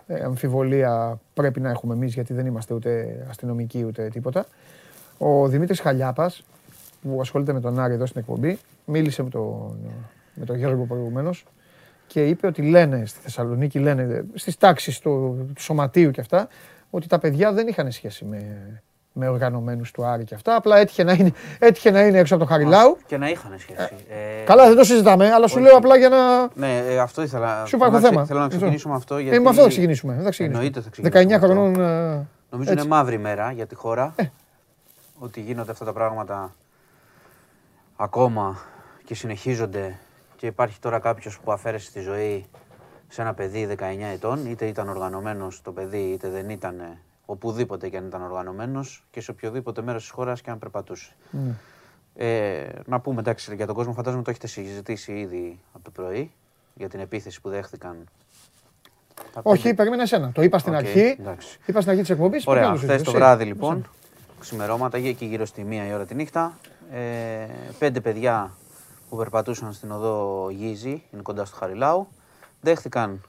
ε, αμφιβολία πρέπει να έχουμε εμείς, γιατί δεν είμαστε ούτε αστυνομικοί ούτε τίποτα. Ο Δημήτρης Χαλιάπας, που ασχολείται με τον Άρη εδώ στην εκπομπή, μίλησε με τον, με τον Γιώργο προηγουμένως και είπε ότι λένε στη Θεσσαλονίκη, λένε στις τάξεις του, του σωματείου και αυτά, ότι τα παιδιά δεν είχαν σχέση με, με οργανωμένους του Άρη και αυτά. Απλά έτυχε να είναι, έτυχε να είναι έξω από το Χαριλάου. Και να είχαν σχέση. Ε, καλά, δεν το συζητάμε, αλλά σου λέω απλά για να. Ναι, ε, αυτό ήθελα. Σου υπάρχει θέμα. Θέλω να ξεκινήσουμε αυτό. Γιατί... Ε, με αυτό θα ξεκινήσουμε. Θα ξεκινήσουμε. Εννοείται θα ξεκινήσουμε. 19 χρονών. Νομίζω είναι μαύρη μέρα για τη χώρα. Ότι γίνονται αυτά τα πράγματα ακόμα και συνεχίζονται και υπάρχει τώρα κάποιος που αφαίρεσε τη ζωή σε ένα παιδί 19 ετών, είτε ήταν οργανωμένος το παιδί, είτε δεν ήταν, οπουδήποτε και αν ήταν οργανωμένος και σε οποιοδήποτε μέρος της χώρας και αν περπατούσε. Mm. Ε, να πούμε εντάξει για τον κόσμο, φαντάζομαι το έχετε συζητήσει ήδη από το πρωί για την επίθεση που δέχτηκαν. Όχι, περίμενε εσένα. Το είπα στην okay, αρχή. Εντάξει. Είπα στην αρχή της εκπομπής. Ωραία, χθες το βράδυ λοιπόν, ξημερώματα, εκεί γύρω στη μία η ώρα τη νύχτα. Ε, πέντε παιδιά που περπατούσαν στην οδό Γίζη, είναι κοντά στο Χαριλάου. Δέχτηκαν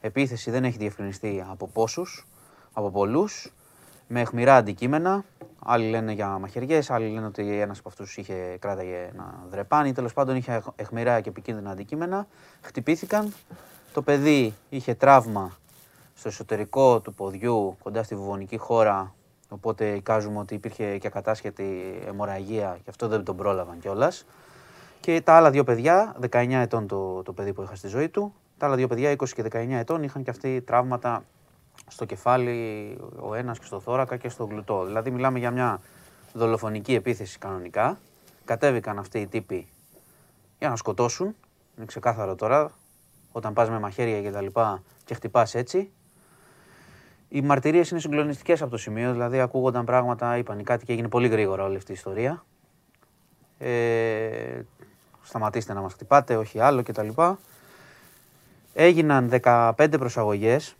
επίθεση, δεν έχει διευκρινιστεί από πόσους, από πολλούς, με αιχμηρά αντικείμενα. Άλλοι λένε για μαχαιριές, άλλοι λένε ότι ένας από αυτούς είχε κράταγε ένα δρεπάνι. Τέλος πάντων είχε αιχμηρά και επικίνδυνα αντικείμενα. Χτυπήθηκαν. Το παιδί είχε τραύμα στο εσωτερικό του ποδιού, κοντά στη βουβονική χώρα. Οπότε εικάζουμε ότι υπήρχε και ακατάσχετη αιμορραγία και αυτό δεν τον πρόλαβαν κιόλας. Και τα άλλα δύο παιδιά, 19 ετών το, το παιδί που είχα στη ζωή του, τα άλλα δύο παιδιά, 20 και 19 ετών, είχαν και αυτοί τραύματα στο κεφάλι, ο ένας και στο θώρακα και στο γλουτό. Δηλαδή μιλάμε για μια δολοφονική επίθεση κανονικά. Κατέβηκαν αυτοί οι τύποι για να σκοτώσουν. Είναι ξεκάθαρο τώρα, όταν πας με μαχαίρια και τα λοιπά και χτυπάς έτσι. Οι μαρτυρίες είναι συγκλονιστικές από το σημείο, δηλαδή ακούγονταν πράγματα, είπαν κάτι και έγινε πολύ γρήγορα όλη αυτή η ιστορία. Ε, σταματήστε να μας χτυπάτε, όχι άλλο κτλ. Έγιναν 15 προσαγωγές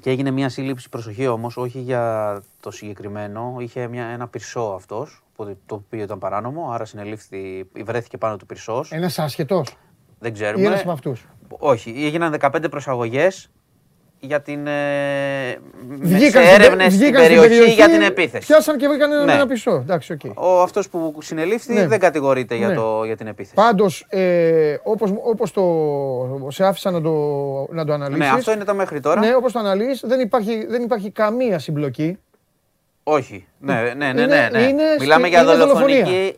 και έγινε μια σύλληψη προσοχή όμως, όχι για το συγκεκριμένο, είχε μια, ένα πυρσό αυτός, το οποίο ήταν παράνομο, άρα συνελήφθη, βρέθηκε πάνω του πυρσός. Ένας άσχετος; Δεν ξέρουμε. Ή ένας με αυτούς; Όχι, έγιναν 15 προσαγωγές για την. Ε, βγήκαν σε έρευνες στην, περιοχή, περιοχή για την επίθεση. Πιάσαν και βρήκαν ναι. ένα πισό. Εντάξει, okay. Ο αυτός που συνελήφθη ναι. δεν κατηγορείται ναι. για, το, για την επίθεση. Πάντως, ε, όπως το. σε άφησα να το, να το αναλύσεις. Ναι, αυτό είναι το μέχρι τώρα. Ναι, όπως το αναλύεις, δεν υπάρχει, δεν υπάρχει καμία συμπλοκή. Όχι. Ναι, ναι, ναι. ναι, ναι. Είναι, Μιλάμε για δολοφονική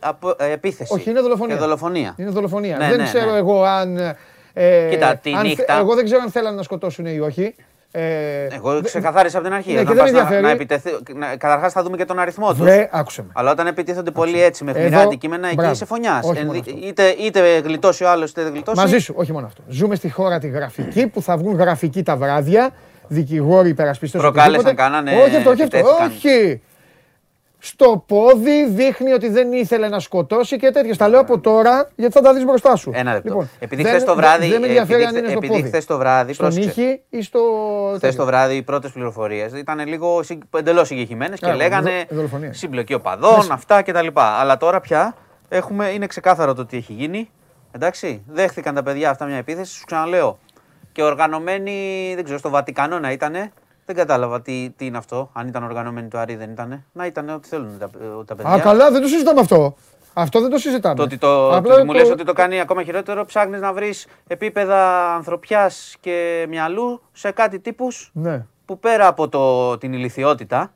επίθεση. Όχι, είναι δολοφονία. Και δολοφονία. Είναι δολοφονία. Ναι, δεν ναι, ξέρω εγώ αν. Ε, Κοίτα, τη νύχτα. Εγώ δεν ξέρω αν θέλανε να σκοτώσουν ή όχι. Ε, Εγώ ξεκαθάρισα από την αρχή. Ναι, όταν να, να επιτεθεί, καταρχάς θα δούμε και τον αριθμό τους. άκουσε με. Αλλά όταν επιτίθενται πολύ έτσι με φυλά αντικείμενα, εκεί είσαι φωνιάς. Είτε, είτε γλιτώσει ο άλλος, είτε δεν γλιτώσει. Μαζί σου, όχι μόνο αυτό. Ζούμε στη χώρα τη γραφική που θα βγουν γραφικοί τα βράδια, δικηγόροι, υπερασπιστές. Προκάλεσαν, κάνανε. Όχι αυτό, όχι αυτό. Όχι. Στο πόδι, δείχνει ότι δεν ήθελε να σκοτώσει και τέτοια. Τα λέω από τώρα γιατί θα τα δεις μπροστά σου. Ένα λεπτό. Λοιπόν, επειδή δεν- χθες το βράδυ. Δεν με ενδιαφέρει αν επειδή, είναι στο επειδή πόδι. χθες το βράδυ. Στον πρόσεξε. ήχη ή στο. Χθες τέτοιο. το βράδυ οι πρώτες πληροφορίες ήταν λίγο εντελώς συγκεκριμένε και Άρα, λέγανε δολο- δολοφονία. συμπλοκή οπαδών, Μέσα. αυτά κτλ. Αλλά τώρα πια έχουμε, είναι ξεκάθαρο το τι έχει γίνει. Εντάξει, δέχθηκαν τα παιδιά αυτά μια επίθεση. Σου ξαναλέω. Και οργανωμένοι, δεν ξέρω, στο Βατικανό να ήταν. Δεν κατάλαβα τι, τι είναι αυτό. Αν ήταν οργανωμένοι το Άρη, δεν ήταν. Να ήταν ό,τι θέλουν τα, τα παιδιά. Α, καλά, δεν το συζητάμε αυτό. Αυτό δεν το συζητάμε. Το ότι, το, Απλά το ότι μου το- λες ότι το κάνει ακόμα χειρότερο, ψάχνεις να βρεις επίπεδα ανθρωπιάς και μυαλού σε κάτι τύπους Ναι. που πέρα από το, την ηλικιότητα,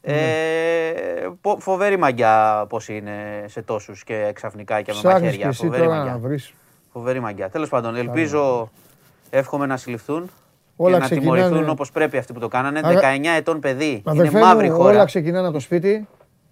Ναι. ε, πο- φοβερή μαγιά πώς είναι σε τόσους και ξαφνικά και με Ψάχνεις και μαχαίρια. εσύ Φοβερή τώρα να μαγιά. βρεις. Φοβερή μαγιά. Τέλος πάντων, ελπίζω, εύχομαι να συλληφθούν Όλα και να ξεκινάνε- τιμωρηθούν όπως πρέπει αυτοί που το κάνανε. Άρα- 19 ετών παιδί, Αδερφέ είναι μαύρη μου, χώρα. όλα ξεκινάνε από το σπίτι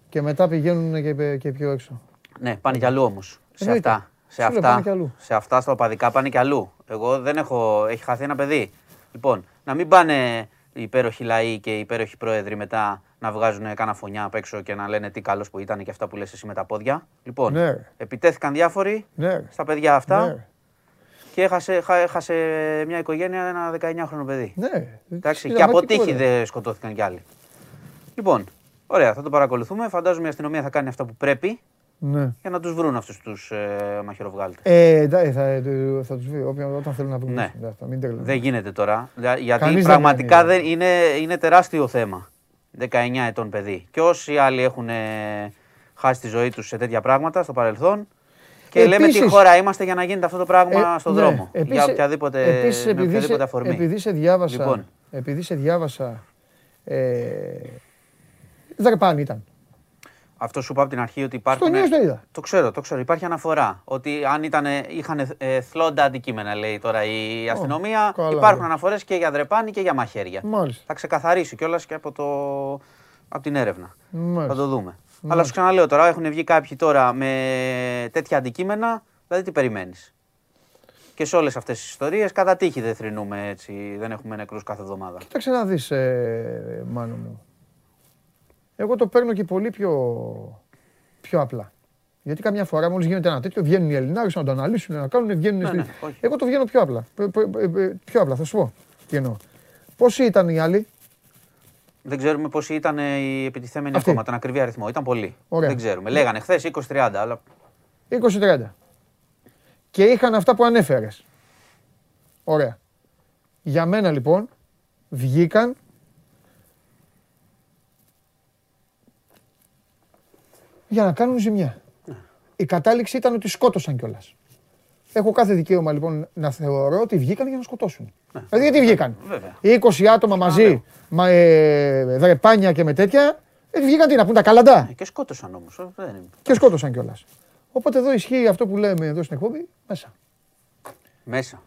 και μετά πηγαίνουν και, και πιο έξω. Ναι, πάνε κι αλλού όμως. Σε Εννοείται. αυτά. Σε Σου λέω, αυτά, πάνε κι αλλού. σε αυτά στα οπαδικά πάνε κι αλλού. Εγώ δεν έχω. Έχει χαθεί ένα παιδί. Λοιπόν, να μην πάνε οι υπέροχοι λαοί και οι υπέροχοι πρόεδροι μετά να βγάζουν κάνα φωνιά απ' έξω και να λένε τι καλός που ήταν και αυτά που λες εσύ με τα πόδια. Λοιπόν, Ναι, ρε. επιτέθηκαν διάφοροι Ναι, ρε. στα παιδιά αυτά Ναι, ρε. Και έχασε, χα- έχασε μια οικογένεια ένα 19χρονο παιδί. Ναι. Εντάξει, και Συνταγματικό, από τύχη ρε. δεν σκοτώθηκαν κι άλλοι. Λοιπόν, ωραία, θα το παρακολουθούμε. Φαντάζομαι η αστυνομία θα κάνει αυτά που πρέπει Ναι. για να τους βρουν αυτούς τους ε, μαχαιροβγάλτες. Ε, εντάξει, θα, ε, θα τους βρει όποιον- όταν θέλουν να βρουν. Ναι. Εντάξει, θα Μην τρελαίνουν. Δεν γίνεται τώρα. δια- Γιατί Κανείς δεν πραγματικά κάνει, δεν είναι, είναι τεράστιο θέμα. 19 ετών παιδί. Και όσοι άλλοι έχουν ε, χάσει τη ζωή τους σε τέτοια πράγματα στο παρελθόν. Και λέμε τι Επίσης- χώρα είμαστε για να γίνεται αυτό το πράγμα Ε, στον ναι. δρόμο. Επίσης- για οποιαδήποτε, επίσης, με επειδή οποιαδήποτε σε- αφορμή. Επειδή σε διάβασα, Λοιπόν. επειδή σε διάβασα, ε, δρεπάν ήταν. Αυτό σου είπα από την αρχή ότι υπάρχουν. Στο news το είδα. Το ξέρω, το ξέρω. Υπάρχει αναφορά. Ότι αν ήταν, είχαν ε, θλόντα αντικείμενα, λέει τώρα η αστυνομία, καλά, υπάρχουν ναι. αναφορές και για δρεπάνη και για μαχαίρια. Μάλιστα. Θα ξεκαθαρίσει κιόλας και από, το, από την έρευνα. Μάλιστα. Θα το δούμε. Αλλά σου ξαναλέω τώρα, έχουν βγει κάποιοι τώρα με τέτοια αντικείμενα, δηλαδή τι περιμένεις; Και σε όλες αυτές τις ιστορίες, κατά τύχη δεν θρυνούμε έτσι, δεν έχουμε νεκρούς κάθε εβδομάδα. Κοίταξε να δεις, ε, Μάνο μου. Εγώ το παίρνω και πολύ πιο, πιο απλά. Γιατί καμιά φορά μόλις γίνεται ένα τέτοιο βγαίνουν οι Ελληνάρες να το αναλύσουν, να κάνουν, βγαίνουν. στη- ναι, όχι. Εγώ το βγαίνω πιο απλά. Ε, ε, ε, Πιο απλά, θα σου πω. Τι εννοώ. Πόσοι ήταν οι άλλοι, Δεν ξέρουμε πόσοι ήταν οι επιτιθέμενοι Αυτοί. ακόμα, τον ακριβή αριθμό. Ήταν πολλοί. Ωραία. Δεν ξέρουμε. Λέγανε χθες 20-30, αλλά 20-30. Και είχαν αυτά που ανέφερες. Ωραία. Για μένα λοιπόν βγήκαν για να κάνουν ζημιά. Η κατάληξη ήταν ότι σκότωσαν κιόλας. Έχω κάθε δικαίωμα λοιπόν να θεωρώ ότι βγήκαν για να σκοτώσουν. Δηλαδή γιατί βγήκαν. Βέβαια. Οι 20 άτομα μαζί, μα, ε, δρεπάνια και με τέτοια, ε, βγήκαν τι να πούν τα καλαντά. Ε, και σκότωσαν όμω. Δεν είναι. Και σκότωσαν κιόλα. Οπότε εδώ ισχύει αυτό που λέμε εδώ στην εκπομπή. Μέσα. Μέσα.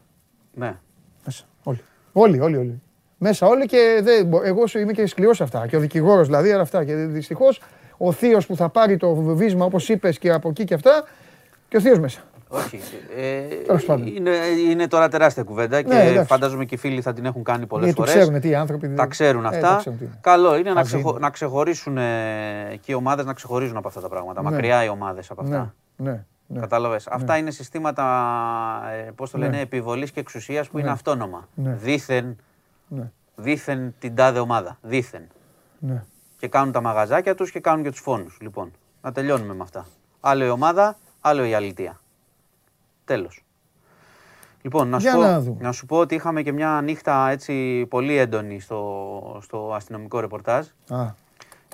Ναι. Μέσα. Όλοι. Όλοι, όλοι, όλοι. Μέσα όλοι και δεν, μπο- εγώ σου είμαι και σκληρό σε αυτά. Και ο δικηγόρο δηλαδή, αλλά αυτά. Και δυστυχώ ο θείο που θα πάρει το βίσμα όπω είπε και από εκεί και αυτά. Και ο θείο μέσα. Όχι. Ε, Τέλος πάντων. είναι, είναι τώρα τεράστια κουβέντα και Ναι, εντάξει. φαντάζομαι και οι φίλοι θα την έχουν κάνει πολλές Γιατί φορές. ξέρουν τι οι άνθρωποι. Τα ξέρουν Ε, αυτά. τα ξέρουν τι είναι. Καλό είναι να, Μαζί ξεχω... είναι. να ξεχωρίσουν ε, και οι ομάδες να ξεχωρίζουν από αυτά τα πράγματα. Ναι. Μακριά οι ομάδες από Ναι, αυτά. ναι, ναι. Κατάλαβες. Αυτά είναι συστήματα ε, πώς το Ναι. λένε, επιβολής και εξουσίας που είναι αυτόνομα. Ναι. Δήθεν, Ναι, δήθεν την τάδε ομάδα. Δήθεν. ναι. Και κάνουν τα μαγαζάκια τους και κάνουν και τους φόνους. Λοιπόν, να τελειώνουμε με αυτά. Άλλο η ομάδα, άλλο η αλητεία. Τέλος. Λοιπόν, να σου, Για πω, να δούμε. να σου πω ότι είχαμε και μια νύχτα έτσι πολύ έντονη στο, στο αστυνομικό ρεπορτάζ. Α,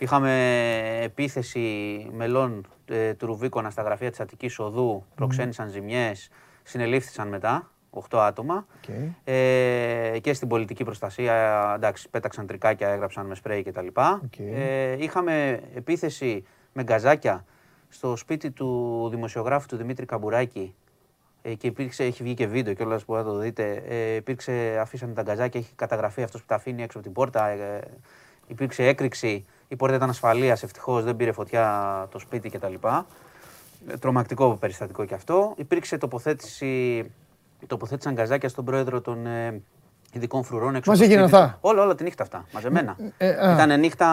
Είχαμε επίθεση μελών ε, του Ρουβίκονα στα γραφεία της Αττικής Οδού, προξένησαν ζημιές, συνελήφθησαν μετά, 8 άτομα. οκ. Ε, και στην πολιτική προστασία, εντάξει, πέταξαν τρικάκια, έγραψαν με σπρέι κτλ. Οκ. Ε, είχαμε επίθεση με γκαζάκια στο σπίτι του δημοσιογράφου του Δημήτρη Καμπουράκη ε, και υπήρξε, έχει βγει και βίντεο κιόλας που θα το δείτε. Ε, υπήρξε, αφήσανε τα γκαζάκια, έχει καταγραφεί αυτός που τα αφήνει έξω από την πόρτα. Ε, υπήρξε έκρηξη. Η πόρτα ήταν ασφαλείας, ευτυχώς δεν πήρε φωτιά το σπίτι κτλ. Ε, τρομακτικό περιστατικό κι αυτό. Υπήρξε τοποθέτηση, τοποθέτησαν γκαζάκια στον πρόεδρο των ε, ειδικών φρουρών έξω Μαζί από το γίνανε σπίτι αυτά; του. Όλα, όλα τη νύχτα αυτά. Μαζεμένα. Ε, α. Ήταν νύχτα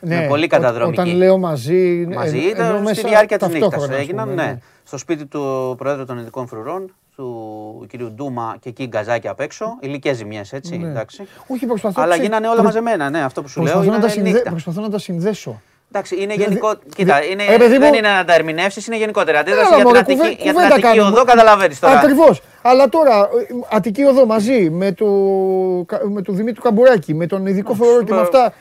με πολύ ό- καταδρομική. Όταν λέω μαζί. Μαζί εν- ήταν εννοώ στη μέσα διάρκεια της νύχτας. ταυτόχρονα, ας Έγιναν, πούμε, ναι. Στο σπίτι του Προέδρου των Ειδικών Φρουρών, του κ. Ντούμα και εκεί γκαζάκι απ' έξω. Ηλικίε ζημιές, έτσι. Ναι. Εντάξει. Όχι, προσπαθώ. Αλλά ξέρεις, γίνανε όλα προ- μαζεμένα, ναι, αυτό που σου λέω. Προσπαθώ να, Είναι τα συνδε... νύχτα. προσπαθώ να τα συνδέσω. Εντάξει, είναι Δηλαδή, γενικό. δη- Κοίτα, είναι... ρε παιδί δεν μου- είναι να τα ερμηνεύσεις, είναι γενικότερα. Αντίδραση Έλα, για την μωρέ, Αττική, κουβέ- για την κουβέντα Αττική κάνουμε. Οδό, καταλαβαίνεις τώρα. Ακριβώς. Αλλά τώρα, ε, Αττική Οδό μαζί με του, με του Δημήτρου Καμπουράκη, με τον ειδικό φορό και με μπα- αυτά.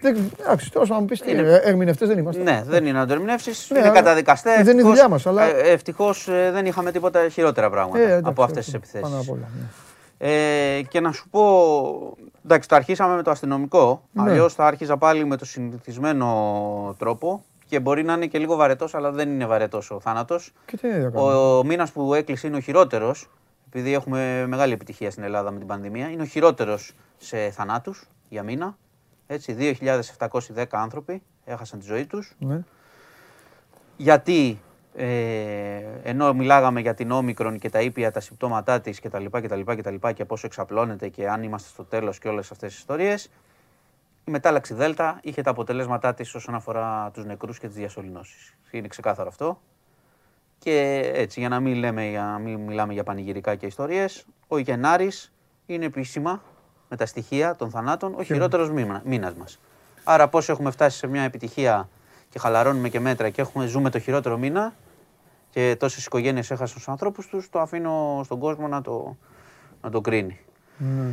Δεν- Εντάξει, τώρα θα μου πεις τι. Ερμηνευτές δεν είμαστε. Ναι, δεν είναι να το ερμηνεύσει. Ναι, είναι αλλά καταδικαστές. δεν είναι η δουλειά μας, αλλά- Ευτυχώς δεν είχαμε τίποτα χειρότερα πράγματα Ε, εντάξει, από αυτές αυτό, τι επιθέσεις. Πάνω απ' όλα. ναι. Ε, και να σου πω, εντάξει, το αρχίσαμε με το αστυνομικό. Ναι. Αλλιώς θα άρχιζα πάλι με το συνηθισμένο τρόπο. Και μπορεί να είναι και λίγο βαρετός, αλλά δεν είναι βαρετός ο θάνατος. Και τι να Ο, κάνουμε. ο μήνας που έκλεισε είναι ο χειρότερος, επειδή έχουμε μεγάλη επιτυχία στην Ελλάδα με την πανδημία. Είναι ο χειρότερος σε θανάτους για μήνα. Έτσι, 2.710 άνθρωποι έχασαν τη ζωή τους Ναι. γιατί ε, ενώ μιλάγαμε για την όμικρον και τα ήπια, τα συμπτώματά της και τα λοιπά και τα λοιπά και τα λοιπά και πόσο εξαπλώνεται και αν είμαστε στο τέλος και όλες αυτές τις ιστορίες, η μετάλλαξη Δέλτα είχε τα αποτελέσματά της όσον αφορά τους νεκρούς και τις διασωληνώσεις. Είναι ξεκάθαρο αυτό. Και έτσι, για να μην, λέμε, για να μην μιλάμε για πανηγυρικά και ιστορίες, ο Γενάρης είναι επίσημα με τα στοιχεία των θανάτων ο χειρότερος μήνα, μήνας μας. Άρα πώς έχουμε φτάσει σε μια επιτυχία και χαλαρώνουμε και μέτρα και έχουμε, ζούμε το χειρότερο μήνα και τόσες οικογένειες έχασαν τους ανθρώπους τους, το αφήνω στον κόσμο να το, να το κρίνει. Ναι.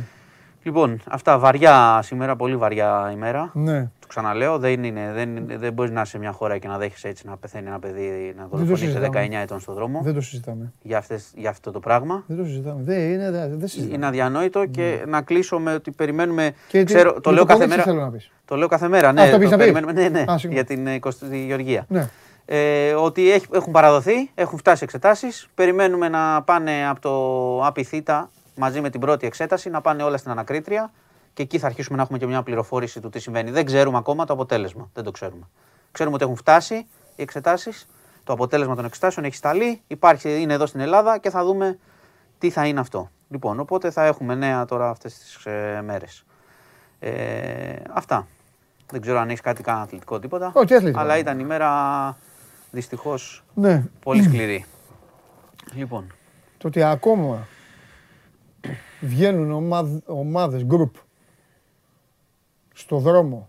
Λοιπόν, αυτά βαριά σήμερα, πολύ βαριά ημέρα. Ναι. Το ξαναλέω, δεν, είναι, δεν, είναι- δεν μπορείς να είσαι σε μια χώρα και να δέχεσαι έτσι να πεθαίνει ένα παιδί να το δολοφονείται 19 συζητάμε. ετών στον δρόμο Δεν το συζητάμε. για, αυτές, για αυτό το πράγμα. Δεν το συζητάμε. Δεν είναι, δεν, δεν συζητάμε. Είναι αδιανόητο και να κλείσω με ότι περιμένουμε. Ναι. Και τι- ξέρω, με το λέω κάθε κόμιξ τι μέρα. θέλω να πεις. Το λέω κάθε μέρα. Ναι, αυτό πεις το να πεις. περιμένουμε. Ναι, ναι, Α, συγγνώμη. για την ε, 20η Γεωργία. Ναι. Ε, ότι έχει- έχουν παραδοθεί, έχουν φτάσει εξετάσεις. Περιμένουμε να πάνε από το ΑΠΙΘΙΤΑ μαζί με την πρώτη εξέταση, να πάνε όλα στην ανακρίτρια και εκεί θα αρχίσουμε να έχουμε και μια πληροφόρηση του τι συμβαίνει. Δεν ξέρουμε ακόμα το αποτέλεσμα. Δεν το ξέρουμε. Ξέρουμε ότι έχουν φτάσει οι εξετάσεις. Το αποτέλεσμα των εξετάσεων έχει σταλεί, υπάρχει, είναι εδώ στην Ελλάδα και θα δούμε τι θα είναι αυτό. Λοιπόν, οπότε θα έχουμε νέα τώρα αυτές τις ε, μέρες. Ε, αυτά. Δεν ξέρω αν έχεις κάτι καν αθλητικό τίποτα. Όχι, τι αθλητικό. Αλλά ήταν η μέρα δυστυχώς Ναι. πολύ σκληρή. λοιπόν, Το ότι ακόμα βγαίνουν ομάδ, ομάδες, group, στο δρόμο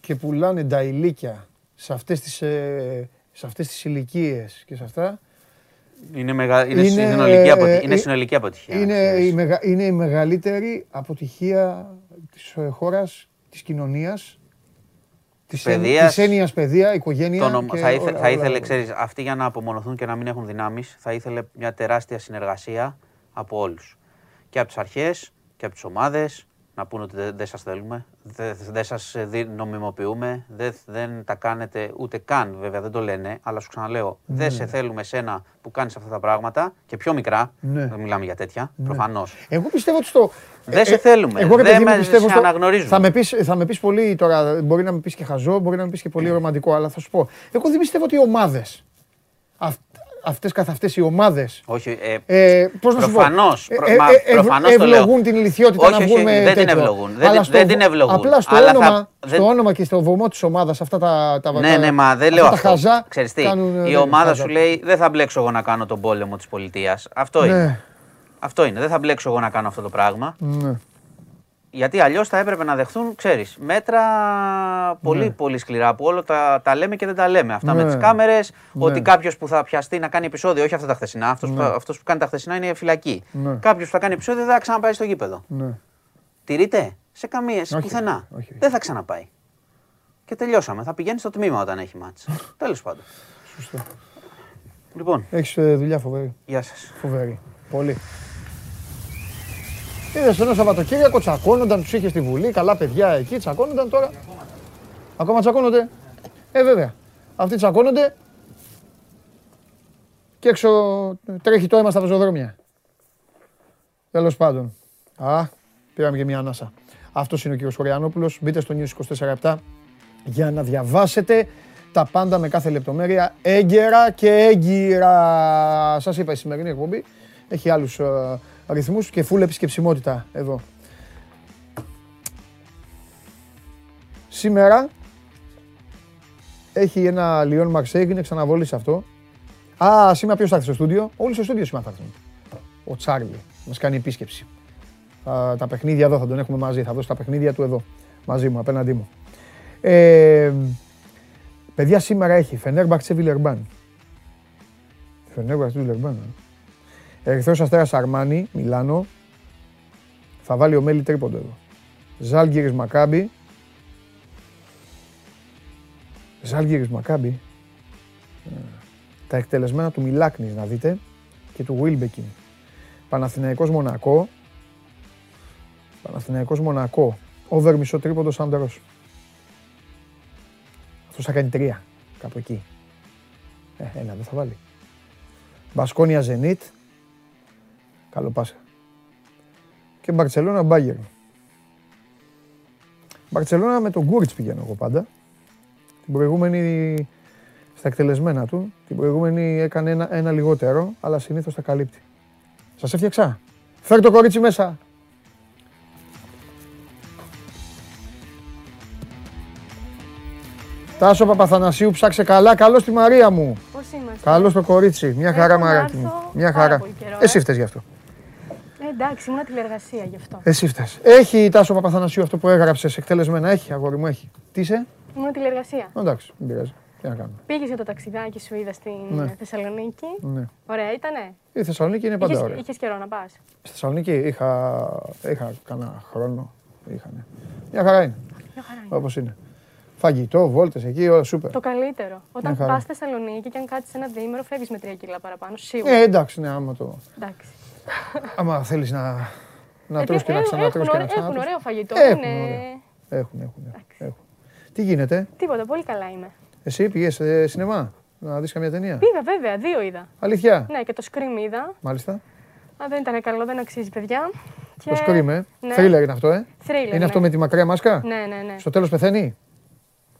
και πουλάνε τα ηλίκια σε αυτές τις, ε, σε αυτές τις ηλικίες και σε αυτά, είναι, μεγα... είναι, Είναι, συνολική, ε, αποτι... ε, είναι ε, συνολική αποτυχία. είναι, ξέρεις. η μεγα, είναι η μεγαλύτερη αποτυχία της ε, χώρας, της κοινωνίας, της, εν- παιδείας. της έννοιας παιδεία, οικογένεια Το όνομα- και θα, ήθε, όλα- θα όλα- ήθελε, ξέρεις, αυτοί για να απομονωθούν και να μην έχουν δυνάμεις, θα ήθελε μια τεράστια συνεργασία από όλους. Και από τις αρχές και από τις ομάδες, να πούνε ότι δεν, δεν σας θέλουμε, δεν, δεν σας ε, δι- νομιμοποιούμε, δεν, δεν τα κάνετε ούτε καν, βέβαια δεν το λένε, αλλά σου ξαναλέω, δεν σε θέλουμε σένα που κάνεις αυτά τα πράγματα και πιο μικρά, Ναι. δεν μιλάμε για τέτοια, προφανώς. Εγώ πιστεύω ότι στο. Δεν σε θέλουμε. Εγώ ρε Δεν παιδί μου με- πιστεύω σε στο... αναγνωρίζουμε. Θα με, πεις, θα με πεις πολύ τώρα, μπορεί να με πεις και χαζό, μπορεί να με πεις και πολύ ρομαντικό, αλλά θα σου πω. Εγώ δεν πιστεύω ότι οι ομάδες, αυ, αυτές καθ' αυτές οι ομάδες, Όχι, ε, ε, πώς να σου πω, Προφανώς, ε, προ- ε, μα ε, ευ- προφανώς το λέω. ευλογούν την ηλικιότητα Όχι, να όχι, βγουν με δεν την τέτοιο. ευλογούν, δεν Αλλά την- δεν την ευλογούν. Απλά στο, Αλλά θα- όνομα, δεν- στο όνομα και στο βωμό της ομάδας αυτά τα, τα, Ναι, τα- ναι, μα δεν αυτά λέω τα αυτό. χαζά Ξέρεις τι, κάνουν, ε, η δεν- ομάδα χαζά. σου λέει δεν θα μπλέξω εγώ να κάνω τον πόλεμο της πολιτείας. Αυτό είναι. Ναι, Αυτό είναι. Δεν θα μπλέξω εγώ να κάνω αυτό το πράγμα. Ναι. Γιατί αλλιώς θα έπρεπε να δεχθούν, ξέρεις, μέτρα πολύ, πολύ σκληρά που όλα τα, τα λέμε και δεν τα λέμε. Αυτά με Ναι. τις κάμερες, Ναι. ότι κάποιος που θα πιαστεί να κάνει επεισόδιο, όχι αυτά τα χθεσινά, αυτός που, αυτός που κάνει τα χθεσινά είναι φυλακή. Ναι. Κάποιος που θα κάνει επεισόδιο δεν θα ξαναπάει στο γήπεδο. ναι. Τηρείται σε καμία, σε Όχι, πουθενά. όχι, όχι. Δεν θα ξαναπάει. Και τελειώσαμε. Θα πηγαίνει στο τμήμα όταν έχει μάτς. Τέλος πάντων. Σωστό. Λοιπόν, Έχεις ε, δουλειά φοβερή. γεια σας. Φοβερή. Πολύ. Είδες ένα Σαββατοκύριακο τσακώνονταν, τους είχες στη Βουλή, καλά παιδιά εκεί, τσακώνονταν τώρα. Ακόμα τσακώνονται. Ε, βέβαια. Αυτοί τσακώνονται και έξω τρέχει το αίμα στα πεζοδρόμια. Τέλος πάντων. Α, πήραμε και μια ανάσα. Αυτός είναι ο κύριος Χωριανόπουλος. Μπείτε στο News 24-7 για να διαβάσετε τα πάντα με κάθε λεπτομέρεια έγκαιρα και έγκυρα. Σας είπα η σημερινή εκπομπή έχει άλλους ε, αριθμούς και φουλ επισκεψιμότητα εδώ. Σήμερα έχει ένα Λιόν Μαρσέη, είναι ξαναβολή σε αυτό. Α, σήμερα ποιος θα έρθει στο στούντιο; Όλοι στο στούντιο σήμερα θα έρθουν. Ο Τσάρλι. Μας κάνει επίσκεψη. Τα, τα παιχνίδια εδώ θα τον έχουμε μαζί. Θα δώσει τα παιχνίδια του εδώ. Μαζί μου, απέναντί μου. Ε, παιδιά, σήμερα έχει Φενέρμπαξε Βιλερμπάν. Φενέρμπαξε Βιλερμπάν. Ε. Ερυθρός Αστέρας Αρμάνι, Μιλάνο. Θα βάλει ο Μέλι τρίποντο εδώ. Ζάλγκυρης Μακάμπι. Ζάλγκυρης Μακάμπι. Τα εκτελεσμένα του Μιλάκνης να δείτε και του Βίλμπεκιν. Παναθηναϊκός Μονακό. Παναθηναϊκός Μονακό. Over μισό τρίποντο Σάντερος. Αυτός θα κάνει τρία. Κάπου εκεί. Ε, ένα δεν θα βάλει. Μπασκόνια Ζενίτ. Καλό πάσα. Και Μπαρτσελώνα Μπάγκερ. Μπαρτσελώνα με τον Γκούριτς πηγαίνω εγώ πάντα. Την προηγούμενη στα εκτελεσμένα του. Την προηγούμενη έκανε ένα, ένα λιγότερο, αλλά συνήθως τα καλύπτει. Σας έφτιαξα. Φέρ το κορίτσι μέσα. Τάσο Παπαθανασίου, ψάξε καλά. Καλό στη Μαρία μου. Πώς είμαστε; Καλό στο κορίτσι. Μια χαρά, Έχω να μαράκι μου. έρθω Μια πάρα χαρά. πολύ καιρό, ε. Εσύ φταίς γι' αυτό. Ε, εντάξει, ήμουν τηλεργασία γι' αυτό. Εσύ φταίς. Έχει η Τάσο Παπαθανασίου αυτό που έγραψες εκτελεσμένα. Έχει, αγόρι μου, έχει. Τι είσαι; Ήμουν τηλεργασία. Εντάξει, δεν πειράζει. Τι να κάνουμε. Πήγες για το ταξιδάκι σου, είδα στην Ναι. Θεσσαλονίκη. Ναι. Ωραία, ήτανε; Η Θεσσαλονίκη είναι πάντα ωραία. Είχες καιρό να πας; Στη Θεσσαλονίκη είχα, είχα κανένα χρόνο. Είχανε. Μια χαρά είναι. Μια χαρά είναι. Όπως είναι. Φαγητό, βόλτες εκεί, όλα σούπερ. Το καλύτερο. Όταν χαρά. πας Θεσσαλονίκη και αν κάτσεις ένα διήμερο, φεύγεις με τρία κιλά παραπάνω. Σίγουρα. Ε, εντάξει, ναι, άμα, το, Εντάξει. Άμα θέλεις να, να Ε, τρως και να έχουν- ξανατρως και να έχουν, ωραίο- έχουν ξανατρως. ωραίο φαγητό. Έχουν είναι... ωραίο. Έχουν, έχουν, έχουν. Τι γίνεται, Τίποτα, πολύ καλά είμαι. εσύ πήγες σε σινεμά να δεις καμία ταινία; Πήγα βέβαια, δύο είδα. Αλήθεια, Ναι, και το Scream είδα. μάλιστα. Α, δεν ήταν καλό, δεν αξίζει, παιδιά. Το Scream, ε. Ναι. Thriller είναι αυτό, ε. Thriller, Είναι ναι. αυτό με τη μακριά μάσκα; Ναι, ναι, ναι. Στο τέλος πεθαίνει;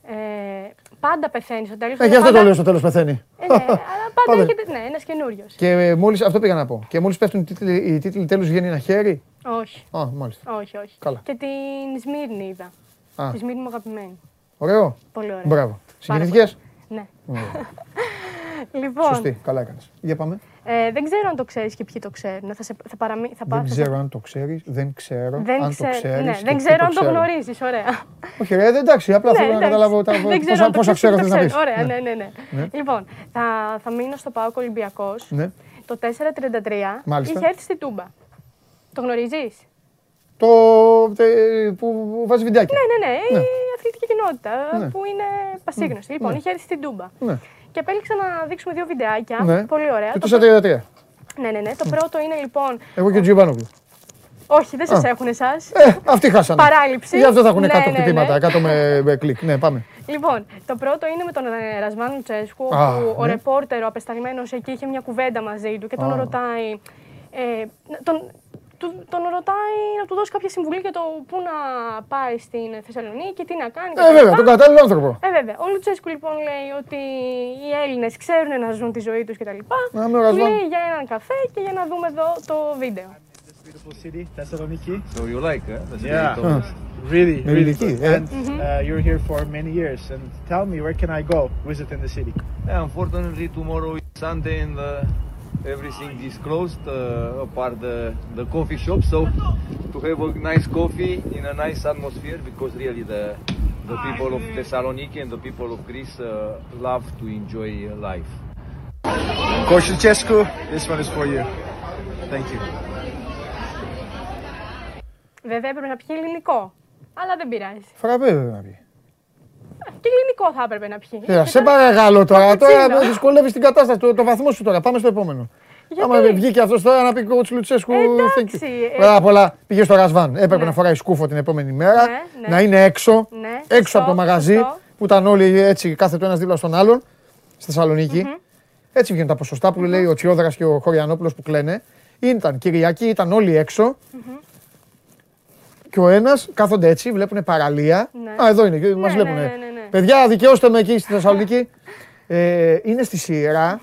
Ε, πάντα πεθαίνει στο τέλος. Ε, γι' αυτό το λέω στο τέλος πεθαίνει. Ε, ναι, αλλά πάντα Πάντα. έχετε. Ναι, ένας καινούριος. Και μόλις, αυτό πήγα να πω. Και μόλις πέφτουν οι τίτλοι, οι τίτλοι τέλους βγαίνει ένα χέρι. Όχι, Α, μάλιστα. όχι, όχι. Καλά. Και την Σμύρνη είδα. Α. Τη Σμύρνη μου αγαπημένη. Ωραίο. Πολύ ωραία. Μπράβο. Συγκινήθηκες; Ναι. Ωραία. Λοιπόν, Σωστή. Καλά έκανες. Για πάμε. Ε, δεν ξέρω αν το ξέρεις και ποιοι το ξέρουν. Θα, σε, θα, παραμεί, θα Δεν πάω- θα- ξέρω αν το ξέρεις. Δεν ξέρω Δεν αν ξέ- το ξέρεις. ναι, και δεν ποιοι ξέρω αν το ξέρουν. γνωρίζεις. Ωραία. Όχι ρε, δεν εντάξει. Απλά Ναι, θέλω να εντάξει. καταλάβω τα, Δεν ξέρω πόσα, αν το πόσα ξέρω ξέρεις, θες το να πεις. ξέρεις. Ωραία, ναι, ναι, ναι. Ναι. Λοιπόν, θα, θα μείνω στο ΠΑΟΚ Ολυμπιακός. Ναι. Το 433 Μάλιστα. είχε έρθει στην Τούμπα. Το γνωρίζεις; Το τε- που βάζει βιντεάκια. Ναι, ναι, ναι, Ναι. η αθλητική κοινότητα Ναι. που είναι πασίγνωστη. Λοιπόν, Ναι. είχε έρθει στην Τούμπα. Ναι. Και επέλεξα να δείξουμε δύο βιντεάκια. Ναι. Πολύ ωραία. Και Το το 433. Ναι, ναι, ναι. Το πρώτο είναι λοιπόν. Εγώ και ο Τζιοβάνογλου. Όχι, δεν σας Α. έχουν εσάς. Ε, αυτοί χάσανε. Παράληψη. Γι' αυτό θα έχουν Ναι, 100 ναι, χτυπήματα, ναι. 100 με, με κλικ. Ναι, πάμε. Λοιπόν, το πρώτο είναι με τον ε, Ρασβάν Τσέσκου, Α, όπου ο ναι. ρεπόρτερ, ο απεσταλμένος εκεί, είχε μια κουβέντα μαζί του και τον Α. ρωτάει. Ε, τον, του- τον ρωτάει να του δώσει κάποια συμβουλή για το πού να πάει στην Θεσσαλονίκη και τι να κάνει. Ε, βέβαια, τον κατάλληλο άνθρωπο. Ε, βέβαια. Ο Λουτσέσκου λοιπόν λέει ότι οι Έλληνες ξέρουν να ζουν τη ζωή τους κτλ. Να με ο Ρασβάν. Λέει για έναν καφέ και για να δούμε εδώ το βίντεο. beautiful city, Thessaloniki. So you like, huh? The Yeah, city of- really, Really really key, good. yeah. And uh, you're here for many years. And tell me, where can I go visit in the city? Yeah, unfortunately, tomorrow is Sunday and uh, everything is closed uh, apart the, the coffee shop. So to have a nice coffee in a nice atmosphere because really the the people of Thessaloniki and the people of Greece uh, love to enjoy uh, life. Coach Lucescu, this one is for you. Thank you. Βέβαια έπρεπε να πιει ελληνικό. Αλλά δεν πειράζει. Φραπέ, βέβαια να πει. Και ελληνικό θα έπρεπε να πιει. Κοίτα, σε παρακαλώ τώρα. Τώρα Καπουτσίνο. δυσκολεύεις την κατάσταση, το, το βαθμό σου τώρα. Πάμε στο επόμενο. Γιατί; Άμα βγήκε αυτός τώρα να πει κότσου Λουτσέσκου. Εντάξει, thank you. ε. Πρώτα απ' όλα πήγε στο Ρασβάν. Έπρεπε Ναι. να φοράει σκούφο την επόμενη μέρα. Ναι, ναι. Να είναι έξω. Ναι, έξω σωστό, από το μαγαζί σωστό. που ήταν όλοι έτσι κάθετο ένας δίπλα στον άλλον. Στη θεσσαλονικη Έτσι βγαίνουν τα ποσοστά που λέει ο Τσιόδρας και ο Χωριανόπουλος που κλαίνε. Ήταν Κυριακή, ήταν όλοι έξω. Και ο ένας κάθονται έτσι, βλέπουν παραλία. Ναι. Α, εδώ είναι, μας ναι, βλέπουν. Ναι, ναι, ναι. Παιδιά, δικαιώστε με εκεί στη Θεσσαλονίκη. Ε, είναι στη σειρα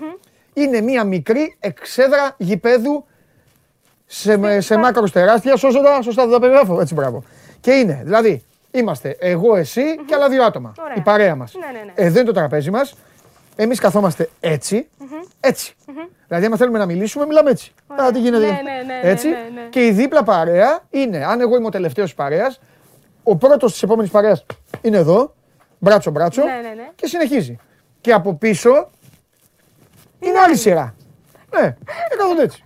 Είναι μία μικρή εξέδρα γηπέδου σε, με- σε μάκρος τεράστια. Σωστά, σωστά δεν τα περιγράφω. Έτσι, μπράβο. Και είναι, δηλαδή, Είμαστε εγώ, εσύ και άλλα δύο άτομα. Ωραία. Η παρέα μας. Ναι, ναι, ναι. Εδώ είναι το τραπέζι μας. Εμείς καθόμαστε έτσι. Έτσι. Δηλαδή, άμα θέλουμε να μιλήσουμε, μιλάμε έτσι. Ωραία. Α, τι γίνεται. Ναι, ναι, ναι, έτσι. ναι, ναι, ναι. Και η δίπλα παρέα είναι, αν εγώ είμαι ο τελευταίος της παρέας, ο πρώτος της επόμενης παρέας είναι εδώ. Μπράτσο, μπράτσο. Ναι, ναι, ναι. Και συνεχίζει. Και από πίσω είναι άλλη σειρά. Ναι, και κάθονται έτσι.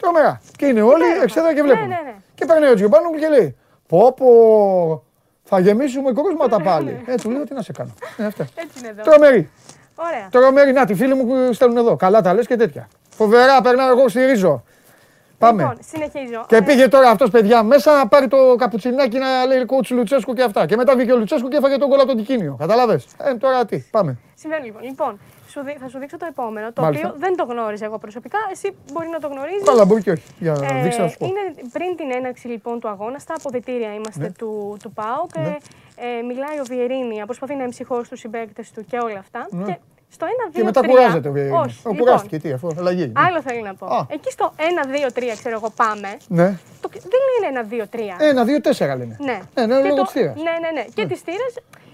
Τρομερά. Και είναι όλοι εξέδρα και βλέπουν. Ναι, ναι, ναι. Και περνάει ο Τζιομπάνου και λέει: Πω, πω, θα γεμίσουμε κρούσματα πάλι. Ε, του λέω τι να σε κάνω. Ε, αυτά. Έτσι είναι εδώ. Τρομερή. Ωραία. Τρομερή. Να, τη φίλη μου που στέλνουν εδώ. Καλά τα λες και τέτοια. Φοβερά, περνάω εγώ, στηρίζω. Πάμε. Λοιπόν, συνεχίζω. Και Ε, πήγε τώρα αυτός παιδιά μέσα να πάρει το καπουτσινάκι να λέει κότσου Λουτσέσκου και αυτά. Και μετά βγήκε ο Λουτσέσκου και έφαγε τον κόλλα από τον Τικίνιο. Κατάλαβε. Ε, τώρα τι. Πάμε. Συμβαίνει λοιπόν. Λοιπόν, σου δει- θα σου δείξω το επόμενο, το Μάλιστα. οποίο δεν το γνώριζα εγώ προσωπικά. Εσύ μπορεί να το γνωρίζεις. Καλά, μπορεί και όχι. Για να Ε, δείξει να σου πω. είναι πριν την έναρξη λοιπόν του αγώνα, στα αποδητήρια είμαστε Ναι. του, του ΠΑΟ και Ναι. ε, μιλάει ο Βιερίνη, προσπαθεί να εμψυχώσει του συμπαίκτες του και όλα αυτά. Ναι. Και στο 1-2-3. Και μετά κουράζεται ο Βιερίνη. Όχι. Ο, λοιπόν, κουράστηκε, τι, αφού αλλαγή. έγινε. Άλλο θέλει να πω. Α. Εκεί στο 1-2-3, ξέρω εγώ, πάμε. Ναι. Το, δεν είναι 1-2-3. Ένα, δύο, τέσσερα λένε. Ναι. Ε, ναι, Και λόγω το- της θύρας. Ναι, ναι, ναι. Και τη θύρα.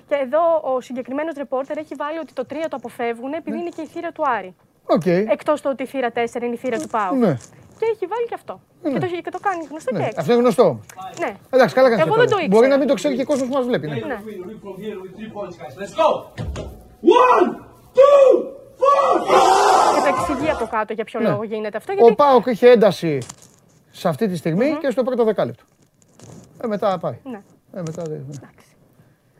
Και εδώ ο συγκεκριμένος ρεπόρτερ έχει βάλει ότι το 3 το αποφεύγουν Ναι. επειδή είναι και η θύρα του Άρη. Οκ. Εκτός το ότι η θύρα 4 είναι η θύρα του Πάου. Ναι. Και έχει βάλει και αυτό. Ναι. Και, το, και το κάνει γνωστό Ναι. και έξω. Αυτό είναι γνωστό. Ναι. Εντάξει, καλά κάνεις Εγώ και δεν το το λες. ήξερα. Μπορεί να μην το ξέρει και ο κόσμος που μας βλέπει. Ναι. Ναι. Και το εξηγεί από κάτω για ποιο Ναι. λόγο γίνεται αυτό. Ο Γιατί Πάοκ είχε ένταση σε αυτή τη στιγμη και στο πρώτο δεκάλεπτο. Ε, μετά πάει. Ναι. Ε, μετά δεν. ναι.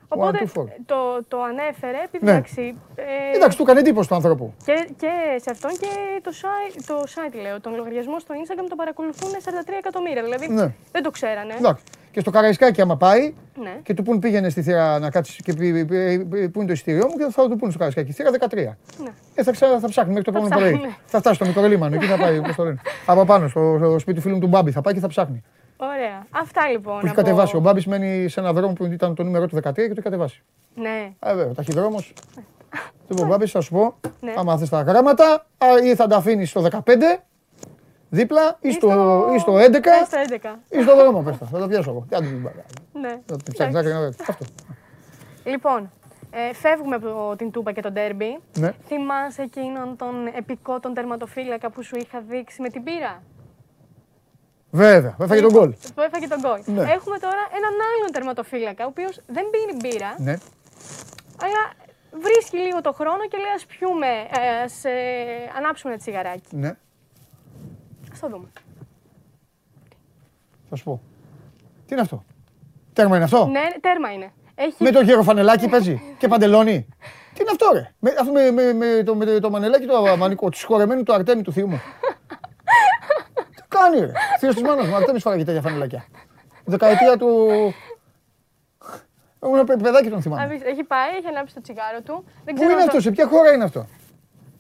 Οπότε two, four. το, το ανέφερε, επειδή Ναι. εντάξει. ε, Εντάξει, του έκανε εντύπωση του ανθρώπου. Και, και σε αυτόν και το site, το site λέω, τον λογαριασμό στο Instagram τον παρακολουθούν 43 εκατομμύρια. Δηλαδή Ναι. δεν το ξέρανε. Εντάξει. Και στο Καραϊσκάκι, άμα πάει Ναι. και του πούν πήγαινε στη θύρα να κάτσεις και πει, πει- πει- πού είναι το εισιτήριό μου και θα του πούνε στο Καραϊσκάκι. Θύρα 13. Ναι. Ε, θα, ξα, θα ψάχνει μέχρι το Θα επόμενο πρωί. ψάχνει. Θα φτάσει στο μικρολίμανο, εκεί θα πάει, πώς το λένε. Από πάνω, στο, στο σπίτι του φίλου μου του Μπάμπη θα πάει και θα ψάχνει. Ωραία. Αυτά λοιπόν. Που έχει από- κατεβάσει. Ο Μπάμπης μένει σε ένα δρόμο που ήταν το νούμερο του 13 και το έχει κατεβάσει. Ναι. Ε, βέβαια, ταχυδρόμος. Λοιπόν, Μπάμπη, θα σου πω, Ναι. άμα θες τα γράμματα, α, ή θα τα αφήνεις στο 15, δίπλα, ή στο, ή στο 11, Ναι, στο 11. ή στο δρόμο. Πες τα, θα τα πιάσω εγώ. Κάντε την μπάλα. Ναι. Θα την ψάχνεις, άκρη να βρεις. Αυτό. Λοιπόν, ε, φεύγουμε από την Τούπα και τον Ντέρμπι. Ναι. Θυμάσαι εκείνον τον επικό τον τερματοφύλακα που σου είχα δείξει με την πύρα; Βέβαια, έφαγε τον γκολ. Που έφαγε τον γκολ. Ναι. Έχουμε τώρα έναν άλλον τερματοφύλακα, ο οποίος δεν πίνει μπύρα, Ναι. αλλά βρίσκει λίγο το χρόνο και λέει ας πιούμε, ε, ας ε, ανάψουμε ένα τσιγαράκι. Ναι, Ας το δούμε. θα σου πω. Τι είναι αυτό; Τέρμα είναι αυτό; Ναι, τέρμα είναι. Έχει... Με το γεροφανελάκι παίζει και παντελόνι. Τι είναι αυτό, ρε; Με, αυτό με, με, με, το, με το μανελάκι το αμανικό, του συγχωρεμένου του Αρτέμι του θείου μου. Τι κάνει, ρε; Θείος της μάνας μου, Αρτέμις φάγε τέτοια φανελάκια. Δεκαετία του. Εγώ ένα παι- παιδάκι τον Α, θυμάμαι. δεις, Έχει πάει, έχει ανάψει το τσιγάρο του. Δεν Πού ξέρω είναι αν αυτός, το... σε ποια χώρα είναι αυτό;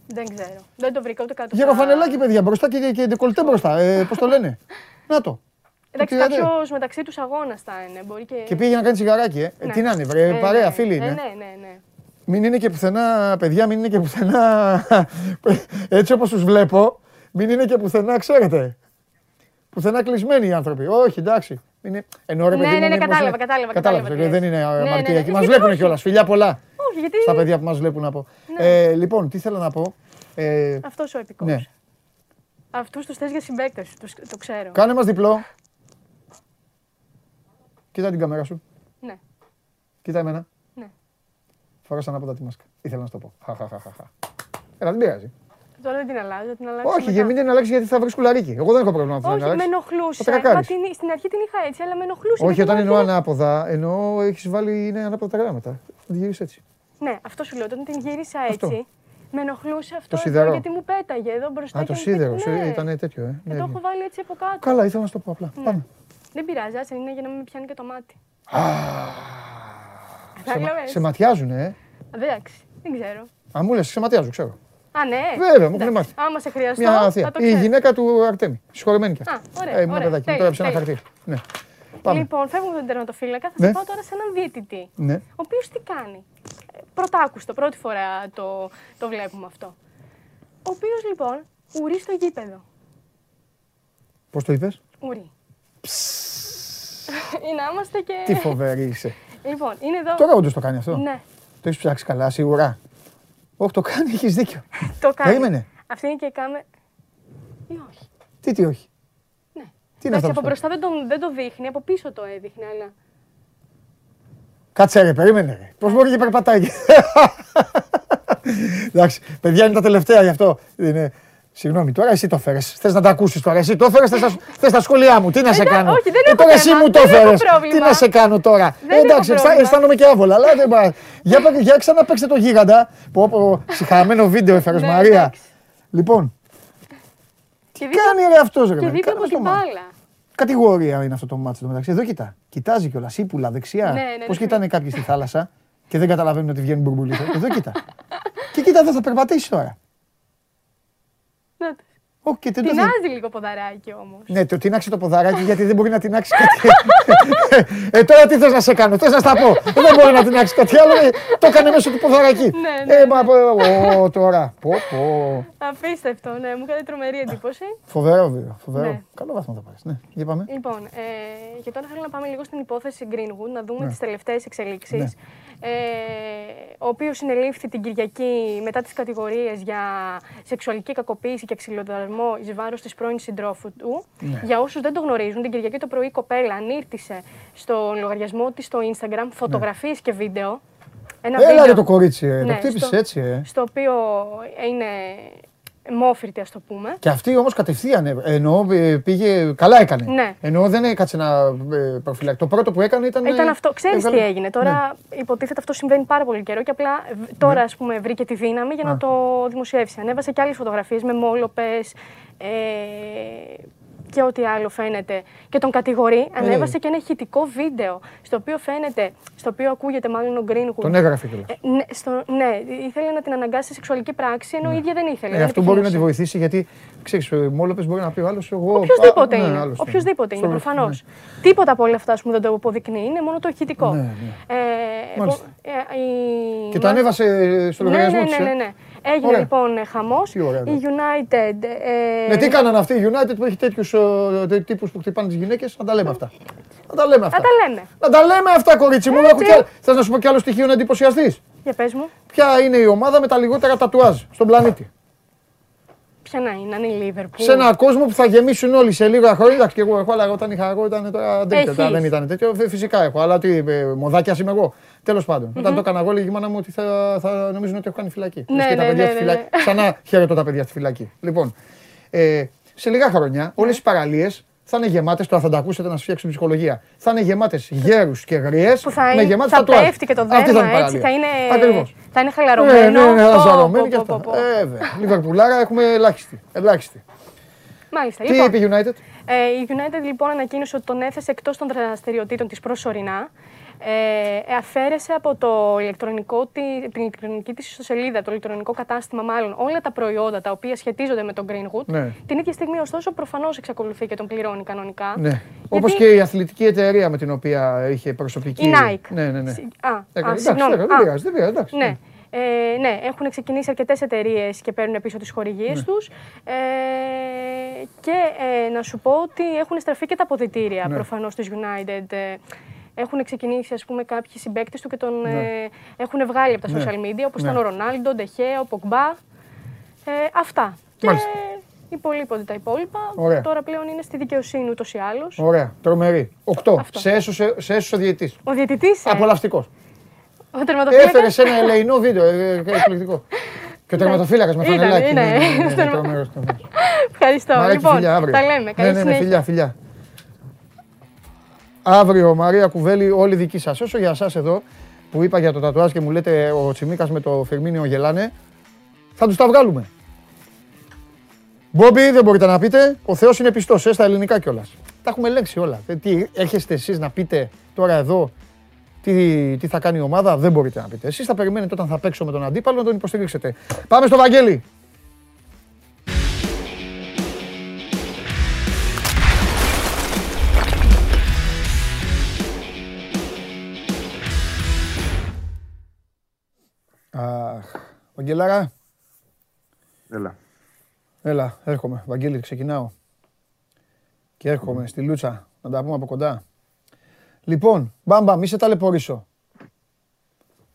Δεν ξέρω. Δεν το βρήκα ούτε κάτω. Γεροφανελάκι, παιδιά, μπροστά και, και ντεκολτέ μπροστά. Ε, Πώς το λένε; Να το. Εντάξει, πήρατε. κάποιος μεταξύ τους αγώνας θα είναι. Μπορεί και. Και πήγε να κάνει τσιγαράκι, ε. Ε, Ναι. Τι να είναι, βρε, Ε, παρέα, ναι. φίλοι Ε, είναι. ναι, ναι, ναι. Μην είναι και πουθενά, παιδιά, μην είναι και πουθενά. Έτσι όπως τους βλέπω, μην είναι και πουθενά, ξέρετε. Πουθενά κλεισμένοι οι άνθρωποι. Όχι, εντάξει. Είναι... Ενώ ρε Ναι, παιδί ναι, μου, ναι, μήπως κατάλαβα, είναι- κατάλαβα, Κατάλαβες, κατάλαβα τι δεν είναι λες. Ναι, ναι, αμαρτία ναι. εκεί. Μας Γιατί βλέπουν όχι. κιόλας. Φιλιά πολλά Όχι, γιατί. στα παιδιά που μας βλέπουν να πω. Ε, λοιπόν, τι θέλω να πω. Ε, Αυτός ο επικός. ναι. Αυτούς τους θες για συμπαίκτες σου, το, το ξέρω. Κάνε μας διπλό. Κοίτα την κάμερα σου. Ναι. Κοίτα εμένα. Ναι. Φοράς ανάποδα τη μάσκα. Ήθελα να σου το πω. Χαχαχαχαχα. Έλα, δεν πειράζει. Τώρα δεν την αλλάζω, θα την αλλάξω. Όχι, για μην την αλλάξεις γιατί θα βρεις κουλαρίκι. Εγώ δεν έχω πρόβλημα να την Όχι, με αλλάξει. ενοχλούσε. Θα τρακάρεις. Μα την, στην αρχή την είχα έτσι, αλλά με ενοχλούσε. Όχι, γιατί όταν μου εννοώ έρχεται- ανάποδα, εννοώ έχεις βάλει είναι ανάποδα τα γράμματα. Θα τη γυρίσεις έτσι. Ναι, αυτό σου λέω. Όταν την γύρισα Αυτό. έτσι, με ενοχλούσε αυτό. Το εδώ, σιδερό. γιατί μου πέταγε εδώ μπροστά. Α, και το μου σίδερο. πέταγε- Ναι. Ήταν τέτοιο, ε. Και Ναι, το ναι. έχω βάλει έτσι από κάτω. Καλά, ήθελα να σου το πω απλά. Ναι. Πάμε. Δεν πειράζει, άσε είναι για να μην με πιάνει και το μάτι. Σε, μα- Κατάλαβες. σε ματιάζουν, ε. Α, Εντάξει, δεν ξέρω. Α, μου λες, σε ματιάζουν, ξέρω. Α, ναι. Βέβαια, μου έχουν Εντάξει, μάθει. Άμα σε χρειαστώ, Μια θα θεία. το Η ξέρω. γυναίκα του Αρτέμι. Συγχωρεμένη κι αυτή. Α, ωραία, Ε, ήμουν ωραία, παιδάκι, μου τέλεια, το έγραψε ένα τέλεια. χαρτί. Ναι. Πάμε. Λοιπόν, φεύγουμε από τον τερματοφύλακα. Θα Ναι. σε πάω τώρα σε έναν διαιτητή. Ναι. Ο οποίος τι κάνει; Ε, Πρωτάκουστο, πρώτη φορά το, το βλέπουμε αυτό. Ο οποίος λοιπόν ουρεί στο γήπεδο. Πώς το είπες; Ουρεί. Ή να είμαστε και. Τι φοβερή είσαι. Λοιπόν, είναι εδώ. Τώρα όντω το κάνει αυτό. Ναι, Το έχει ψάξει καλά, σίγουρα. Όχι, το κάνει, έχει δίκιο. το κάνει. Περίμενε. Αυτή είναι και η κάμερα. Ή όχι. Τι, τι, όχι. Ναι. Τι είναι αυτό. Εντάξει, που από στο- μπροστά δεν, τον, δεν το δείχνει, από πίσω το έδειχνε, αλλά. Κάτσε ρε, περίμενε. Ρε. Πώς μπορεί και περπατάει. Εντάξει, παιδιά είναι τα τελευταία γι' αυτό. Είναι... Συγγνώμη, τώρα εσύ το φέρες. Θες να τα ακούσεις τώρα. Εσύ το φέρες, θες τα σχόλιά μου. Τι να σε Εντάξει, κάνω; όχι, δεν ε, έχω τώρα εσύ θέμα, μου το δεν έχω φέρες. πρόβλημα. Τι να σε κάνω τώρα; Δεν Ε, εντάξει, έχω αισθά- πρόβλημα. αισθάνομαι και άβολα. Αλλά δεν πάει. Για, πα- για ξαναπαίξτε το γίγαντα. Πω, πω, συχαμένο βίντεο έφερες Ναι, Μαρία. εντάξει. Λοιπόν, Και κάνει ρε αυτός ρε. Και παιδί, δίπλα κάνε από στο την μάτι. μπάλα. Κατηγορία είναι αυτό το μάτσο το μεταξύ. Εδώ κοιτά. Κοιτάζει κιόλας. Σύπουλα δεξιά. Ναι, ναι, Πώς ναι. κοιτάνε κάποιοι στη θάλασσα και δεν καταλαβαίνουν ότι βγαίνουν μπουρμπουλίθε. Εδώ κοιτά. και κοίτα εδώ θα περπατήσεις τώρα. Να το. Όχι, και δεν το δει. Τεινάζει λίγο ποδαράκι όμως. Ναι, το τεινάξει το ποδαράκι γιατί δεν μπορεί να τεινάξει κάτι. ε, τώρα τι θες να σε κάνω, θες να στα πω. δεν μπορεί να τεινάξει κάτι άλλο. ε, το έκανε μέσω του ποδαράκι. Ναι, ναι, ε, μα, πω, ω, τώρα. Πω, πω. Απίστευτο, ναι, μου έκανε τρομερή εντύπωση. Φοβερό βίντεο. Φοβερό. Ναι. Καλό βαθμό θα πάρεις. Ναι, για πάμε. Λοιπόν, ε, και τώρα θέλω να πάμε λίγο στην υπόθεση Greenwood, να δούμε Ναι. τις τελευταίες εξελίξεις. Ναι. Ε, ο οποίος συνελήφθη την Κυριακή μετά τις κατηγορίες για σεξουαλική κακοποίηση και ξυλοδαρμό εις βάρος της πρώην συντρόφου του. Ναι. Για όσους δεν το γνωρίζουν, την Κυριακή το πρωί η κοπέλα ανήρτησε στο λογαριασμό της στο Instagram φωτογραφίες και βίντεο. Ένα Ναι. Έλα βίντεο ρε το κορίτσι, ε. το Ναι, χτύπησες στο- έτσι, ε. στο οποίο είναι μόφυρτη, ας το πούμε. Και αυτή όμως κατευθείαν ε, εννοώ ε, πήγε. Καλά έκανε. Ναι. Εννοώ δεν έκατσε να ε, προφυλάξει. Το πρώτο που έκανε ήταν. Ήταν ε, αυτό. Ξέρεις έβγαλε- τι έγινε. Τώρα Ναι. υποτίθεται αυτό συμβαίνει πάρα πολύ καιρό και απλά β- τώρα ας πούμε, βρήκε τη δύναμη για Α. να το δημοσιεύσει. Ανέβασε και άλλες φωτογραφίες με μόλοπες ε, και ό,τι άλλο φαίνεται. Και τον κατηγορεί. Ανέβασε και ένα ηχητικό βίντεο στο οποίο φαίνεται, στο οποίο ακούγεται μάλλον ο Greenwood. Τον έγραφε κιόλας. Ε, ναι, στο, ναι, ήθελε να την αναγκάσει σε σεξουαλική πράξη, ενώ η ίδια δεν ήθελε. Ε, δεν αυτό μπορεί να τη επιθυμούσε. βοηθήσει γιατί ξέρεις, μόλοπες μπορεί να πει ο άλλος. Εγώ. Οποιοδήποτε Α, ναι, είναι. άλλος Οποιοδήποτε είναι, Στο- προφανώς. ναι. Τίποτα από όλα αυτά ας πούμε, δεν το αποδεικνύει, είναι μόνο το ηχητικό. Ναι, ναι. Ε, Μάλιστα. επο- ε, η- Και το μα- ανέβασε στο ναι, λογαριασμό ναι, της, ναι, ε. ναι, ναι. Έγινε Ωραία. λοιπόν χαμός. Τι ωραία, Η ναι. United. Ε, Ναι, τι κάνανε αυτοί οι United που έχει τέτοιους τύπους που χτυπάνε τις γυναίκες, να τα λέμε αυτά. Να τα λέμε αυτά. Θα τα λέμε. Να τα λέμε αυτά, κορίτσι μου. Έτσι. Θες να σου πω κι άλλο στοιχείο να εντυπωσιαστείς; Για πες μου, Ποια είναι η ομάδα με τα λιγότερα τατουάζ στον πλανήτη; Ποια να είναι, να είναι η Liverpool. Σε έναν κόσμο που θα γεμίσουν όλοι σε λίγα χρόνια. Εντάξει, και εγώ έχω, αλλά όταν είχα εγώ ήταν τώρα. Δεν, Έχεις. ήταν, δεν ήταν τέτοιο. Φυ- Φυσικά έχω, αλλά τι, ε, μοδάκια είμαι εγώ. Τέλος πάντων, όταν το έκανα εγώ, λέγει η μάνα μου ότι θα, θα νομίζουν ότι έχω κάνει φυλακή. Ναι, Λες και τα ναι, παιδιά ναι, στη ναι, φυλακή. Ξανά χαιρετώ τα παιδιά στη φυλακή. Λοιπόν, ε, σε λίγα χρόνια όλες οι παραλίες θα είναι γεμάτες. Τώρα θα τα ακούσετε να σας φτιάξουν ψυχολογία. Θα είναι γεμάτες γέρους και γριές που θα, με είναι, γεμάτε θα τατουάζ. πέφτει και το Αυτή δέρμα η έτσι, θα είναι, Ακριβώς. θα είναι Ναι, χαλαρωμένο. ναι, ναι, Πω, ζαρωμένη πω, και πω, αυτά. πω, πω. Ε, βέβαια. Λιβερπουλάρα έχουμε ελάχιστη. ελάχιστη. Μάλιστα. Τι λοιπόν, είπε η United; Ε, η United λοιπόν ανακοίνωσε ότι τον έθεσε εκτός των δραστηριοτήτων της προσωρινά. Ε, αφαίρεσε από το ηλεκτρονικό, τη- την ηλεκτρονική της ιστοσελίδα, το ηλεκτρονικό κατάστημα μάλλον, όλα τα προϊόντα τα οποία σχετίζονται με τον Greenwood. Ναι. Την ίδια στιγμή ωστόσο προφανώς εξακολουθεί και τον πληρώνει κανονικά. Ναι. Όπως και η αθλητική εταιρεία με την οποία είχε προσωπική. Η Nike. Ναι, ναι, ναι. Συ- Α, Έκανε- α, εντάξει, συγγνώμη. έκανε, Α, δεν πειράζει, δεν πειράζει, εντάξει. Ναι. Ε, ναι, έχουν ξεκινήσει αρκετές εταιρείες και παίρνουν πίσω τις χορηγίες Ναι. τους. Ε, και ε, να σου πω ότι έχουν στραφεί και τα αποδητήρια Ναι. προφανώς της United. Ε, έχουν ξεκινήσει ας πούμε κάποιοι συμπαίκτες του και τον Ναι. ε, έχουν βγάλει από τα Ναι. social media όπως Ναι. ήταν ο Ρονάλντο, Ντεχέ, ο Πογκμπά. Ε, αυτά. Μάλιστα. Και υπολείπονται τα υπόλοιπα. Ωραία. Τώρα πλέον είναι στη δικαιοσύνη ούτως ή άλλως. Ωραία, τρομερή. Οκτώ. Αυτό. Σε έσωσε, σε έσωσε ο διαιτητής. Ο διαιτητής, ε, Απολαυστικός. ο τερματοφύλακας. Έφερε σε ένα ελεηνό βίντεο. ε, ε, εκπληκτικό. Και ο τερματοφύλακας με Ήταν, φανελάκι. είναι. ναι, ναι, ναι, ναι, Στον- τρομερός, τρομερός. Ευχαριστώ. Μαράκι, λοιπόν, φιλιά, αύριο. τα λέμε. Καλή Ναι, ναι, ναι, συνέχεια. φιλιά, φιλιά. Αύριο, Μαρία Κουβέλη, όλοι δικοί σας. Όσο για εσάς εδώ, που είπα για το τατουάζ και μου λέτε ο Τσιμίκας με το Φερμίνιο γελάνε, θα τους τα βγάλουμε. Μπόμπι, δεν μπορείτε να πείτε. Ο Θεός είναι πιστός, ε, στα ελληνικά κιόλας. Τα έχουμε ελέγξει όλα. Ε, Τι, έρχεστε εσείς να πείτε τώρα εδώ τι, τι θα κάνει η ομάδα, δεν μπορείτε να πείτε. Εσείς θα περιμένετε όταν θα παίξω με τον αντίπαλο να τον υποστηρίξετε. Πάμε στο Βαγγέλη. Αχ, Βαγγελάρα, Έλα. έλα, έρχομαι. Βαγγέλη, ξεκινάω. Και έρχομαι στη Λούτσα, να τα πούμε από κοντά. Λοιπόν, μπαμπα, μη σε ταλαιπωρήσω.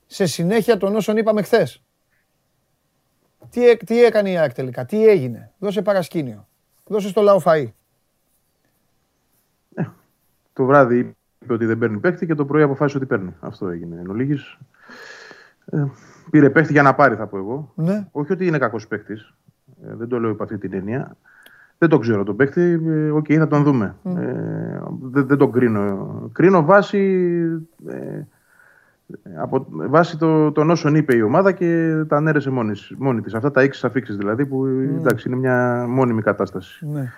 Σε συνέχεια των όσων είπαμε χθες. Τι, έ- τι έκανε η ΑΕΚ τελικά, τι έγινε. Δώσε παρασκήνιο. Δώσε στο λαό φαΐ. Το βράδυ είπε ότι δεν παίρνει παίκτη και το πρωί αποφάσισε ότι παίρνει. Αυτό έγινε. Εν ολίγης. Ε, πήρε παίκτη για να πάρει, θα πω εγώ. Ναι. Όχι ότι είναι κακός παίκτη. Ε, δεν το λέω υπό αυτή την έννοια. Δεν το ξέρω τον παίκτη. Ε, Οκ, θα τον δούμε. Ε, δεν, δεν τον κρίνω. Κρίνω βάσει, ε, από, βάσει το, των όσων είπε η ομάδα και τα αναίρεσε μόνη, μόνη της. Αυτά τα έξι αφίξεις δηλαδή που εντάξει, είναι μια μόνιμη κατάσταση. ναι.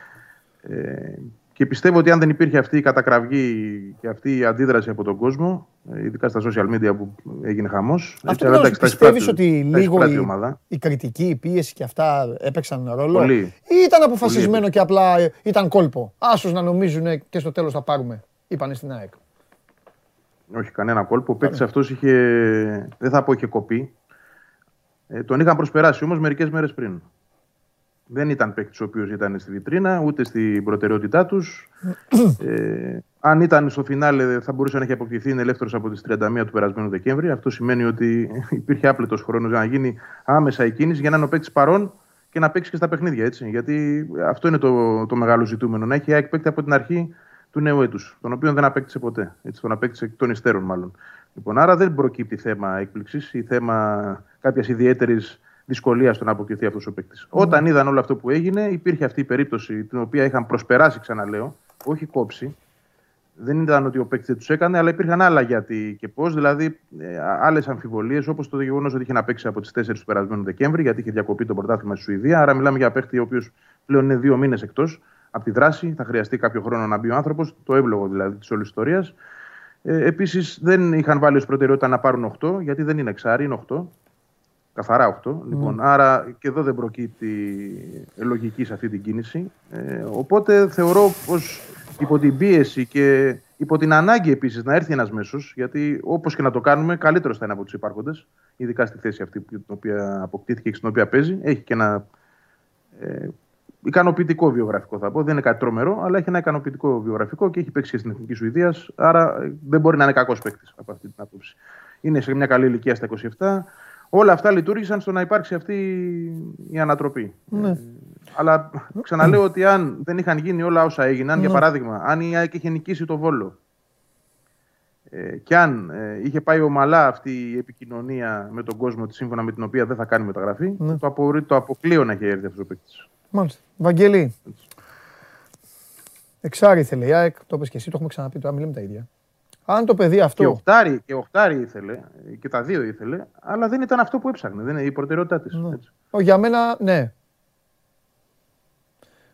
Ε, και πιστεύω ότι αν δεν υπήρχε αυτή η κατακραυγή και αυτή η αντίδραση από τον κόσμο, ε, ειδικά στα social media που έγινε χαμός. Αυτός που πιστεύεις ότι λίγο η, η κριτική, η πίεση και αυτά έπαιξαν ρόλο; Πολύ. ή ήταν αποφασισμένο και απλά ε, ήταν κόλπο; Άσως να νομίζουν και στο τέλος θα πάρουμε, είπανε στην ΑΕΚ. Όχι, κανένα κόλπο. Ο παίκτης αυτός είχε. Δεν θα πω είχε κοπεί. Ε, τον είχαν προσπεράσει όμως μερικές μέρες πριν. Δεν ήταν παίκτης ο οποίος ήταν στη βιτρίνα, ούτε στην προτεραιότητά τους. ε, αν ήταν στο φινάλε, θα μπορούσε να έχει αποκτηθεί είναι ελεύθερος από τις 31 του περασμένου Δεκέμβρη. Αυτό σημαίνει ότι υπήρχε άπλετος χρόνος για να γίνει άμεσα η κίνηση για να είναι ο παίκτης παρόν και να παίξει και στα παιχνίδια. Έτσι. Γιατί αυτό είναι το, το μεγάλο ζητούμενο. Να έχει η ΑΕΚ παίκτη από την αρχή του νέου έτους, τον οποίο δεν απέκτησε ποτέ. Έτσι, τον απέκτησε εκ των υστέρων, μάλλον. Λοιπόν, άρα δεν προκύπτει θέμα έκπληξης ή θέμα κάποιας ιδιαίτερης δυσκολία στο να αποκτηθεί αυτός ο παίκτης. Όταν είδαν όλο αυτό που έγινε, υπήρχε αυτή η περίπτωση την οποία είχαν προσπεράσει, ξαναλέω, όχι κόψει. Δεν ήταν ότι ο παίκτης δεν τους έκανε, αλλά υπήρχαν άλλα γιατί και πώς. Δηλαδή, ε, άλλες αμφιβολίες, όπως το γεγονός ότι είχε να παίξει από τις 4 του περασμένου Δεκέμβρη, γιατί είχε διακοπεί το πρωτάθλημα στη Σουηδία. Άρα, μιλάμε για παίκτη ο οποίος πλέον είναι δύο μήνες εκτός από τη δράση. Θα χρειαστεί κάποιο χρόνο να μπει ο άνθρωπος, το εύλογο δηλαδή της όλης ιστορίας. Ε, Επίσης, δεν είχαν βάλει ως προτεραιότητα να πάρουν 8, γιατί δεν είναι εξάρι, είναι 8. Καθαρά 8. Λοιπόν, άρα και εδώ δεν προκύπτει λογική σε αυτή την κίνηση. Ε, οπότε θεωρώ πως υπό την πίεση και υπό την ανάγκη επίσης να έρθει ένας μέσος, γιατί όπως και να το κάνουμε, καλύτερος θα είναι από τους υπάρχοντες, ειδικά στη θέση αυτή την οποία αποκτήθηκε και στην οποία παίζει. Έχει και ένα ε, ικανοποιητικό βιογραφικό θα πω. Δεν είναι κάτι τρομερό, αλλά έχει ένα ικανοποιητικό βιογραφικό και έχει παίξει και στην Εθνική Σουηδίας. Άρα ε, δεν μπορεί να είναι κακός παίκτης από αυτή την άποψη. Είναι σε μια καλή ηλικία στα 27. Όλα αυτά λειτουργήσαν στο να υπάρξει αυτή η ανατροπή. Ναι. Ε, αλλά ξαναλέω ότι αν δεν είχαν γίνει όλα όσα έγιναν, για Ναι. παράδειγμα, αν η ΑΕΚ είχε νικήσει το Βόλο ε, και αν ε, είχε πάει ομαλά αυτή η επικοινωνία με τον κόσμο της σύμφωνα με την οποία δεν θα κάνει μεταγραφή, Ναι. το, απορρί, το αποκλείω να έχει έρθει αυτός ο παίκτης. Μάλιστα. Βαγγέλη. Εξάρι ήθελε η ΑΕΚ, το είπες και εσύ, το έχουμε ξαναπεί τώρα, μιλάμε τα ίδια. Αν το παιδί Και αυτό. οχτάρι, και οχτάρι ήθελε, και τα δύο ήθελε, αλλά δεν ήταν αυτό που έψαχνε. Δεν είναι η προτεραιότητά της. Ω, για μένα, ναι.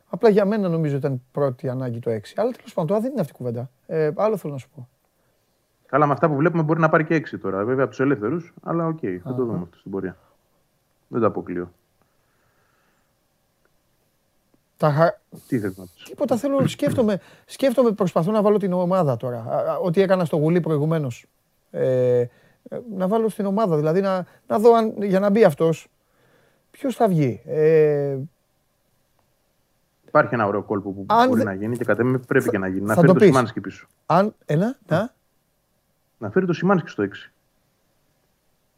Απλά για μένα νομίζω ήταν πρώτη ανάγκη το 6. Αλλά τέλος πάντων, τώρα δεν είναι αυτή η κουβέντα. Ε, άλλο θέλω να σου πω. Καλά, με αυτά που βλέπουμε μπορεί να πάρει και έξι τώρα. Βέβαια από τους ελεύθερους, αλλά οκ, θα το δούμε αυτό στην πορεία. Δεν το αποκλείω. Τα χα... Τι θες να πεις; Τίποτα θέλω, σκέφτομαι, σκέφτομαι, προσπαθώ να βάλω την ομάδα τώρα. Α, α, Ό,τι έκανα στο γουλί προηγουμένως. Ε, ε, να βάλω στην ομάδα, δηλαδή να, να δω αν, για να μπει αυτός. Ποιος θα βγει. Ε, Υπάρχει ένα ωραίο κόλπο που Αν μπορεί δε- να γίνει και κατά με πρέπει και να γίνει. Να θα φέρει το το, πεις. Σιμάνσκι πίσω. αν, ένα, να, Να φέρει το Σιμάνσκι στο 6.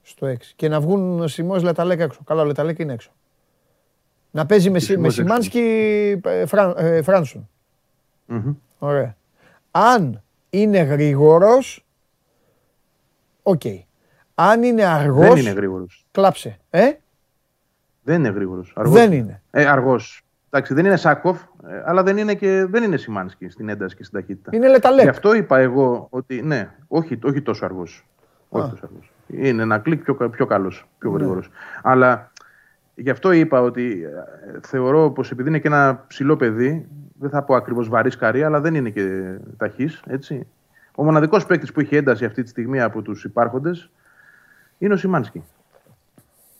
στο 6. Και να βγουν Σιμώ Λεταλέκ έξω. Καλά, ο Λεταλέκ είναι έξω. Να παίζει με, Σι- με Σιμός έξω. Σιμάνσκι ε, Φραν, ε, Φράνσον. Μμμ. Ωραία. Αν είναι γρήγορος, οκ. Αν είναι αργός, Δεν είναι γρήγορος. κλάψε. Ε, Δεν είναι γρήγορος. δεν είναι. Ε, αργός. Εντάξει, δεν είναι Σάκοφ, ε, αλλά δεν είναι και δεν είναι Σιμάνσκι στην ένταση και στην ταχύτητα. Είναι Λεταλέκ. Γι' αυτό είπα εγώ ότι ναι, όχι, όχι τόσο αργός. Όχι τόσο αργός. Είναι ένα κλικ πιο, πιο καλός, πιο Ναι. γρήγορος. Αλλά γι' αυτό είπα ότι ε, θεωρώ πως επειδή είναι και ένα ψηλό παιδί, δεν θα πω ακριβώς βαρύ καρύ, αλλά δεν είναι και ταχύς. Ο μοναδικός παίκτης που έχει ένταση αυτή τη στιγμή από τους υπάρχοντες είναι ο Σιμάνσκι.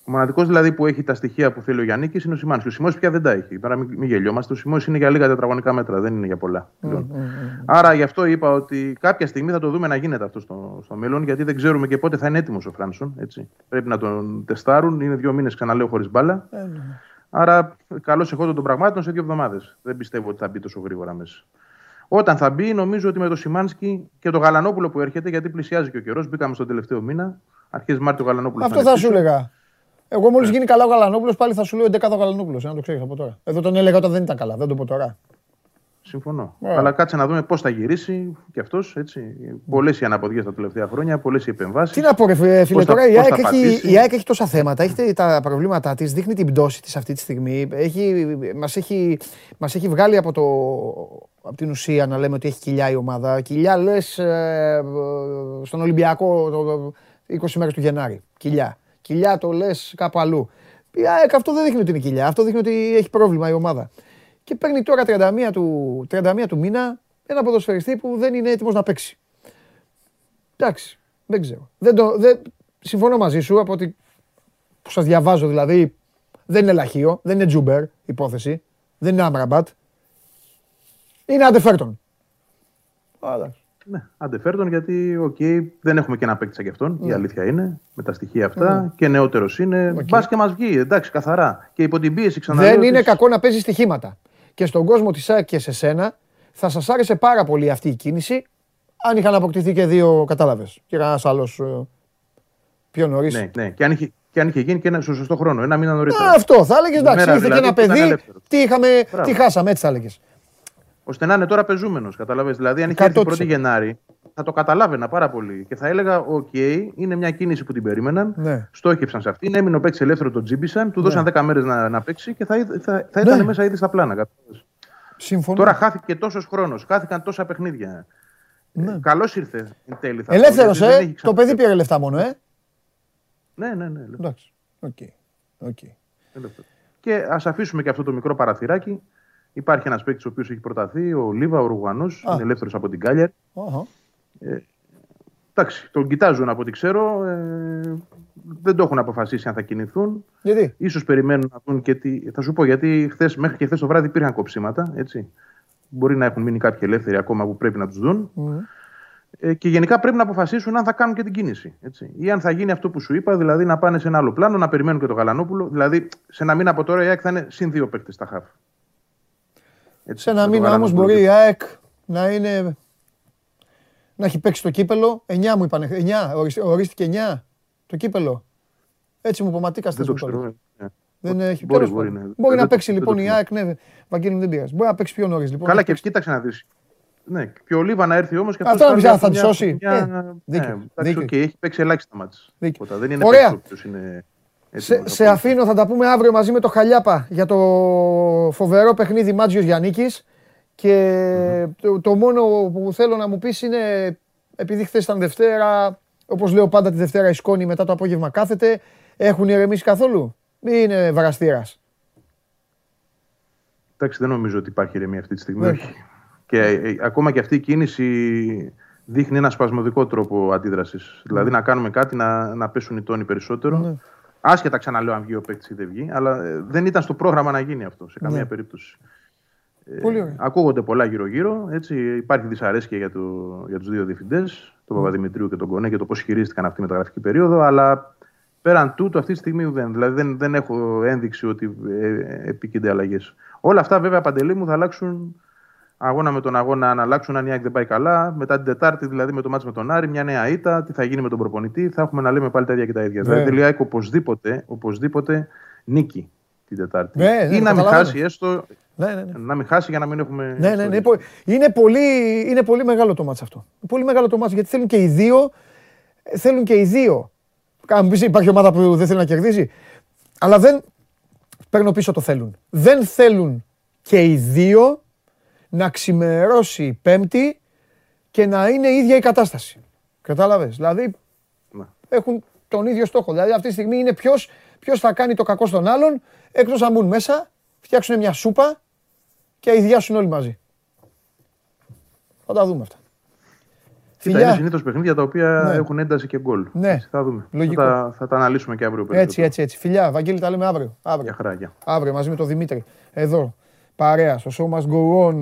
Ο μοναδικός δηλαδή που έχει τα στοιχεία που θέλει ο Γιάννη είναι ο Σιμάνσκι. Ο Σιμό πια δεν τα έχει. Τώρα μην, μην γελιόμαστε. Ο Σιμό είναι για λίγα τετραγωνικά μέτρα, δεν είναι για πολλά. πλέον. Άρα γι' αυτό είπα ότι κάποια στιγμή θα το δούμε να γίνεται αυτό στο, στο μέλλον, γιατί δεν ξέρουμε και πότε θα είναι έτοιμος ο Φράνσον. Έτσι. Πρέπει να τον τεστάρουν. Είναι δύο μήνες, ξαναλέω, χωρίς μπάλα. Άρα, καλώς εχόντων των πραγμάτων σε δύο εβδομάδες. Δεν πιστεύω ότι θα μπει τόσο γρήγορα μέσα. Όταν θα μπει, νομίζω ότι με το Σιμάνσκι και το Γαλανόπουλο που έρχεται, γιατί πλησιάζει και ο καιρός, μπήκαμε στον τελευταίο μήνα. Αρχές Μάρτιο Γαλανόπουλο. Αυτό θα σου έλεγα. Εγώ μόλις γίνει καλά ο Γαλανόπουλος, πάλι θα σου λέω 11 ο Γαλανόπουλος, να το ξέρεις από τώρα. Εδώ τον έλεγα όταν δεν ήταν καλά, δεν το πω τώρα. Συμφωνώ. Αλλά κάτσε να δούμε πώς θα γυρίσει και αυτός. Πολλές οι αναποδιές τα τελευταία χρόνια, πολλές οι επεμβάσεις. Τι να πω, ρε φίλε, τώρα η ΑΕΚ, έχει, η ΑΕΚ έχει τόσα θέματα. Έχετε τα προβλήματά της, δείχνει την πτώση της αυτή τη στιγμή. Έχει, μας, έχει, μας έχει βγάλει από, το, από την ουσία να λέμε ότι έχει κοιλιά η ομάδα. Κοιλιά λες ε, στον Ολυμπιακό το, 20 μέρες του Γενάρη. Κοιλιά. Κοιλιά το λες κάπου αλλού. Η ΑΕΚ αυτό δεν δείχνει ότι είναι κοιλιά. Αυτό δείχνει ότι έχει πρόβλημα η ομάδα και παίρνει τώρα 31 του, 31 του μήνα ένα ποδοσφαιριστή που δεν είναι έτοιμος να παίξει. Εντάξει, δεν ξέρω. Δεν το, δεν, συμφωνώ μαζί σου από ότι που σας διαβάζω δηλαδή δεν είναι λαχείο, δεν είναι τζούμπερ υπόθεση, δεν είναι άμραμπατ. Είναι αντεφέρτον. Ναι, αντεφέρτον γιατί okay, δεν έχουμε και ένα παίκτη σαν και αυτόν. Η ναι. αλήθεια είναι με τα στοιχεία αυτά. Ναι. Και νεότερος είναι. Okay. Μπας και μας βγει, εντάξει, καθαρά. Και υπό την πίεση ξαναλέω. Δεν είναι κακό να παίζει στοιχήματα και στον κόσμο της ΑΕΚ και σε σένα, θα σας άρεσε πάρα πολύ αυτή η κίνηση, αν είχαν αποκτηθεί και δύο, κατάλαβες, και κανένας άλλος ε, πιο νωρίς. Ναι, ναι. Και αν είχε, και αν είχε γίνει και ένα στο σωστό χρόνο, ένα μήνα νωρίτερα. Α, αυτό θα έλεγες. Εντάξει, ήρθε δηλαδή, και ένα παιδί. Τι, είχαμε, τι χάσαμε, έτσι θα έλεγες. Ώστε να είναι τώρα παιζούμενος. Καταλαβες. Δηλαδή, αν είχε έρθει 1η Γενάρη, θα το καταλάβαινα πάρα πολύ. Και θα έλεγα: OK, okay, είναι μια κίνηση που την περίμεναν. Ναι. Στόχευσαν σε αυτήν. Έμεινε ο παίκτης ελεύθερος, τον τσίμπησαν. Του ναι. δώσαν 10 μέρες να, να παίξει και θα, θα, θα ήταν ναι. μέσα ήδη στα πλάνα. Συμφωνώ. Τώρα χάθηκε τόσος χρόνος, χάθηκαν τόσα παιχνίδια. Ναι. Ε, Καλώς ήρθε εν τέλει. Ελεύθερος, ε; Το παιδί πήρε λεφτά μόνο, ε; Ναι, ναι, ναι. Εντάξει. Okay. Okay. Και ας αφήσουμε και αυτό το μικρό παραθυράκι. Υπάρχει ένας παίκτης ο οποίος έχει προταθεί, ο Λίβα, ο Ρουγανό, είναι ελεύθερος από την Κάλιαρ. Uh-huh. Ε, εντάξει, τον κοιτάζουν από ό,τι ξέρω. Ε, δεν το έχουν αποφασίσει αν θα κινηθούν. Γιατί; Ίσως περιμένουν να δουν και τι. Θα σου πω γιατί χθες, μέχρι και χθες το βράδυ υπήρχαν κοψίματα. Έτσι. Μπορεί να έχουν μείνει κάποιοι ελεύθεροι ακόμα που πρέπει να τους δουν. Ε, και γενικά πρέπει να αποφασίσουν αν θα κάνουν και την κίνηση. Έτσι. Ή αν θα γίνει αυτό που σου είπα, δηλαδή να πάνε σε ένα άλλο πλάνο, να περιμένουν και το Γαλανόπουλο. Δηλαδή σε ένα μήνα από τώρα η ΑΕΚ θα είναι συν δύο παίκτες στα χάφ. Έτσι, σε ένα μήνα όμως μπορεί η ΑΕΚ να είναι να έχει παίξει το κύπελο. 9 μου είπαν. 9, ορίστηκε 9 το κύπελο. Έτσι μου είπε ο Ματίκα Δεν το ξέρω. Ε. Δεν έχει μπορεί, μπορεί, ναι. μπορεί να παίξει λοιπόν η ΑΕΚ. Ναι, Βαγγέλη δεν πειράζει. Μπορεί να παίξει πιο νωρίς. Λοιπόν, Καλά και κοίταξε να δεις. Ναι, και ο Λίβα να έρθει όμως και αυτός. Αυτό θα τη σώσει. Ε, δίκιο. Ναι, και έχει παίξει ελάχιστα μάτια. Δεν είναι Ωραία. είναι σε, σε αφήνω, θα τα πούμε αύριο μαζί με το Χαλιάπα για το φοβερό παιχνίδι Μάτζιος Γιάννικης. Και το, μόνο που θέλω να μου πεις είναι, επειδή χθες ήταν Δευτέρα, όπως λέω πάντα τη Δευτέρα η σκόνη μετά το απόγευμα κάθεται, έχουν ηρεμήσει καθόλου ή είναι βαραστήρας; Εντάξει, δεν νομίζω ότι υπάρχει ηρεμία αυτή τη στιγμή. Ναι. Και ε, ακόμα και αυτή η κίνηση δείχνει ένα σπασμωδικό τρόπο αντίδρασης. Δηλαδή να κάνουμε κάτι να, να πέσουν οι τόνοι περισσότερο. Ναι. Άσχετα ξαναλέω αν βγει ο παίκτης ή δεν βγει, αλλά ε, δεν ήταν στο πρόγραμμα να γίνει αυτό σε καμία ναι. περίπτωση. Πολύ ακούγονται πολλά γύρω-γύρω. Έτσι, υπάρχει δυσαρέσκεια για, το, για τους δύο διευθυντές, τον Παπαδημητρίου και τον Κονέ, για το πώς χειρίστηκαν αυτή τη μεταγραφική περίοδο. Αλλά πέραν τούτου, αυτή τη στιγμή δεν. Δηλαδή, δεν, δεν έχω ένδειξη ότι ε, επίκυνται αλλαγές. Όλα αυτά, βέβαια, παντελή μου θα αλλάξουν αγώνα με τον αγώνα, αν αλλάξουν αν η ΑΕΚ δεν πάει καλά. Μετά την Τετάρτη, δηλαδή με το μάτσο με τον Άρη, μια νέα ήττα, τι θα γίνει με τον προπονητή. Θα έχουμε να λέμε πάλι τα ίδια και τα ίδια. Ναι. Δηλαδή, η ΑΕΚ οπωσδήποτε, οπωσδήποτε νίκη την Τετάρτη. Ναι, ναι, ή να μην χάσει έστω ναι, ναι, ναι. Να μην χάσει για να μην έχουμε. Ναι, ναι, ναι. Είναι, πολύ, είναι πολύ μεγάλο το μάτς αυτό. Πολύ μεγάλο το μάτς γιατί θέλουν και οι δύο. Θέλουν και οι δύο. Αν πεις υπάρχει ομάδα που δεν θέλει να κερδίσει. Αλλά δεν. Παίρνω πίσω το θέλουν. Δεν θέλουν και οι δύο να ξημερώσει η Πέμπτη και να είναι η ίδια η κατάσταση. Κατάλαβες; Δηλαδή ναι. έχουν τον ίδιο στόχο. Δηλαδή αυτή τη στιγμή είναι ποιος θα κάνει το κακό στον άλλον εκτός να μπουν μέσα φτιάξουν μια σούπα και αειδιάσουν όλοι μαζί. Θα τα δούμε αυτά. Κοίτα, είναι συνήθως παιχνίδια τα οποία ναι. έχουν ένταση και γκολ. Ναι. θα δούμε. Λογικό. Θα, θα τα αναλύσουμε και αύριο περισσότερο. Έτσι, έτσι, έτσι. Φιλιά, Βαγγέλη, τα λέμε αύριο. αύριο. Για χαράκια. Αύριο μαζί με τον Δημήτρη. Εδώ. Παρέα, στο Show Must Go On,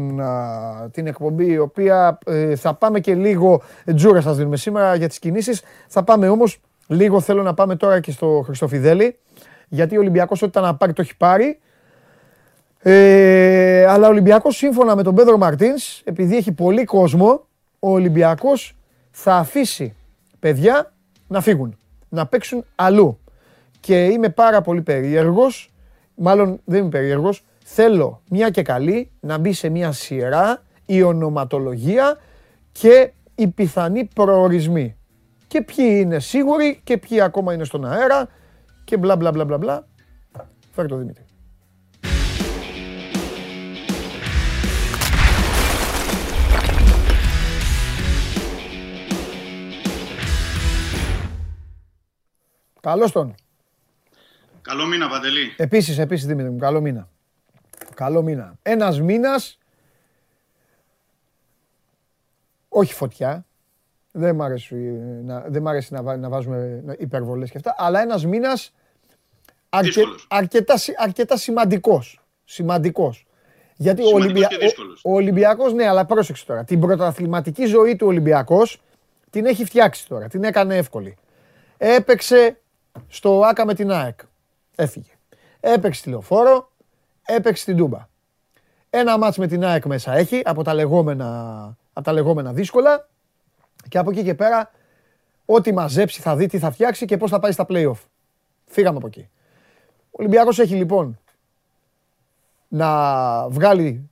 την εκπομπή, η οποία ε, θα πάμε και λίγο, τζούρα σας δίνουμε σήμερα για τις κινήσεις, θα πάμε όμως, λίγο θέλω να πάμε τώρα και στο Χριστοφιδέλη, γιατί ο Ολυμπιακός ό,τι ήταν να πάρει το έχει πάρει, Ε, αλλά ο Ολυμπιακός σύμφωνα με τον Πέδρο Μαρτίνς, επειδή έχει πολύ κόσμο, ο Ολυμπιακός θα αφήσει παιδιά να φύγουν, να παίξουν αλλού. Και είμαι πάρα πολύ περίεργος, μάλλον δεν είμαι περίεργος, θέλω μια και καλή να μπει σε μια σειρά η ονοματολογία και οι πιθανοί προορισμοί. Και ποιοι είναι σίγουροι και ποιοι ακόμα είναι στον αέρα και μπλα μπλα μπλα μπλα μπλα. Φέρε το Δημήτρη. Καλώς τον. Καλό μήνα, Παντελή. Επίσης, επίσης Δημήτρη μου, καλό μήνα. Καλό μήνα. Ένας μήνας, όχι φωτιά, δεν μ' αρέσει να, δεν μ αρέσει να, βά- να βάζουμε υπερβολές και αυτά, αλλά ένας μήνας αρκε, Δύσκολος. αρκετά, συ- αρκετά σημαντικός. Σημαντικός. Γιατί ο, Σημαντικός Ολυμπια... και δύσκολος. ο, ο Ολυμπιακός, ναι, αλλά πρόσεξε τώρα. Την πρωταθληματική ζωή του Ολυμπιακός την έχει φτιάξει τώρα. Την έκανε εύκολη. Έπαιξε στο ΆΚΑ με την ΑΕΚ. Έφυγε. Έπαιξε στη Λεωφόρο, έπαιξε στην Τούμπα. Ένα μάτς με την ΑΕΚ μέσα έχει, από τα λεγόμενα, από τα λεγόμενα δύσκολα. Και από εκεί και πέρα, ό,τι μαζέψει θα δει τι θα φτιάξει και πώς θα πάει στα play-off. Φύγαμε από εκεί. Ο Ολυμπιακός έχει λοιπόν να βγάλει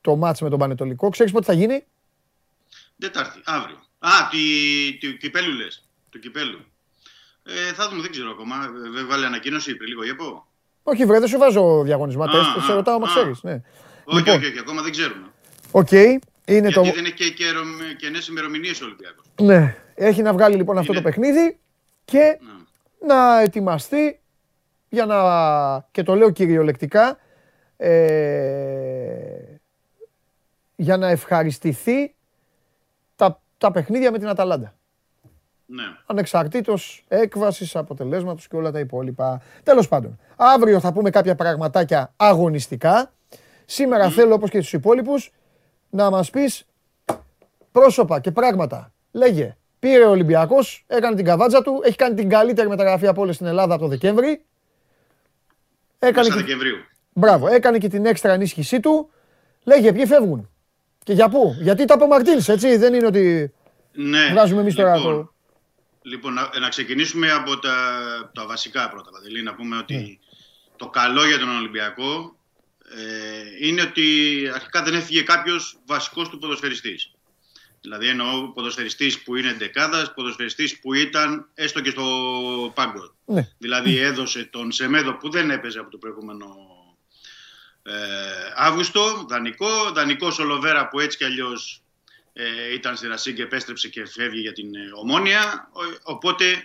το μάτς με τον Πανετολικό. Ξέρεις πότε θα γίνει; Τετάρτη, αύριο. Α, τη, του κυπέλου λες. Του κυπέλου. Ε, θα δούμε, δεν ξέρω ακόμα. Ε, Δεν βάλει ανακοίνωση πριν λίγο για πω. Όχι βρε, δεν σου βάζω διαγωνισμά Α, τεστ, σε α, ρωτάω άμα α. ξέρεις. Ναι. Όχι, Λοιπόν. όχι, όχι, ακόμα δεν ξέρουμε. Οκ, είναι το... Γιατί δεν έχει και καινέ ημερομηνίες ο Ολυμπιακός. Ναι, έχει να βγάλει λοιπόν αυτό το Είναι. παιχνίδι και να ετοιμαστεί για να, και το λέω κυριολεκτικά, ε, για να ευχαριστηθεί τα, τα παιχνίδια με την Αταλάντα. Ναι. Ανεξαρτήτως έκβασης, αποτελέσματος και όλα τα υπόλοιπα. Τέλος πάντων, αύριο θα πούμε κάποια πραγματάκια αγωνιστικά. Σήμερα θέλω όπως και στους υπόλοιπους να μας πεις πρόσωπα και πράγματα. Λέγε, πήρε ο Ολυμπιακός, έκανε την καβάτζα του, έχει κάνει την καλύτερη μεταγραφή από όλες στην Ελλάδα από το Δεκέμβρη. Έκανε Μέσα και, Δεκεμβρίου. μπράβο, έκανε και την έξτρα ενίσχυσή του. Λέγε, ποιοι φεύγουν. Και για πού. Γιατί τα από Μαρτίνς, έτσι, δεν είναι ότι Ναι. βγάζουμε εμείς τώρα λοιπόν, το... Λοιπόν, να, να ξεκινήσουμε από τα, τα βασικά πρώτα, Παντελή. Να πούμε ότι Ναι. το καλό για τον Ολυμπιακό ε, είναι ότι αρχικά δεν έφυγε κάποιος βασικός του ποδοσφαιριστής. Δηλαδή εννοώ ποδοσφαιριστής που είναι εντεκάδας, ποδοσφαιριστής που ήταν έστω και στο πάγκο. Ναι. Δηλαδή έδωσε τον Σεμέδο που δεν έπαιζε από το προηγούμενο ε, Αύγουστο, δανεικό. Δανεικός Σολοβέρα που έτσι κι αλλιώς ε, ήταν στη Ρασί και επέστρεψε και φεύγει για την ε, Ομόνια. Ο- Οπότε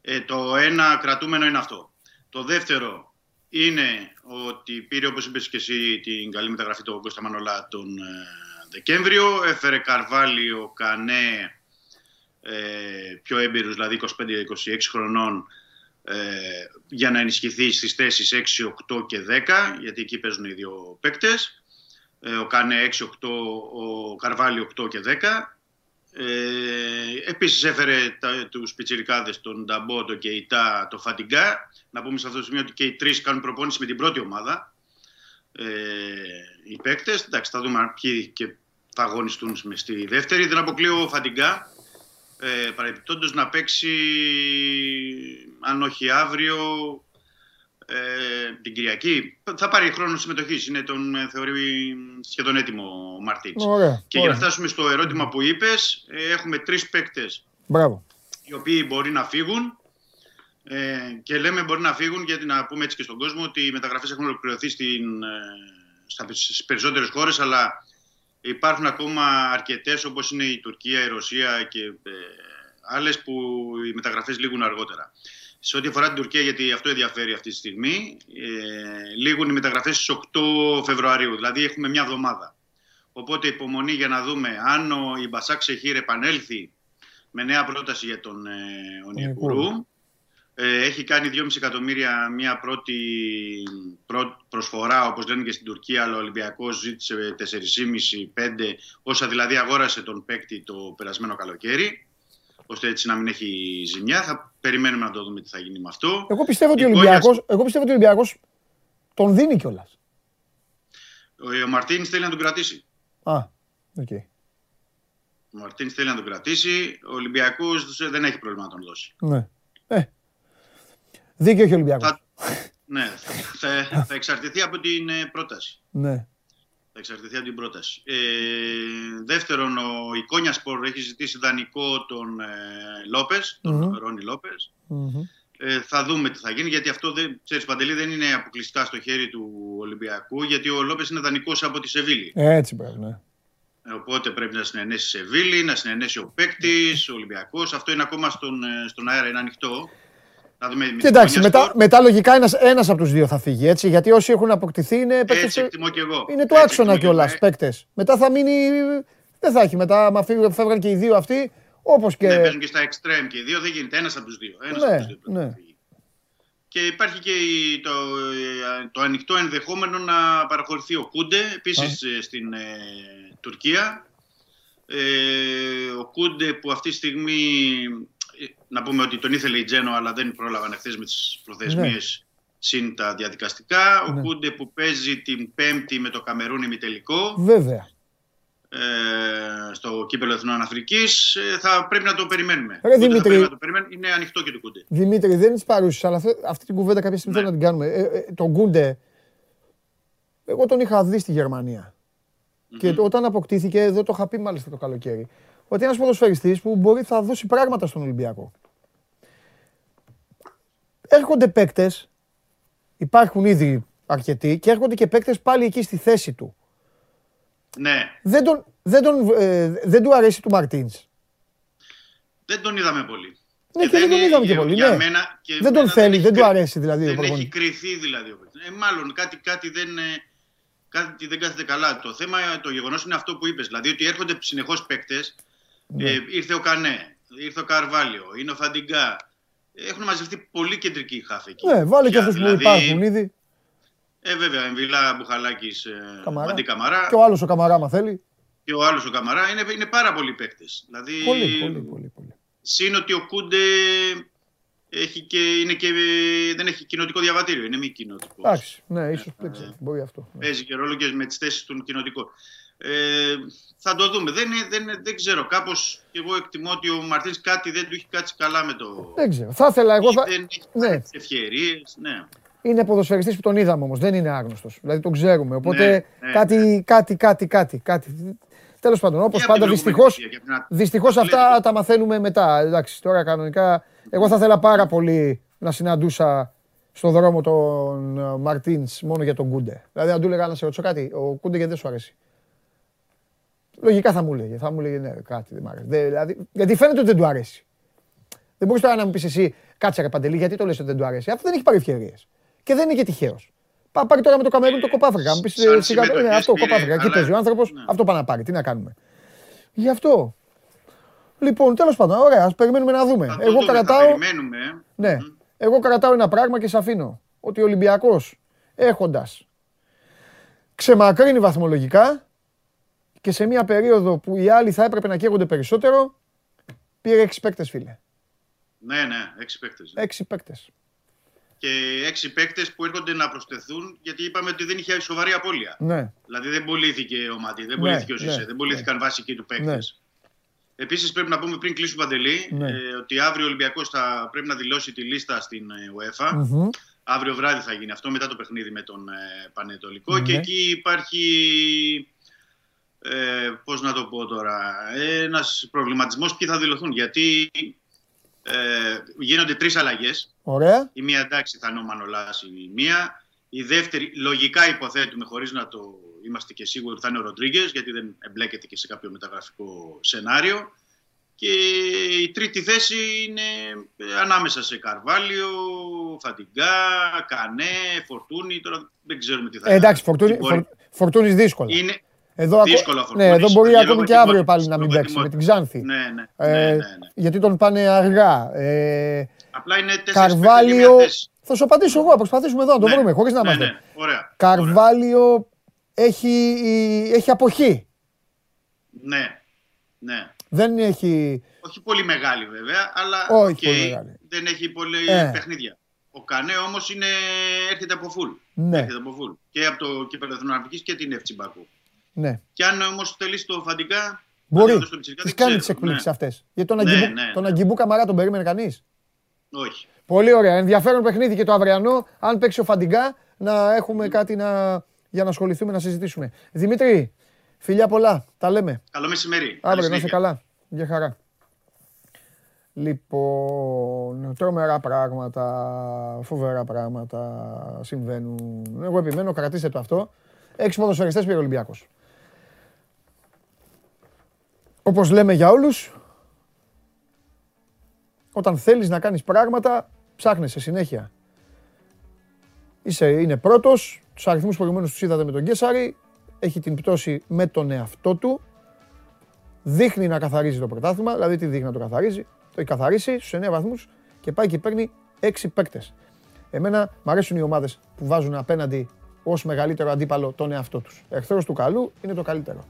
ε, το ένα κρατούμενο είναι αυτό. Το δεύτερο είναι ότι πήρε όπως είπες και εσύ την καλή μεταγραφή του Κώστα Μανολά τον ε, Δεκέμβριο. Έφερε Καρβάλιο, Κανέ, ε, πιο έμπειρους, δηλαδή 25-26 χρονών, ε, για να ενισχυθεί στις θέσεις 6, 8 και 10, γιατί εκεί παίζουν οι δύο παίκτες. Ε, ο Κάνε 6, 8, ο Καρβάλι 8 και 10. Ε, επίσης έφερε τα, τους πιτσιρικάδες, τον Νταμπό, τον Κεϊτά, τον Φαντιγκά. Να πούμε σε αυτό το σημείο ότι και οι τρεις κάνουν προπόνηση με την πρώτη ομάδα. Ε, οι παίκτες, εντάξει θα δούμε ποιοι και θα αγωνιστούν μες στη δεύτερη. Δεν αποκλείω ο Φαντιγκά, ε, παρεμπιπτόντως να παίξει αν όχι αύριο ε, την Κυριακή. Θα πάρει χρόνο συμμετοχής. Είναι τον ε, θεωρεί σχεδόν έτοιμο ο Μαρτίν. Ωραία, Και ωραία. για να φτάσουμε στο ερώτημα που είπες, έχουμε τρεις παίκτες Μπράβο. οι οποίοι μπορεί να φύγουν. Ε, και λέμε μπορεί να φύγουν γιατί να πούμε έτσι και στον κόσμο ότι οι μεταγραφές έχουν ολοκληρωθεί στην, ε, στα, στις περισσότερες χώρες αλλά υπάρχουν ακόμα αρκετές όπως είναι η Τουρκία, η Ρωσία και ε, άλλες που οι μεταγραφές λήγουν αργότερα. Σε ό,τι αφορά την Τουρκία, γιατί αυτό ενδιαφέρει αυτή τη στιγμή, ε, λήγουν οι μεταγραφές στις 8 Φεβρουαρίου, δηλαδή έχουμε μια εβδομάδα. Οπότε υπομονή για να δούμε αν ο η Μπασάκ Σεχίρ επανέλθει με νέα πρόταση για τον ε, Ονιακουρού. Ε, έχει κάνει 2,5 εκατομμύρια μια πρώτη πρω- προσφορά, όπως λένε και στην Τουρκία, αλλά ο Ολυμπιακός ζήτησε 4,5-5, όσα δηλαδή αγόρασε τον παίκτη το περασμένο καλοκαίρι, ώστε έτσι να μην έχει ζημιά. Θα περιμένουμε να το δούμε τι θα γίνει με αυτό. Εγώ πιστεύω ότι ο Η Ολυμπιακός, εγώ πιστεύω ότι ο Ολυμπιακός τον δίνει κιόλας. Ο, ο Μαρτίν θέλει να τον κρατήσει. Α, οκ. Ο Μαρτίν θέλει να τον κρατήσει. Ο Ολυμπιακός δεν έχει πρόβλημα να τον δώσει. Ναι. Ε. Δίκαιο έχει ο Ολυμπιακός. Θα, ναι, θα, θα εξαρτηθεί από την ε, πρόταση. Ναι. Θα εξαρτηθεί από την πρόταση. Ε, δεύτερον, ο Εικόνια Σπορ έχει ζητήσει δανεικό τον ε, Λόπες, τον Μμμ. Ρόνι Λόπες. Μμμ. Ε, θα δούμε τι θα γίνει, γιατί αυτό δεν, ξέρεις, Παντελή, δεν είναι αποκλειστικά στο χέρι του Ολυμπιακού, γιατί ο Λόπες είναι δανεικός από τη Σεβίλη. Έτσι πρέπει, ναι. Ε, Οπότε πρέπει να συνενέσει η Σεβίλη, να συνενέσει ο παίκτης, ο Ολυμπιακός. Αυτό είναι ακόμα στον, ε, στον αέρα, είναι ανοιχτό. Θα δούμε με Και εντάξει, Εικόνια μετά, Σπορ. μετά λογικά ένας, ένας από τους δύο θα φύγει, έτσι, γιατί όσοι έχουν αποκτηθεί είναι παίκτες... Έτσι εκτιμώ και εγώ. Είναι του Έτσι άξονα εκτιμώ και εγώ. κιόλας Ε, παίκτες. Μετά θα μείνει... Δεν θα έχει μετά, άμα φύγουν- φεύγαν και οι δύο αυτοί, όπως και... Ναι, παίζουν και στα extreme και οι δύο, δεν γίνεται. Ένας από τους δύο. Ένας Ναι, από τους δύο πρέπει ναι. να φύγει. Και υπάρχει και η- το, ε, το ανοιχτό ενδεχόμενο να παραχωρηθεί ο Κούντε, επίσης ε, στην ε, Τουρκία. Ε, ο Κούντε που αυτή τη στιγμή, ε, να πούμε ότι τον ήθελε η Τζένο, αλλά δεν πρόλαβαν εχθές με τις προθεσμίες συν τα διαδικαστικά. Ο Ναι. Κούντε που παίζει την Πέμπτη με το Καμερούν ημιτελικό Βέβαια. ε, στο κύπελο Εθνών Αφρικής, ε, θα πρέπει να το περιμένουμε. Ρε, Ούτε θα Δημήτρη. πρέπει να το περιμένουμε. Είναι ανοιχτό και το Κούντε. Δημήτρη, δεν είναι τη παρούσης, αλλά αυτή, αυτή την κουβέντα κάποια στιγμή Ναι. θέλω να την κάνουμε. Ε, ε, τον Γκούντε, εγώ τον είχα δει στη γερμανια Και το- όταν αποκτήθηκε, εδώ το είχα πει μάλιστα το καλοκαίρι, ότι ένας ποδοσφαιριστής που μπορεί θα δώσει πράγματα στον Ολυμπιακό. Έρχονται παίκτες, υπάρχουν ήδη αρκετοί, και έρχονται και παίκτες πάλι εκεί στη θέση του. Ναι, Δεν, τον, δεν, τον, ε, δεν του αρέσει του Μαρτίνς. δεν τον είδαμε πολύ. Ναι, και δεν τον είδαμε και για- πολύ, για ναι. μένα- και Δεν τον εμένα θέλει, έχει δεν του κρυ- αρέσει δηλαδή ο Δεν έχει προπονητής. κρυθεί δηλαδή ο παίκτης. Ε, μάλλον κάτι, κάτι, δεν, ε, κάτι δεν κάθεται καλά. Το θέμα, ε, το γεγονός είναι αυτό που είπες. Δηλαδή ότι έρχονται συνεχώς παίκτες. Ναι. Ε, ήρθε ο Κανέ, ήρθε ο Καρβάλιο, είναι ο Φαντιγκά. Έχουν μαζευτεί πολύ κεντρικοί χάφ εκεί. Ναι, βάλε και Πια, αυτούς που δηλαδή, υπάρχουν ήδη. Ε, βέβαια, Εμβιλά Μπουχαλάκης, ε, Καμαρά. Μαντί Καμαρά Και ο άλλος ο Καμαρά, μα θέλει. και ο άλλος ο Καμαρά. Είναι, είναι πάρα πολλοί παίκτες. Δηλαδή, Πολύ, πολύ, πολύ. πολύ. Συν ότι ο Κούντε έχει και, είναι και, δεν έχει κοινοτικό διαβατήριο, είναι μη κοινοτικός. Εντάξει, ναι, ίσως δεν ξέρω, μπορεί αυτό. ναι. Παίζει και ρόλο και με τις θέσεις του κοινοτικό. Ε, θα το δούμε. Δεν, είναι- δεν, είναι- δεν ξέρω. Κάπως και εγώ εκτιμώ ότι ο Μαρτίνς κάτι δεν του έχει κάτσει καλά με το... Δεν ξέρω. Θα ήθελα εγώ. Θα... Δεν έχει Ναι, ευκαιρίες. Ναι. είναι ποδοσφαιριστής που τον είδαμε όμως, δεν είναι άγνωστος. Δηλαδή τον ξέρουμε. Οπότε Ναι, ναι, κάτι, κάτι, κάτι, κάτι, κάτι. Τέλος πάντων, όπως Και από πάντα την δυστυχώς, προηγούμενη θητεία, και από την δυστυχώς Ατλέτικο. αυτά τα μαθαίνουμε μετά. Εντάξει, τώρα κανονικά, εγώ θα ήθελα πάρα πολύ να συναντούσα στον δρόμο τον ε, Μαρτίνς μόνο για τον Κούντε. Δηλαδή αν του έλεγα να σε ρωτήσω κάτι, ο Κούντε γιατί δεν σου αρέσει; Λογικά θα μου έλεγε, θα μου έλεγε ναι, κάτι δεν μ' αρέσει. Δεν- δηλαδή, γιατί φαίνεται ότι δεν του αρέσει. Δεν μπορείς τώρα να μου πεις εσύ, κάτσε ρε Παντελή, γιατί το λες ότι δεν του αρέσει. Αυτό δεν έχει πάρει ευκαιρίες. Και δεν είναι και τυχαίος. Πά, πάρει τώρα με το Καμερούν το Κοπάφρικα. Μου πεις Ε, σαν σιγά ναι, συμμετοχές αυτό πήρε, Κοπάφρικα. Εκεί αλλά- παίζει ο άνθρωπος, Ναι. αυτό πάει να πάρει. Τι να κάνουμε. Γι' αυτό. Λοιπόν, τέλος πάντων, ωραία, ας περιμένουμε να δούμε. Θα το Εγώ δούμε, θα κρατάω. περιμένουμε. ε. Ναι. Εγώ κρατάω ένα πράγμα και σε αφήνω. Ότι ο Ολυμπιακός έχοντας ξεμακρύνει βαθμολογικά και σε μια περίοδο που οι άλλοι θα έπρεπε να καίγονται περισσότερο, πήρε 6 παίκτες, φίλε. Ναι, ναι, έξι παίκτες. 6 παίκτες. Και έξι παίκτες που έρχονται να προσθεθούν, γιατί είπαμε ότι δεν είχε σοβαρή απώλεια. Ναι. Δηλαδή δεν πωλήθηκε ο Μάτι, δεν Ναι, πωλήθηκε ο ναι, Σισε, δεν πωλήθηκαν βασικοί του παίκτες. Ναι. Επίσης πρέπει να πούμε πριν κλείσουμε παντελή Ναι. ε, ότι αύριο ο Ολυμπιακός θα πρέπει να δηλώσει τη λίστα στην ε, UEFA. Μμμ. Αύριο βράδυ θα γίνει αυτό μετά το παιχνίδι με τον ε, Πανετολικό. Ναι. Και εκεί υπάρχει. Ε, πώς να το πω τώρα, ένας προβληματισμός ποιοι θα δηλωθούν γιατί ε, γίνονται τρεις αλλαγές Ωραία. η μία εντάξει θα είναι ο Μανολάς η μία. Η δεύτερη λογικά υποθέτουμε χωρίς να το είμαστε και σίγουροι ότι θα είναι ο Ροντρίγκες, γιατί δεν εμπλέκεται και σε κάποιο μεταγραφικό σενάριο. Και η τρίτη θέση είναι ε, ανάμεσα σε Καρβάλιο, Φαντιγκά, Κανέ, Φορτούνη. Τώρα δεν ξέρουμε τι θα Ε, εντάξει, φορτούνη, τι μπορεί- φορ, φορτούνης δύσκολα. Είναι Εδώ, ακο- δύσκολο ο ναι, Φορτούνης, εδώ μπορεί γιατί ακόμη λόγω και αύριο ετοιμότητας, πάλι να μην λόγω παίξει με την ετοιμότητας. Ξάνθη. Ναι, ναι, Ε, ναι, ναι, ναι. Γιατί τον πάνε αργά. Ε, Απλά είναι τέσσερις Καρβάλιο. παίκτες για μια θέση. Θα σου απαντήσω εγώ, θα προσπαθήσουμε εδώ να το Ναι, βρούμε, χωρίς να ναι, είμαστε. ναι, ωραία. Καρβάλιο έχει, έχει αποχή. Ναι, ναι. Δεν έχει. Όχι πολύ μεγάλη βέβαια, αλλά Όχι οκ, πολύ μεγάλη. δεν έχει πολύ Ε. παιχνίδια. Ο Κανέ όμως έρχεται από φουλ. Ναι. Έρχεται από φουλ. Και από το κύπελο Εθνική και την Εύτσι Μπακού. Ναι. Και αν όμως θελήσει το φαντικά. Μπορεί. το στο Πιτσιρικά, Τις δεν κάνει ξέρω, τις εκπλήξεις ναι. αυτές. Γιατί τον Ναι, Αγκιμπού, ναι, τον ναι. Αγκιμπού Καμαρά τον περίμενε κανείς; Όχι. Πολύ ωραία. Ενδιαφέρον παιχνίδι και το αυριανό. Αν παίξει ο Φαντιγκά, να έχουμε κάτι να... για να ασχοληθούμε, να συζητήσουμε. Δημήτρη, φιλιά πολλά. Τα λέμε. Καλό μεσημέρι. Καλή Αύριο να είσαι συνέχεια. καλά. Για χαρά. Λοιπόν, τρομερά πράγματα, φοβερά πράγματα συμβαίνουν. Εγώ επιμένω, κρατήστε το αυτό. Έξι ποδοσφαιριστές πήρε ο Ολυμπιάκος. Όπως λέμε για όλους, όταν θέλεις να κάνεις πράγματα, ψάχνεσαι συνέχεια. Είσαι, είναι πρώτος, τους αριθμούς προηγουμένως τους είδατε με τον Κέσαρη, έχει την πτώση με τον εαυτό του, δείχνει να καθαρίζει το πρωτάθλημα, δηλαδή τι δείχνει να το καθαρίζει, το έχει καθαρίσει στους 9 βαθμούς και πάει και παίρνει 6 παίκτες. Εμένα μου αρέσουν οι ομάδες που βάζουν απέναντι ως μεγαλύτερο αντίπαλο τον εαυτό τους. Εχθρός του καλού είναι το καλύτερο.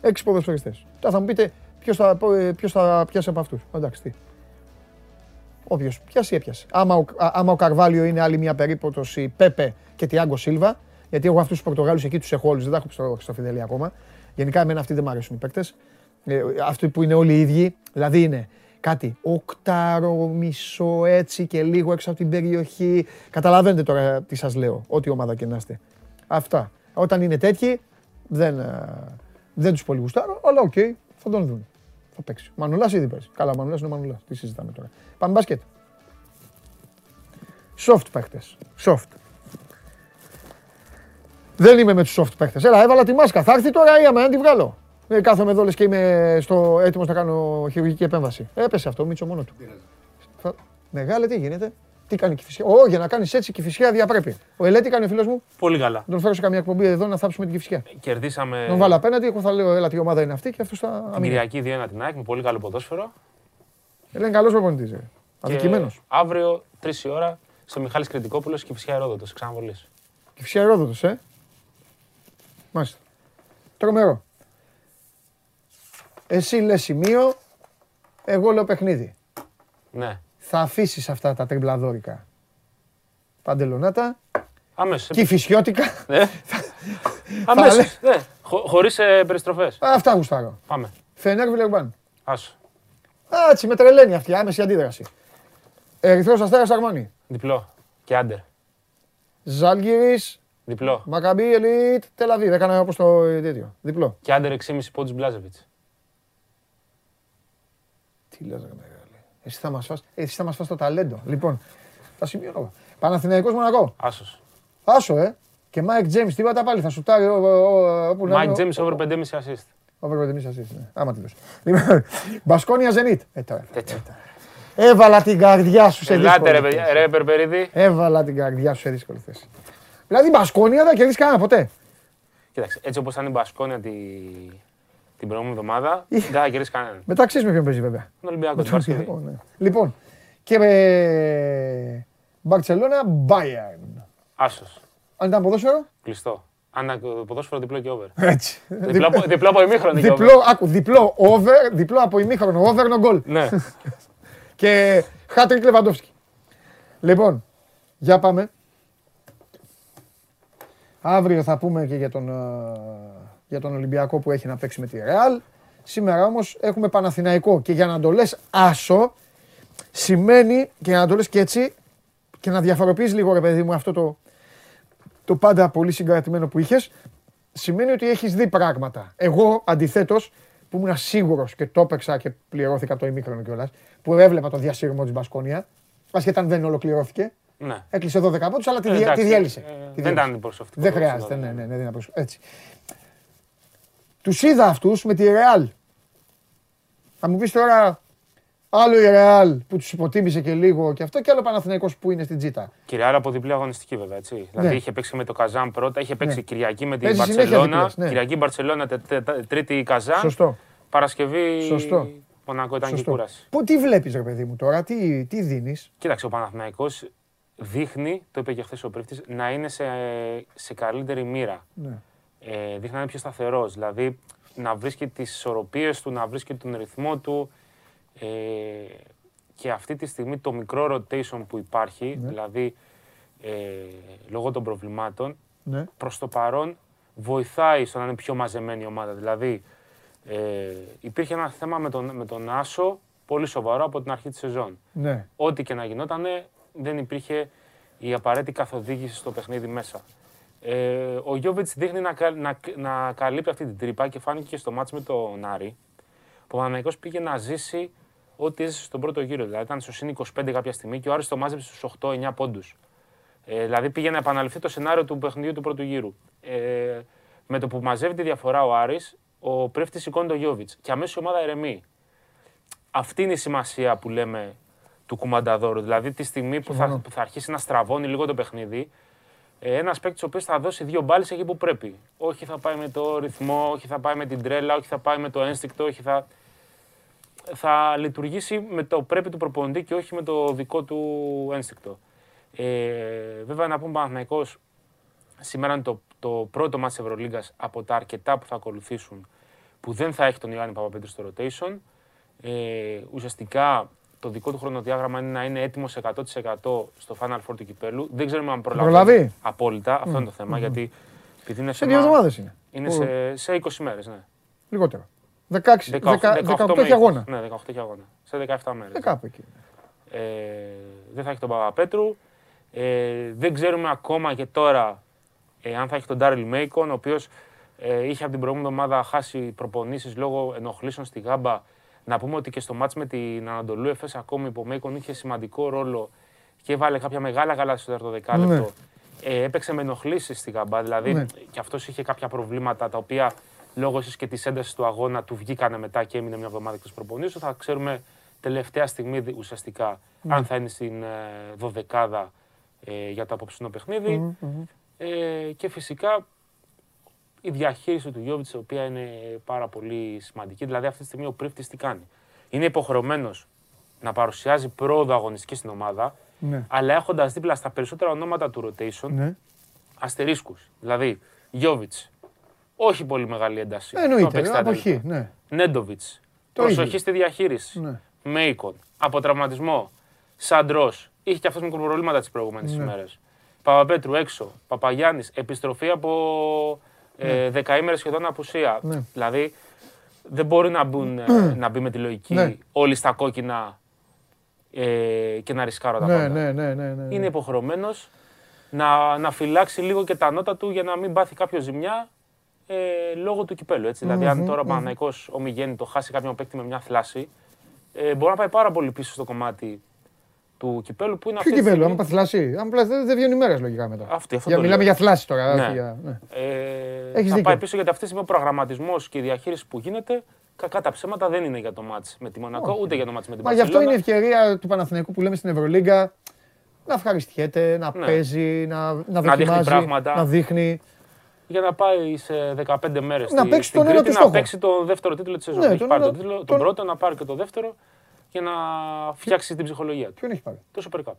Έξι ποδοσφαιριστές. Τώρα θα μου πείτε ποιος θα, ε, ποιος θα πιάσει από αυτούς. Εντάξει, τι. Όποιος πιάσει, έπιασε. Άμα ο, α- άμα ο Καρβάλιο είναι άλλη μια περίπτωση Πέπε και Τιάγκο Σίλβα, γιατί εγώ αυτούς τους Πορτογάλους εκεί τους έχω όλους, δεν τα έχω στο, στο Φιδελή ακόμα. Γενικά εμένα αυτοί δεν μου αρέσουν οι παίκτες. Ε, αυτοί που είναι όλοι οι ίδιοι, δηλαδή είναι κάτι οχτάρο, μισό έτσι και λίγο έξω από την περιοχή. Καταλαβαίνετε τώρα τι σας λέω, ό,τι ομάδα και να είστε. Αυτά. Όταν είναι τέτοιοι, δεν, ε, δεν τους πολύ γουστάρω, αλλά οκ, θα τον δουν. Θα παίξει. Ο Μανουλάς ήδη παίζει. Καλά, ο Μανουλάς είναι ο Μανουλάς. Τι συζητάμε τώρα. Πάμε μπάσκετ. Soft παίχτες. Soft. Δεν είμαι με τους soft παίχτες. Έλα, έβαλα τη μάσκα. Θα έρθει τώρα ή άμα να τη βγάλω. Ε, κάθομαι εδώ λες και είμαι στο, έτοιμος να κάνω χειρουργική επέμβαση. Έπεσε αυτό, Μίτσο μόνο του. Θα... Μεγάλε, τι γίνεται; Τι κάνει η Κηφισιά. Ω, για να κάνεις έτσι η Κηφισιά διαπρέπει. Ο Ελέ τι κάνει ο φίλος μου. Πολύ καλά. Να τον φέρω σε καμία εκπομπή εδώ να θάψουμε την Κηφισιά. Κερδίσαμε Να τον βάλω απέναντι, εγώ θα λέω, έλα τι ομάδα είναι αυτή και αυτός θα την αμήνει. Κυριακή 2-1 την ΑΕΚ με πολύ καλό ποδόσφαιρο. Ελέ είναι καλός προπονητής. ρε. Και Αδικημένος. Αύριο 3 η ώρα στο Μιχάλης Κρητικόπουλος και φυσικά Ερόδοτος, ξαναβολής. Κηφισιά Ερόδοτος, ε. Μάλιστα. Τρομερό. Εσύ λες σημείο, εγώ λέω παιχνίδι. Ναι. Θα αφήσεις αυτά τα τριμπλαδόρικα. Παντελονάτα, Αμέσως. κυφισιώτικα. Ναι. Αμέσως. Ναι. Χω, χωρίς ε, περιστροφές. Αυτά γουστάρω. Πάμε. Φενέρ Βιλερμπάν. Άσο. Έτσι, με τρελαίνει αυτή η άμεση αντίδραση. Ερυθρός Αστέρας Αρμόνι. Διπλό. Και άντερ. Ζάλγκυρης, Διπλό. Μακαμπή, Ελίτ, Τελαβίβ. Έκανα όπως το ε, τέτοιο. Διπλό. Και άντερ 6,5 πόντους Μπλάζεβιτς. Τι λες ρε μεγάλε. Εσύ θα μας φας, εσύ θα μας φας το ταλέντο. Λοιπόν, τα σημειώνω. Παναθηναϊκός Μονακό. Άσος. Άσο, ε. Και Μάικ Τζέιμς, τίποτα πάλι, θα σουτάρει ο- ο- ο- όπου να Μάικ είναι. Τζέιμς over 5,5 assist. Over πέντε μισά assist, ναι. Άμα τη δώσει. Λοιπόν, Μπασκόνια Ζενίτ. Ε, τώρα. Τέτοιο. Έβαλα την καρδιά σου σε δύσκολη Ελάτε ρε θέση. παιδιά, ρε Περπερίδη. Έβαλα την καρδιά σου σε δύσκολη θέση. Δηλαδή η Μπασκόνια δεν κερδίσει κανένα ποτέ. Κοίταξε, έτσι όπως ήταν η Μπασκόνια τη... την προηγούμενη εβδομάδα, Ih. δεν θα κερδίσει κανέναν. Μεταξύ με ποιον παίζει βέβαια; Τον Ολυμπιακό Με την τον Παρασκευή. Ολυμπιακό, ναι. Λοιπόν, και με Μπαρτσελώνα Bayern. Άσος. Αν ήταν ποδόσφαιρο, Κλειστό. Αν ποδόσφαιρο διπλό και over. έτσι. Διπλό από- Διπλό από ημίχρονο και over. Διπλό, άκου, διπλό over, διπλό από ημίχρονο, over no goal. Ναι. Και Χάτρικ Λεβαντόφσκι. Λοιπόν, για πάμε. Αύριο θα πούμε και για τον, ε, για τον Ολυμπιακό που έχει να παίξει με τη Ρεάλ. Σήμερα όμως έχουμε Παναθηναϊκό και για να το λες άσο σημαίνει και να το λες και έτσι και να διαφοροποιείς λίγο ρε παιδί μου αυτό το, το πάντα πολύ συγκρατημένο που είχες σημαίνει ότι έχεις δει πράγματα. Εγώ αντιθέτως που ήμουν σίγουρος και το έπαιξα και πληρώθηκα από το ημίχρονο κιόλας, που έβλεπα το διασύρμο της Μπασκόνια, ασχετά αν δεν ολοκληρώθηκε, Ναι. έκλεισε 12 πόντους αλλά τη, Ε, δια- τη εντάξει, διέλυσε. ε, Τη δεν διέλυσε. ήταν αντιπροσωπευτικό Δεν το χρειάζεται, σύνολο. ναι, ναι, ναι, δεν είναι προσ- Έτσι. Τους είδα αυτούς με τη Ρεάλ. Θα μου πεις τώρα, άλλο η Ρεάλ που τους υποτίμησε και λίγο και αυτό και άλλο Παναθηναϊκός που είναι στην Τζίτα. Κύριε Άρα από διπλή αγωνιστική βέβαια. Έτσι. Δηλαδή είχε παίξει με το Καζάν πρώτα, είχε παίξει Ναι. Κυριακή με την Παίζει συνέχεια Μπαρσελόνα. διπλές, ναι. Κυριακή Μπαρσελόνα, τε- τε- τε- τρίτη Καζάν. Σωστό. Παρασκευή Σωστό. Μονακό ήταν και η Σωστό. κούραση. Πού τι βλέπεις ρε παιδί μου τώρα, τι, τι δίνεις; Κοίταξε, ο Παναθηναϊκός δείχνει, το είπε και χθες ο Πρίφτης, να είναι σε, σε καλύτερη μοίρα. Ναι. Ε, δείχνει να είναι πιο σταθερός, δηλαδή να βρίσκει τις ισορροπίες του, να βρίσκει τον ρυθμό του. Ε, και αυτή τη στιγμή το μικρό rotation που υπάρχει, Ναι. δηλαδή ε, λόγω των προβλημάτων, Ναι. προς το παρόν βοηθάει στο να είναι πιο μαζεμένη η ομάδα. Δηλαδή ε, υπήρχε ένα θέμα με τον, με τον Άσο πολύ σοβαρό από την αρχή της σεζόν. Ναι. Ό,τι και να γινότανε δεν υπήρχε η απαραίτητη καθοδήγηση στο παιχνίδι μέσα. Ε, ο Γιώβιτς δείχνει να, κα- να, να καλύπτει αυτή την τρύπα και φάνηκε και στο μάτς με τον Άρη. που Ο Παναθηναϊκός πήγε να ζήσει ό,τι έζησε στον πρώτο γύρο. Δηλαδή ήταν στο συν 25 κάποια στιγμή και ο Άρης το μάζεψε στους 8-9 πόντους. Ε, δηλαδή πήγε να επαναληφθεί το σενάριο του παιχνιδιού του πρώτου γύρου. Ε, με το που μαζεύει τη διαφορά ο Άρης, ο Πρέφτης σηκώνει τον Γιώβιτς και αμέσως η ομάδα ερεμεί. Αυτή είναι η σημασία που λέμε του κουμανταδόρου. Δηλαδή τη στιγμή που θα, Συμφωνώ. που θα αρχίσει να στραβώνει λίγο το παιχνίδι, ε, ένας παίκτης ο οποίος θα δώσει δύο μπάλες εκεί που πρέπει. Όχι θα πάει με το ρυθμό, όχι θα πάει με την τρέλα, όχι θα πάει με το ένστικτο, όχι θα. Θα λειτουργήσει με το πρέπει του προπονητή και όχι με το δικό του ένστικτο. Ε, βέβαια να πούμε Παναθηναϊκός σήμερα είναι το, το πρώτο μάτς της Ευρωλίγκας από τα αρκετά που θα ακολουθήσουν που δεν θα έχει τον Ιωάννη Παπαπέτρου στο rotation. Ε, ουσιαστικά το δικό του χρονοδιάγραμμα είναι να είναι έτοιμος 100% στο Final Four του κυπέλου. Δεν ξέρουμε αν προλαβαίνει Προλαβεί. απόλυτα. Αυτό Μμ, είναι το θέμα. μμ. Γιατί επειδή είναι Σε δύο εβδομάδες είναι. Είναι Που- σε, σε 20 μέρες, ναι. Λιγότερο. 16, 18 18, 18 με έχει αγώνα. 20. Ναι, 18 έχει αγώνα. Σε 17 μέρες. Ε, κάπου εκεί. Ε, δεν θα έχει τον Παπαπέτρου. Ε, δεν ξέρουμε ακόμα και τώρα ε, αν θα έχει τον Ντάριλ Μέικον, ο οποίος ε, είχε από την προηγούμενη εβδομάδα χάσει προπονήσεις λόγω ενοχλήσεων στη Γάμπα. Να πούμε ότι και στο μάτς με την Ανατολού Εφές ακόμη που ο Μέικον είχε σημαντικό ρόλο και έβαλε κάποια μεγάλα γάλα στο τέταρτο δεκάλεπτο. Ναι. Ε, έπαιξε με ενοχλήσεις στη Γάμπα. Δηλαδή Ναι. και αυτός είχε κάποια προβλήματα τα οποία λόγω ίσως και της έντασης του αγώνα του βγήκανε μετά και έμεινε μια εβδομάδα εκτός προπονήσεων. Θα ξέρουμε τελευταία στιγμή δι- ουσιαστικά Ναι. αν θα είναι στην ε, δωδεκάδα ε, για το απόψινο παιχνίδι. Μμμ, μμμ. Ε, και φυσικά η διαχείριση του Γιώβιτς, η οποία είναι πάρα πολύ σημαντική. Δηλαδή, αυτή τη στιγμή ο Πρίφτης τι κάνει. Είναι υποχρεωμένος να παρουσιάζει πρόοδο αγωνιστική στην ομάδα, Ναι. αλλά έχοντας δίπλα στα περισσότερα ονόματα του rotation Ναι. αστερίσκους. Δηλαδή, Γιώβιτς, όχι πολύ μεγάλη ένταση. Ε, Εννοείται, να παίξει τα αποχή, delta. ναι. Νέντοβιτς, Το προσοχή ίδιο. στη διαχείριση. Ναι. Μέικον, από τραυματισμό. Σαντρός, είχε και αυτός μικροπροβλήματα τις προηγούμενες Ναι. ημέρες. Παπαπέτρου έξω. Παπαγιάννης, επιστροφή από ε, Ναι. δεκαήμερε σχεδόν απουσία. Ναι. Δηλαδή δεν μπορεί να, μπουν, ε, να μπει με τη λογική Ναι. όλοι στα κόκκινα ε, και να ρισκάρω τα Ναι, πάντα. ναι, ναι, ναι, ναι. Είναι υποχρεωμένος να, να φυλάξει λίγο και τα νότα του για να μην πάθει κάποιο ζημιά ε, λόγω του κυπέλου. Έτσι. Δηλαδή, αν Μμμ, τώρα ο μμμ. Παναθηναϊκός ο Μιγέννη το χάσει κάποιον παίκτη με μια θλάση, ε, μπορεί να πάει πάρα πολύ πίσω στο κομμάτι του κυπέλου που είναι Ποιο αυτή τη κυπέλο, στιγμή- άμα πάθει θλάση. Αν πλα- δεν δεν βγαίνουν ημέρε λογικά μετά. Αυτή, αυτό Για, το μιλάμε λέω. για θλάση τώρα. Ναι. όχι για- ναι. Ε, Έχεις θα δίκιο. πάει πίσω γιατί αυτή τη στιγμή ο προγραμματισμός και η διαχείριση που γίνεται, κακά τα ψέματα δεν είναι για το μάτς με τη Μονακό, Όχι. ούτε για το μάτς με την Μα γι' αυτό είναι η Μπαρσελόνα. ευκαιρία του Παναθηναϊκού που λέμε στην Ευρωλίγκα να ευχαριστιέται, να Ναι. παίζει, να, να Να δείχνει δοκιμάζει, πράγματα. να δείχνει. Για να πάει σε 15 μέρες Να παίξει τον ένα Κρήτη, του να στόχο. παίξει τον δεύτερο τίτλο της σεζόν. Ναι, Έχει τον πάρει ένα- τον, τίτλο, τον τον- πρώτο, να πάρει και το δεύτερο για να φτιάξει την ψυχολογία του. Ποιον έχει πάρει; Το Super Cup.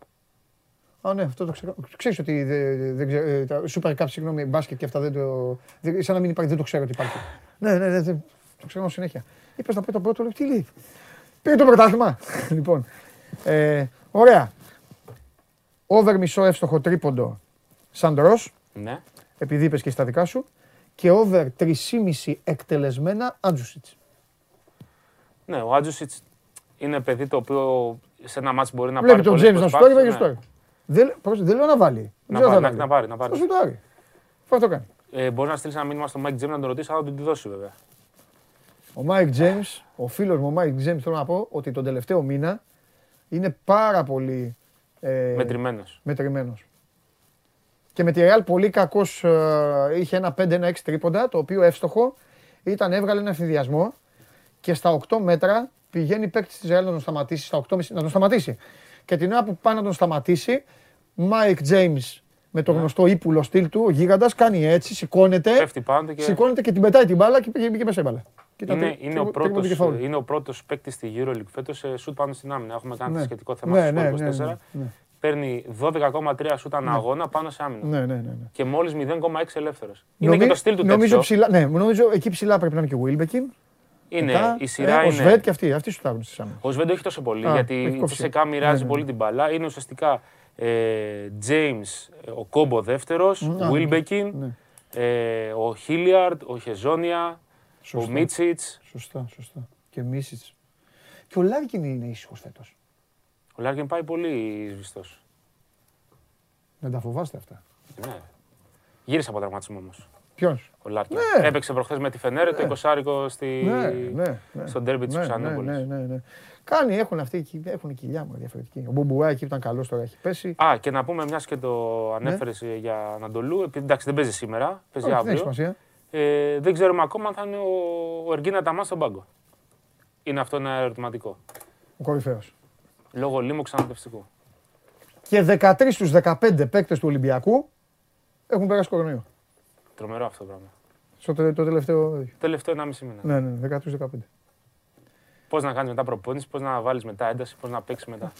Α, ναι, αυτό το ξέρω. Ξέρεις ότι δεν δεν ξέρω, ε, τα Super Cup, συγγνώμη, μπάσκετ και αυτά δεν το. δεν- Σαν να μην υπάρχει, δεν το ξέρω ότι υπάρχει. ναι, ναι, ναι, δεν- το ξέρω συνέχεια. Είπες να πει το πρώτο, λέω, τι λέει; Πήρε το πρωτάθλημα. λοιπόν, ε, ωραία. Over μισό εύστοχο τρίποντο Σαντρός, Ναι. επειδή είπες και στα δικά σου. Και over 3,5 εκτελεσμένα Άντζουσιτ. Ναι, ο Άτζουσιτ είναι παιδί το οποίο σε ένα ματς μπορεί να Βλέπει πάρει τον πολλές Τζέιμς να σου πάρει, προσπάθειες, βάζει ναι. στο Δεν, πρόσεχε, δεν λέω να βάλει. Δεν Να ξέρω βάλει, θα να- να πάρει, να πάρει. Θα σουτάρει. Αυτό κάνει. Ε, μπορεί να στείλεις ένα μήνυμα στο Mike James να τον ρωτήσει αν θα του τη δώσει βέβαια. Ο Μάικ James, ο φίλος μου ο Μάικ James, θέλω να πω ότι τον τελευταίο μήνα είναι πάρα πολύ ε, Μετρημένος. μετρημένος. Και με τη Real πολύ κακός, ε, είχε ένα 5-1-6 τρίποντα, το οποίο εύστοχο ήταν, έβγαλε ένα αιφνιδιασμό και στα 8 μέτρα πηγαίνει παίκτης της Real να τον σταματήσει, στα 8,5 να τον σταματήσει. Και την ώρα που πάει να τον σταματήσει, Μάικ James με το γνωστό ύπουλο στυλ του, ο γίγαντας, κάνει έτσι, σηκώνεται, Πέφτει πάνω και. σηκώνεται και την πετάει την μπάλα και πήγε, πήγε μέσα η μπάλα. Και ήταν Είναι, τρί- είναι, τρίπο- ο τρίποντο πρώτος, και φάουλ. είναι ο πρώτος παίκτης στη EuroLeague φέτος σε σουτ πάνω στην άμυνα. Έχουμε κάνει Ναι. το σχετικό θέμα Ναι, στο ναι, 24. ναι, ναι, ναι. Παίρνει 12,3 σουτ ανά αγώνα πάνω σε άμυνα. Ναι, ναι, ναι. ναι. Και μόλις 0,6 ελεύθερος. Είναι Νομι- και το στυλ του νομίζω τέτοιο. ψηλά, ναι, νομίζω εκεί ψηλά πρέπει να είναι και ο Wilbekin. Είναι, Μετά, η σειρά ε, Ο είναι- Σβέτ και αυτοί, αυτοί σου τάγουν στις άμυνες. Ο Σβέντο έχει τόσο πολύ, Α, γιατί έχει η κόψει. Τσεσεκά μοιράζει Ναι, ναι. πολύ την μπάλα. Είναι ουσιαστικά ε, James, ε, ο Κόμπο δεύτερος, Μ, ο α, Βίλμπεκιν, ναι. ε, ο Χίλιαρντ, ο Χεζόνια, ο Σωστά. Μίτσιτ. Σωστά, σωστά. Και Μίσιτς. Και ο Λάρκιν είναι ήσυχος φέτος. Ο Λάρκιν πάει πολύ σβηστός. Δεν τα φοβάστε αυτά; Ναι. Γύρισε από τραυματισμό όμως. Ποιος; Ο Λάρκιν. Ναι. Έπαιξε προχθές με τη Φενέρε το 20 στη... Ναι, ναι, ναι. στο ντέρμπι της Ναι, Ξανόπολη. ναι, ναι, ναι. Κάνει, έχουν αυτοί, εκεί- έχουν κοιλιά μου διαφορετική. Ο Μπουμπουά εκεί ήταν καλός τώρα έχει πέσει. Α, και να πούμε, μιας και το ανέφερες για Ανατολού, επειδή εντάξει δεν παίζει σήμερα, παίζει Ναι. Όχι, δεν έχει αύριο. σημασία. Ε, δεν ξέρουμε ακόμα αν θα είναι ο, ο Εργίνα Ταμάς στον πάγκο. Είναι αυτό ένα ερωτηματικό. Ο κορυφαίος. Λόγω λίμου ξαναπτευτικού. Και 13 στους 15 παίκτες του Ολυμπιακού έχουν περάσει κορονοϊό. Τρομερό αυτό το πράγμα. Στο τε- το τελευταίο. Τελευταίο 1,5 μήνα. Ναι, ναι, 13 στους 15. Πώς να κάνεις μετά προπόνηση, πώς να βάλεις μετά ένταση, πώς να παίξεις μετά.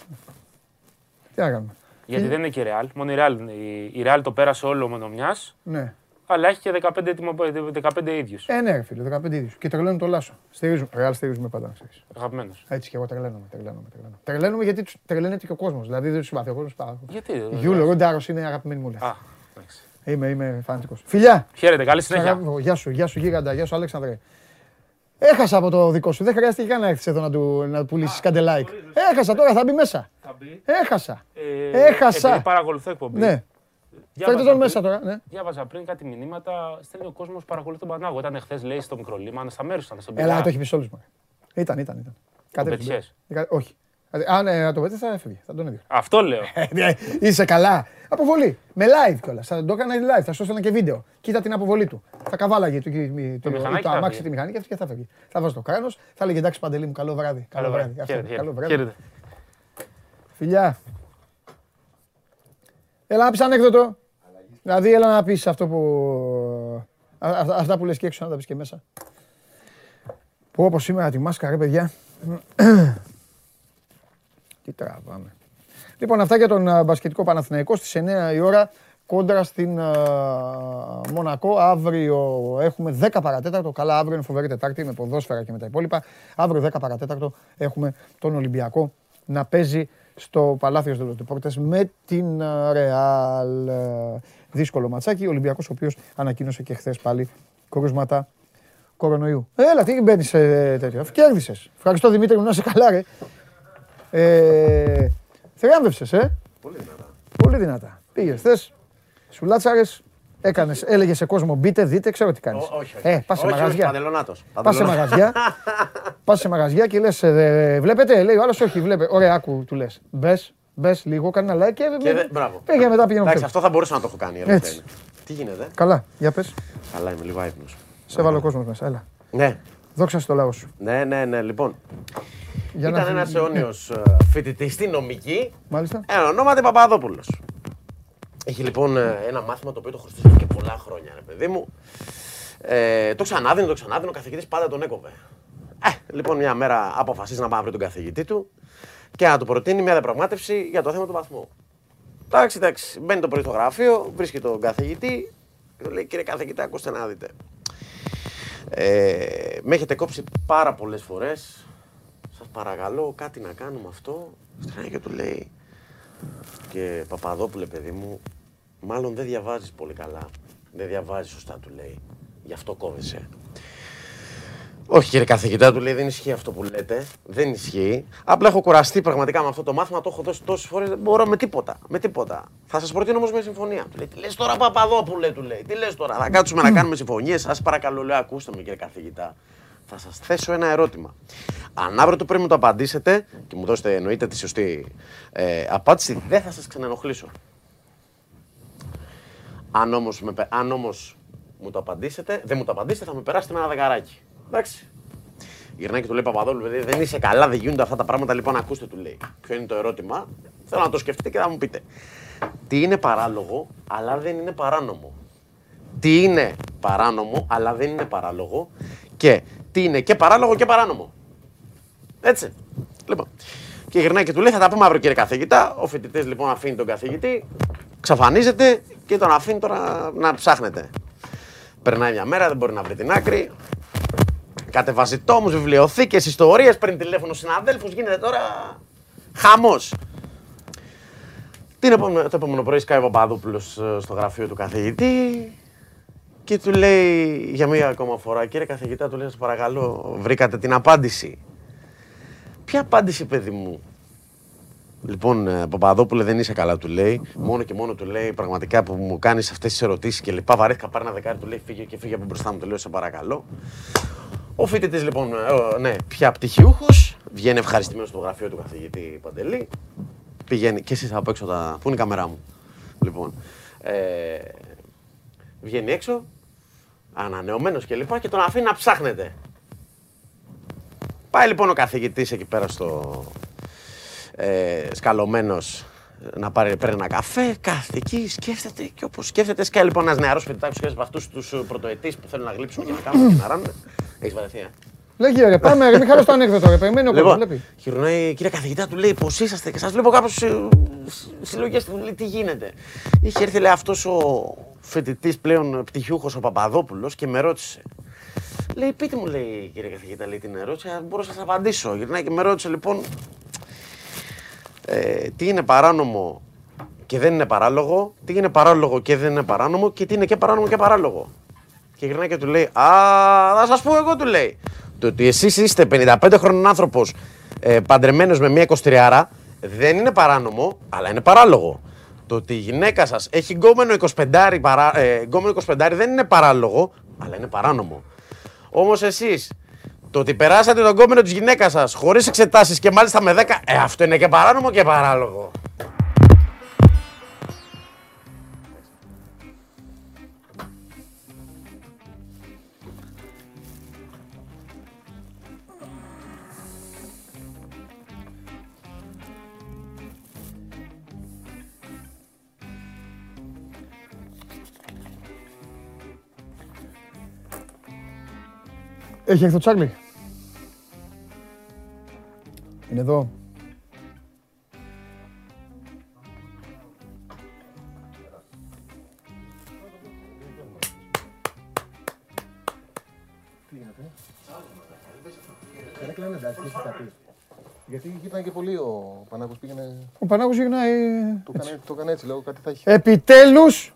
Τι να κάνουμε. Γιατί δεν είναι και η Real. Μόνο η Real, είναι. η, η Real το πέρασε όλο μόνο μια, Ναι. αλλά έχει και 15, έτοιμο- 15 ίδιους. Ε, ναι, ρε φίλε, 15 ίδιους. Και τρελαίνουν το Λάσο. Στηρίζουν. Ρεάλ στηρίζουμε πάντα, να ξέρεις. Αγαπημένος. Έτσι και εγώ τρελαίνομαι, τρελαίνομαι, τρελαίνομαι. Τρελαίνομαι γιατί τους τρελαίνεται και ο κόσμος. Δηλαδή δεν τους συμπαθεί ο κόσμος πάρα πολύ. Γιατί. δεν- Γιούλο, Ροντάρος είναι αγαπημένη μου. λέει. Α, εντάξει. Είμαι, είμαι φανατικός. Φιλιά! Χαίρετε, καλή Σ' συνέχεια. αγαπώ. Γεια σου, γεια σου γίγαντα, γεια σου Αλέξανδρε. Έχασα από το δικό σου. Δεν χρειάστηκε καν να έρθεις εδώ να του, να του πουλήσεις κάντε like. Έχασα τώρα, θα μπει μέσα. Έχασα. Ε, Έχασα. Επειδή παρακολουθώ εκπομπή. Ναι. διάβαζα Φέρτε τον πριν- μέσα τώρα. Ναι. Διάβαζα πριν κάτι μηνύματα. Στέλνει ο κόσμος που παρακολουθεί τον Πανάγο. Ήταν χθες, λέει, στο μικρό λίμα, στα μέρου ήταν. Στον Έλα, Πειραιά. το έχει πει σε όλους μας. Ήταν, ήταν, ήταν. Κατέβηκε. πετυχές. Ε, Όχι. Αν ε, να το πείτε θα έφευγε. Θα τον έδιωχα. Αυτό λέω. Ε, Είσαι καλά. Αποβολή. Με live κιόλας. Θα το έκανα live. Θα σου έστελνα και βίντεο. Κοίτα την αποβολή του. Θα καβάλαγε το, το, μηχανάκι το θα αμάξι έφυγε. τη μηχανή και αυτή και θα φεύγει. Θα βάζει το κράνος. Θα λέγε εντάξει παντελή μου, καλό βράδυ. Καλό βράδυ. Αυτό, Χαίρετε, Καλό χαίρετε. βράδυ. Χαίρετε. Φιλιά. Έλα να πεις ανέκδοτο. Δηλαδή έλα να πεις αυτό που... α- αυτά- Αυτά που λες και έξω να τα πεις και μέσα. Που όπως σήμερα τη μάσκα ρε παιδιά. Τι τραβάμε. Λοιπόν, αυτά για τον α, μπασκετικό Παναθηναϊκό στις 9 η ώρα κόντρα στην α, Μονακό. Αύριο έχουμε 10 παρατέταρτο. Καλά, αύριο είναι φοβερή Τετάρτη με ποδόσφαιρα και με τα υπόλοιπα. Αύριο 10 παρατέταρτο έχουμε τον Ολυμπιακό να παίζει στο Παλάθιος Δελος Deportes με την α, Ρεάλ. Ε, Δύσκολο ματσάκι. Ο Ολυμπιακός ο οποίος ανακοίνωσε και χθες πάλι κρούσματα κορονοϊού. Έλα, τι μπαίνεις σε τέτοιο. Κέρδισες. Ευχαριστώ Δημήτρη μου να είσαι καλά, ρε. Ε, θριάμβευσες, ε. Πολύ δυνατά. Πολύ δυνατά. Πήγες χθε, σου λάτσαρε, έκανες, έλεγες σε κόσμο μπείτε, δείτε, ξέρω τι κάνεις. Ω- όχι, όχι. Ε, πας σε Όχι, όχι, μαγαζιά. Παντελονάτος. Πας σε μαγαζιά. Πας σε μαγαζιά και λες, βλέπετε, λέει ο άλλος, όχι, βλέπε. Ωραία, άκου, του λες. Μπες, μπες λίγο, κάνε ένα like και. Και δε- Μπράβο. Πήγε μετά πήγαινε Εντάξει, φεύγει. αυτό θα μπορούσα να το έχω κάνει. η αλήθεια Έτσι. είναι. Τι γίνεται; Καλά, για πες. Καλά, είμαι λίγο άϊπνο. Σε βάλω κόσμος μέσα, έλα. Ναι. Δόξα στο λαό σου. Ναι, ναι, ναι. Λοιπόν, Για ήταν να- ένας αιώνιος φοιτητής στη νομική. Μάλιστα. Ένα ονόματι Παπαδόπουλος. Έχει λοιπόν ε, ένα μάθημα το οποίο το χρωστούσε και πολλά χρόνια, ρε παιδί μου. Ε, το ξανάδινε, το ξανάδινε, ο καθηγητής πάντα τον έκοβε. Ε, λοιπόν, μια μέρα αποφασίζει να πάει να βρει τον καθηγητή του και να του προτείνει μια διαπραγμάτευση για το θέμα του βαθμού. Εντάξει, εντάξει. Μπαίνει το πρωί στο γραφείο, βρίσκει τον καθηγητή και του λέει: Κύριε καθηγητή, ακούστε να δείτε. Ε, με έχετε κόψει πάρα πολλές φορές. Σας παρακαλώ, κάτι να κάνουμε αυτό. Στρέφει και του λέει: Και Παπαδόπουλε, παιδί μου, μάλλον δεν διαβάζεις πολύ καλά. Δεν διαβάζεις σωστά, του λέει. Γι' αυτό κόβεσαι. Όχι κύριε καθηγητά, του λέει δεν ισχύει αυτό που λέτε. Δεν ισχύει. Απλά έχω κουραστεί πραγματικά με αυτό το μάθημα. Το έχω δώσει τόσες φορές. Δεν μπορώ με τίποτα. Με τίποτα. Θα σας προτείνω όμως με συμφωνία. Του λέει τι λες τώρα, Παπαδόπουλε, του λέει. Τι λες τώρα. Θα κάτσουμε να κάνουμε συμφωνίε. Σας παρακαλώ, λέω, ακούστε με κύριε καθηγητά. Θα σας θέσω ένα ερώτημα. Αν αύριο το πρέπει να το απαντήσετε και μου δώσετε εννοείται τη σωστή ε, απάντηση, δεν θα σας ξανενοχλήσω. Αν όμως, με, πε- αν όμως μου το απαντήσετε, δεν μου το απαντήσετε, θα με περάσετε με ένα δεκαράκι. Εντάξει. Γυρνάει και του λέει Παπαδόλου, παιδί, δεν είσαι καλά, δεν γίνονται αυτά τα πράγματα. Λοιπόν, ακούστε, του λέει. Ποιο είναι το ερώτημα; Θέλω να το σκεφτείτε και θα μου πείτε. Τι είναι παράλογο, αλλά δεν είναι παράνομο. Τι είναι παράνομο, αλλά δεν είναι παράλογο. Και τι είναι και παράλογο και παράνομο. Έτσι. Λοιπόν. Και γυρνάει και του λέει: Θα τα πούμε αύριο, κύριε καθηγητά. Ο φοιτητής λοιπόν αφήνει τον καθηγητή, ξαφανίζεται και τον αφήνει τώρα να ψάχνετε. Περνάει μια μέρα, δεν μπορεί να βρει την άκρη. Κατεβαζιτό μου, βιβλιοθήκες, ιστορίες, παίρνει τηλέφωνο συναδέλφους, γίνεται τώρα χαμός. Την επόμενο, το επόμενο πρωί σκάει ο Παπαδόπουλος στο γραφείο του καθηγητή και του λέει για μία ακόμα φορά, κύριε καθηγητά, του λέει, σας παρακαλώ, βρήκατε την απάντηση. Ποια απάντηση, παιδί μου; Λοιπόν, ε, Παπαδόπουλε, δεν είσαι καλά, του λέει. Μόνο και μόνο του λέει πραγματικά που μου κάνεις αυτές τις ερωτήσεις και λοιπά. Βαρέθηκα πάρει ένα δεκάρι, του λέει φύγε και φύγε από μπροστά μου, του λέω σε παρακαλώ. Ο φοιτητής λοιπόν, ε, ναι, πια πτυχιούχος, βγαίνει ευχαριστημένος στο γραφείο του καθηγητή Παντελή. Πηγαίνει και εσείς από έξω τα. Πού είναι η καμερά μου; Λοιπόν. Ε, βγαίνει έξω, ανανεωμένος και λοιπά και τον αφήνει να ψάχνεται. Πάει λοιπόν ο καθηγητής εκεί πέρα στο, ε, σκαλωμένος να πάρει, παίρνει ένα καφέ, κάθεται εκεί, σκέφτεται και όπως σκέφτεται, σκάει λοιπόν ένας νεαρός φοιτητάκο και από αυτούς τους πρωτοετής που θέλουν να γλύψουν και να κάνουν και να ράνουν. Έχεις βαρεθεί, ε; Λέγε ρε, πάμε, ρε, μην χαλάς το ανέκδοτο, ρε, περιμένει ο κόσμος, Λοιπόν, βλέπει. χειρονάει, κύριε καθηγητά, του λέει πώ είσαστε και σας βλέπω κάπως συλλογές του. Λέει τι γίνεται. Είχε έρθει λέει αυτός ο φοιτητής πλέον πτυχιούχος ο Παπαδόπουλος και με ρώτησε. Λέει, πείτε μου, λέει κύριε καθηγητά, λέει την ερώτηση, αν μπορώ να σας απαντήσω. Γυρνάει και με ρώτησε λοιπόν, ε, τι είναι παράνομο και δεν είναι παράλογο, τι είναι παράλογο και δεν είναι παράνομο και τι είναι και παράνομο και παράλογο. Και γυρνάει και του λέει, Α, θα σας πω εγώ, του λέει. Το ότι εσείς είστε 55 χρόνων άνθρωπος ε, παντρεμένος με μια 23 δεν είναι παράνομο, αλλά είναι παράλογο. Το ότι η γυναίκα σας έχει γκόμενο 25, παρά, ε, γκόμενο 25 δεν είναι παράλογο, αλλά είναι παράνομο. Όμως εσείς το ότι περάσατε τον κόμενο της γυναίκας σας χωρίς εξετάσεις και μάλιστα με 10, ε, αυτό είναι και παράνομο και παράλογο. Έχει έρθει ο Τσάρλι; Είναι εδώ. Δεν έκλανε εντάξει, τι θα πει. Γιατί ήταν και πολύ ο Πανάγος πήγαινε. Ο Πανάγος γυρνάει... Το έκανε, το έκανε έτσι, λέω κάτι θα έχει. Επιτέλους,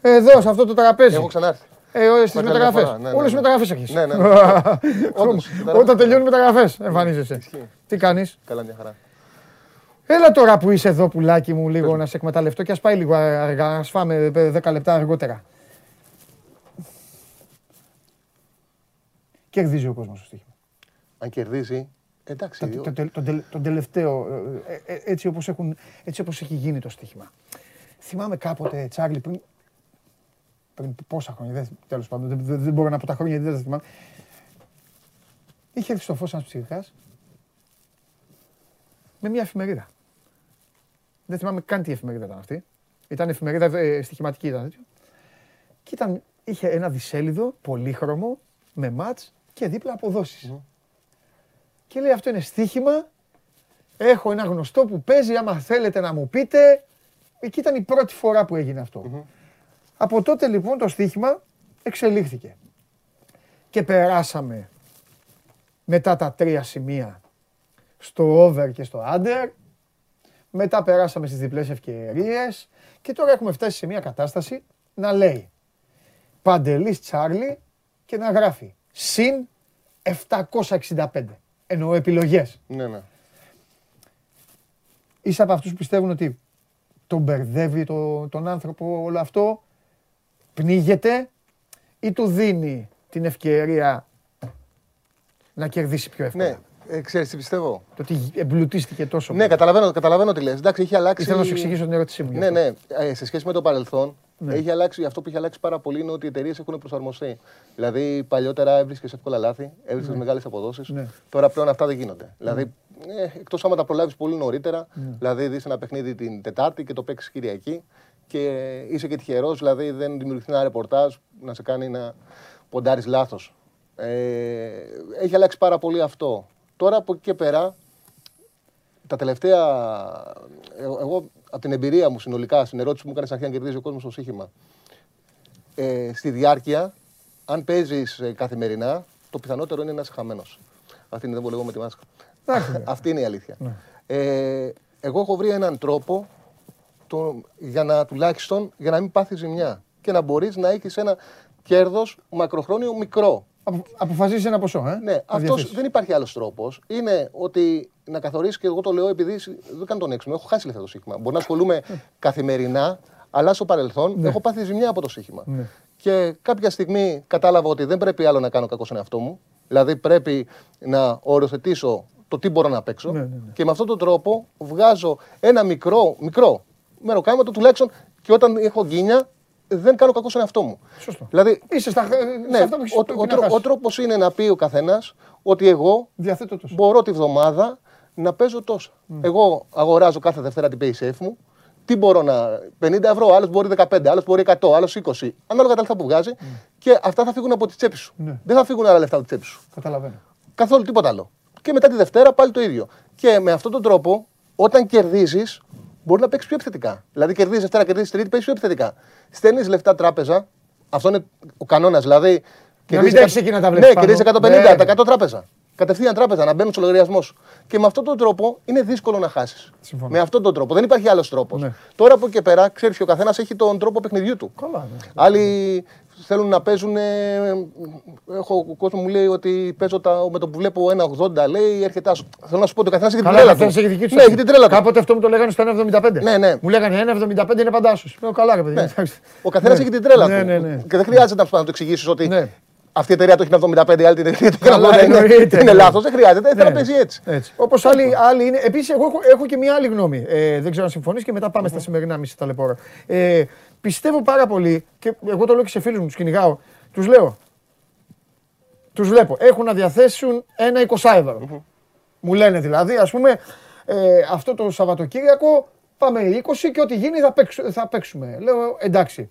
εδώ, σε αυτό το τραπέζι. Έχω ξανάρθει. Ε, όλες τις Πάει άλλη μια μεταγραφές. φορά, ναι, ναι, Όλες τις ναι. μεταγραφές έχεις. Ναι, ναι, ναι. Όντως, Όταν τελειώνουν οι μεταγραφές, εμφανίζεσαι. Ισχύει. Τι κάνεις; Καλά, μια χαρά. Έλα τώρα που είσαι εδώ, πουλάκι μου, λίγο να σε εκμεταλλευτώ και ας πάει λίγο αργά, ας φάμε 10 λεπτά αργότερα. Κερδίζει ο κόσμος στο στοίχημα. Αν κερδίζει, εντάξει. Το, το, το, το, τελε- τον τελευταίο, ε, ε, ε, έτσι όπως, έχουν, έτσι όπως έχει γίνει το στοίχημα. Θυμάμαι κάποτε, Τσάρλι, πριν, πριν πόσα χρόνια, δεν, τέλος πάντων, δεν, δεν, δεν μπορώ να πω τα χρόνια γιατί δεν τα θυμάμαι. Είχε έρθει στο φως ένας ψυχικάς με μια εφημερίδα. Δεν θυμάμαι καν τι εφημερίδα ήταν αυτή. Ήταν εφημερίδα ε, στοιχηματική ήταν τέτοιο. Και ήταν, είχε ένα δισέλιδο πολύχρωμο με μάτς και δίπλα αποδόσεις. Και λέει αυτό είναι στοίχημα. Έχω ένα γνωστό που παίζει. Άμα θέλετε να μου πείτε. Εκεί ήταν η πρώτη φορά που έγινε αυτό. Από τότε λοιπόν το στοίχημα εξελίχθηκε. Και περάσαμε μετά τα τρία σημεία στο over και στο under. Μετά περάσαμε στις διπλές ευκαιρίες. Και τώρα έχουμε φτάσει σε μια κατάσταση να λέει Παντελής Τσάρλι και να γράφει συν 765. Εννοώ επιλογές. Ναι, ναι. Είσαι από αυτούς που πιστεύουν ότι τον μπερδεύει το, τον άνθρωπο όλο αυτό, πνίγεται ή του δίνει την ευκαιρία να κερδίσει πιο εύκολα; Ναι, ε, ξέρεις τι πιστεύω; Το ότι εμπλουτίστηκε τόσο Ναι, πολύ. καταλαβαίνω, καταλαβαίνω τι λες. Εντάξει, έχει αλλάξει. Ήθελα να σου εξηγήσω την ερώτησή μου. γι' Ναι, αυτό. ναι. Ε, σε σχέση με το παρελθόν, Ναι. έχει αλλάξει, αυτό που έχει αλλάξει πάρα πολύ είναι ότι οι εταιρείες έχουν προσαρμοστεί. Δηλαδή, παλιότερα έβρισκες εύκολα λάθη, έβρισκες Ναι. μεγάλες αποδόσεις. Ναι. Τώρα πλέον αυτά δεν γίνονται. Δηλαδή, ε, εκτός άμα τα προλάβεις πολύ νωρίτερα, Ναι. δηλαδή δεις ένα παιχνίδι την Τετάρτη και το παίξεις Κυριακή και είσαι και τυχερός, δηλαδή δεν δημιουργηθεί ένα ρεπορτάζ να σε κάνει να ποντάρεις λάθος. Ε, έχει αλλάξει πάρα πολύ αυτό. Τώρα από εκεί και πέρα, τα τελευταία. Εγώ, εγώ από την εμπειρία μου συνολικά, στην ερώτηση που μου έκανε στην αρχή αν κερδίζει ο κόσμος το στοίχημα. Ε, στη διάρκεια, αν παίζεις καθημερινά, το πιθανότερο είναι να είσαι χαμένος. Αυτή είναι δεν βολεύω με τη μάσκα. Εντάξει, ναι. Αυτή είναι η αλήθεια. Ε, εγώ έχω βρει έναν τρόπο το, για να τουλάχιστον για να μην πάθεις ζημιά και να μπορείς να έχεις ένα κέρδος μακροχρόνιο μικρό. Απο- Αποφασίζει ένα ποσό, ε. Ναι, να αυτός διαθέσεις. δεν υπάρχει άλλος τρόπος. Είναι ότι να καθορίσει και εγώ το λέω επειδή σ- δεν κάνω τον έξυπνο. Έχω χάσει λεφτά το σύγχυμα. Μπορεί να ασχολούμαι καθημερινά, αλλά στο παρελθόν έχω πάθει ζημιά από το σύγχυμα. Ναι. Και κάποια στιγμή κατάλαβα ότι δεν πρέπει άλλο να κάνω κακό στον εαυτό μου. Δηλαδή πρέπει να οριοθετήσω το τι μπορώ να παίξω. Ναι, ναι, ναι. Και με αυτόν τον τρόπο βγάζω ένα μικρό, μικρό μεροκάματο τουλάχιστον και όταν έχω γκίνια δεν κάνω κακό στον εαυτό μου. Σωστό. Δηλαδή, Είσαι στα, ναι, σε αυτά που έχεις ο, πρέπει ο, να τρό- χάσεις. ο τρόπος είναι να πει ο καθένας ότι εγώ Διαθέτω τόσο. μπορώ τη βδομάδα να παίζω τόσα. Εγώ αγοράζω κάθε Δευτέρα την PaySafe μου. Τι μπορώ να. 50 ευρώ, άλλο μπορεί 15, άλλο μπορεί 100, άλλο 20. Ανάλογα τα λεφτά που βγάζει. Και αυτά θα φύγουν από τη τσέπη σου. Ναι. Δεν θα φύγουν άλλα λεφτά από τη τσέπη σου. Καταλαβαίνω. Καθόλου τίποτα άλλο. Και μετά τη Δευτέρα πάλι το ίδιο. Και με αυτόν τον τρόπο, όταν κερδίζεις, μπορεί να παίξει πιο επιθετικά. Δηλαδή, κερδίζεις Δευτέρα, κερδίζεις Τρίτη, παίζει πιο επιθετικά. Στέλνεις λεφτά τράπεζα. Αυτό είναι ο κανόνας. Δηλαδή. κερδίζεις μην τα έχεις εκατό- εκεί να τα βλέπεις Ναι, πάνω. κερδίζεις 150, Ναι. τα 100 τράπεζα. Κατευθείαν τράπεζα, να μπαίνουν στο λογαριασμό σου. Και με αυτόν τον τρόπο είναι δύσκολο να χάσεις. Συμφωνώ. Με αυτόν τον τρόπο. Δεν υπάρχει άλλος τρόπος. Ναι. Τώρα από εκεί και πέρα, ξέρεις, ο καθένας έχει τον τρόπο παιχνιδιού του. Καλά, ναι. Άλλοι θέλουν να παίζουν. ε, Έχω ο κόσμος μου λέει ότι παίζω τα, με το που βλέπω 1,80 λέει έρχεται άσο. Θέλω να σου πω ότι ο καθένας έχει την Καλά, τρέλα καθένας του. έχει δική του Ναι, έχει την τρέλα του. Κάποτε αυτό μου το λέγανε στο 1,75. Ναι, ναι. Μου λέγανε 1,75 είναι παντάσου. Λέω καλά, ρε παιδί. εντάξει. Ο καθένας Ναι. έχει την τρέλα ναι, του. Ναι, ναι. Και δεν χρειάζεται να σου να το εξηγήσεις ότι Ναι. αυτή η εταιρεία το έχει 75, η άλλη την εταιρεία το έχει Καλά, 80. Είναι, εννοείται, είναι ναι. λάθος, δεν χρειάζεται. Θέλω Ναι. να παίζει έτσι. Έτσι. Όπως άλλοι, άλλοι είναι. Επίσης, εγώ έχω, έχω και μια άλλη γνώμη. Ε, δεν ξέρω αν συμφωνείς και μετά πάμε στα σημερινά μισή ταλαιπώρα. Ε, πιστεύω πάρα πολύ και εγώ το λέω και σε φίλους μου, τους κυνηγάω. Τους λέω. Τους βλέπω. Έχουν να διαθέσουν ένα 20 ευρώ. Μου λένε δηλαδή, ας πούμε, ε, αυτό το Σαββατοκύριακο πάμε 20 και ό,τι γίνει θα, παίξου- θα παίξουμε. Λέω εντάξει.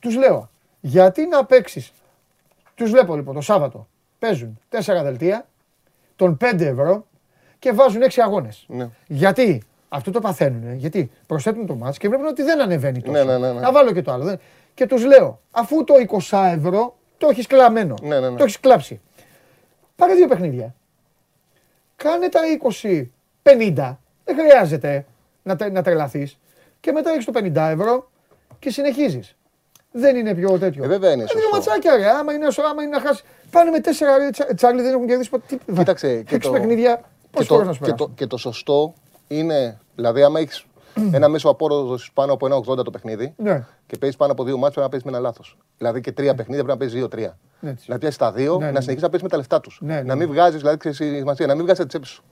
Τους λέω, γιατί να παίξεις; Τους βλέπω λοιπόν το Σάββατο. Παίζουν 4 δελτία των 5 ευρώ και βάζουν 6 αγώνες. Ναι. Γιατί; Αυτό το παθαίνουν, γιατί προσθέτουν το μάτς και βλέπουν ότι δεν ανεβαίνει τόσο. Ναι, ναι, ναι, ναι. Να βάλω και το άλλο. δεν- Και τους λέω, αφού το 20 ευρώ το έχεις κλαμμένο, Ναι, ναι, ναι. το έχεις κλάψει. Πάρε δύο παιχνίδια. Κάνε τα 20-50. Δεν χρειάζεται να, τε- να τρελαθείς. Και μετά έχεις το 50 ευρώ και συνεχίζεις. Δεν είναι πιο τέτοιο. Ε, βέβαια είναι Ε, Δύο σωστό. ματσάκια, ρε. Άμα είναι, άμα είναι να χάσεις. Πάνε με τέσσερα ρε, τσα- τσάρλι, δεν έχουν κερδίσει ποτέ. Τι- Κοίταξε. Και Έξι το, παιχνίδια. και, Πόσε το, φορέ να σου και, το, περάσουν. και το σωστό είναι, δηλαδή, άμα έχεις ένα μέσο απόδοσης πάνω από ένα 80 το παιχνίδι Ναι. και παίζεις πάνω από δύο μάτια, πρέπει να παίζεις με ένα λάθος. Δηλαδή και τρία παιχνίδια πρέπει να παίζεις δύο-τρία. Έτσι. Δηλαδή πιάσει τα δύο, Ναι, ναι. να συνεχίσεις να παίζεις με τα λεφτά τους. Ναι, ναι, να ναι. μην βγάζεις, δηλαδή, ξέρεις, η σημασία, να μην βγάζεις τη τσέπη σου.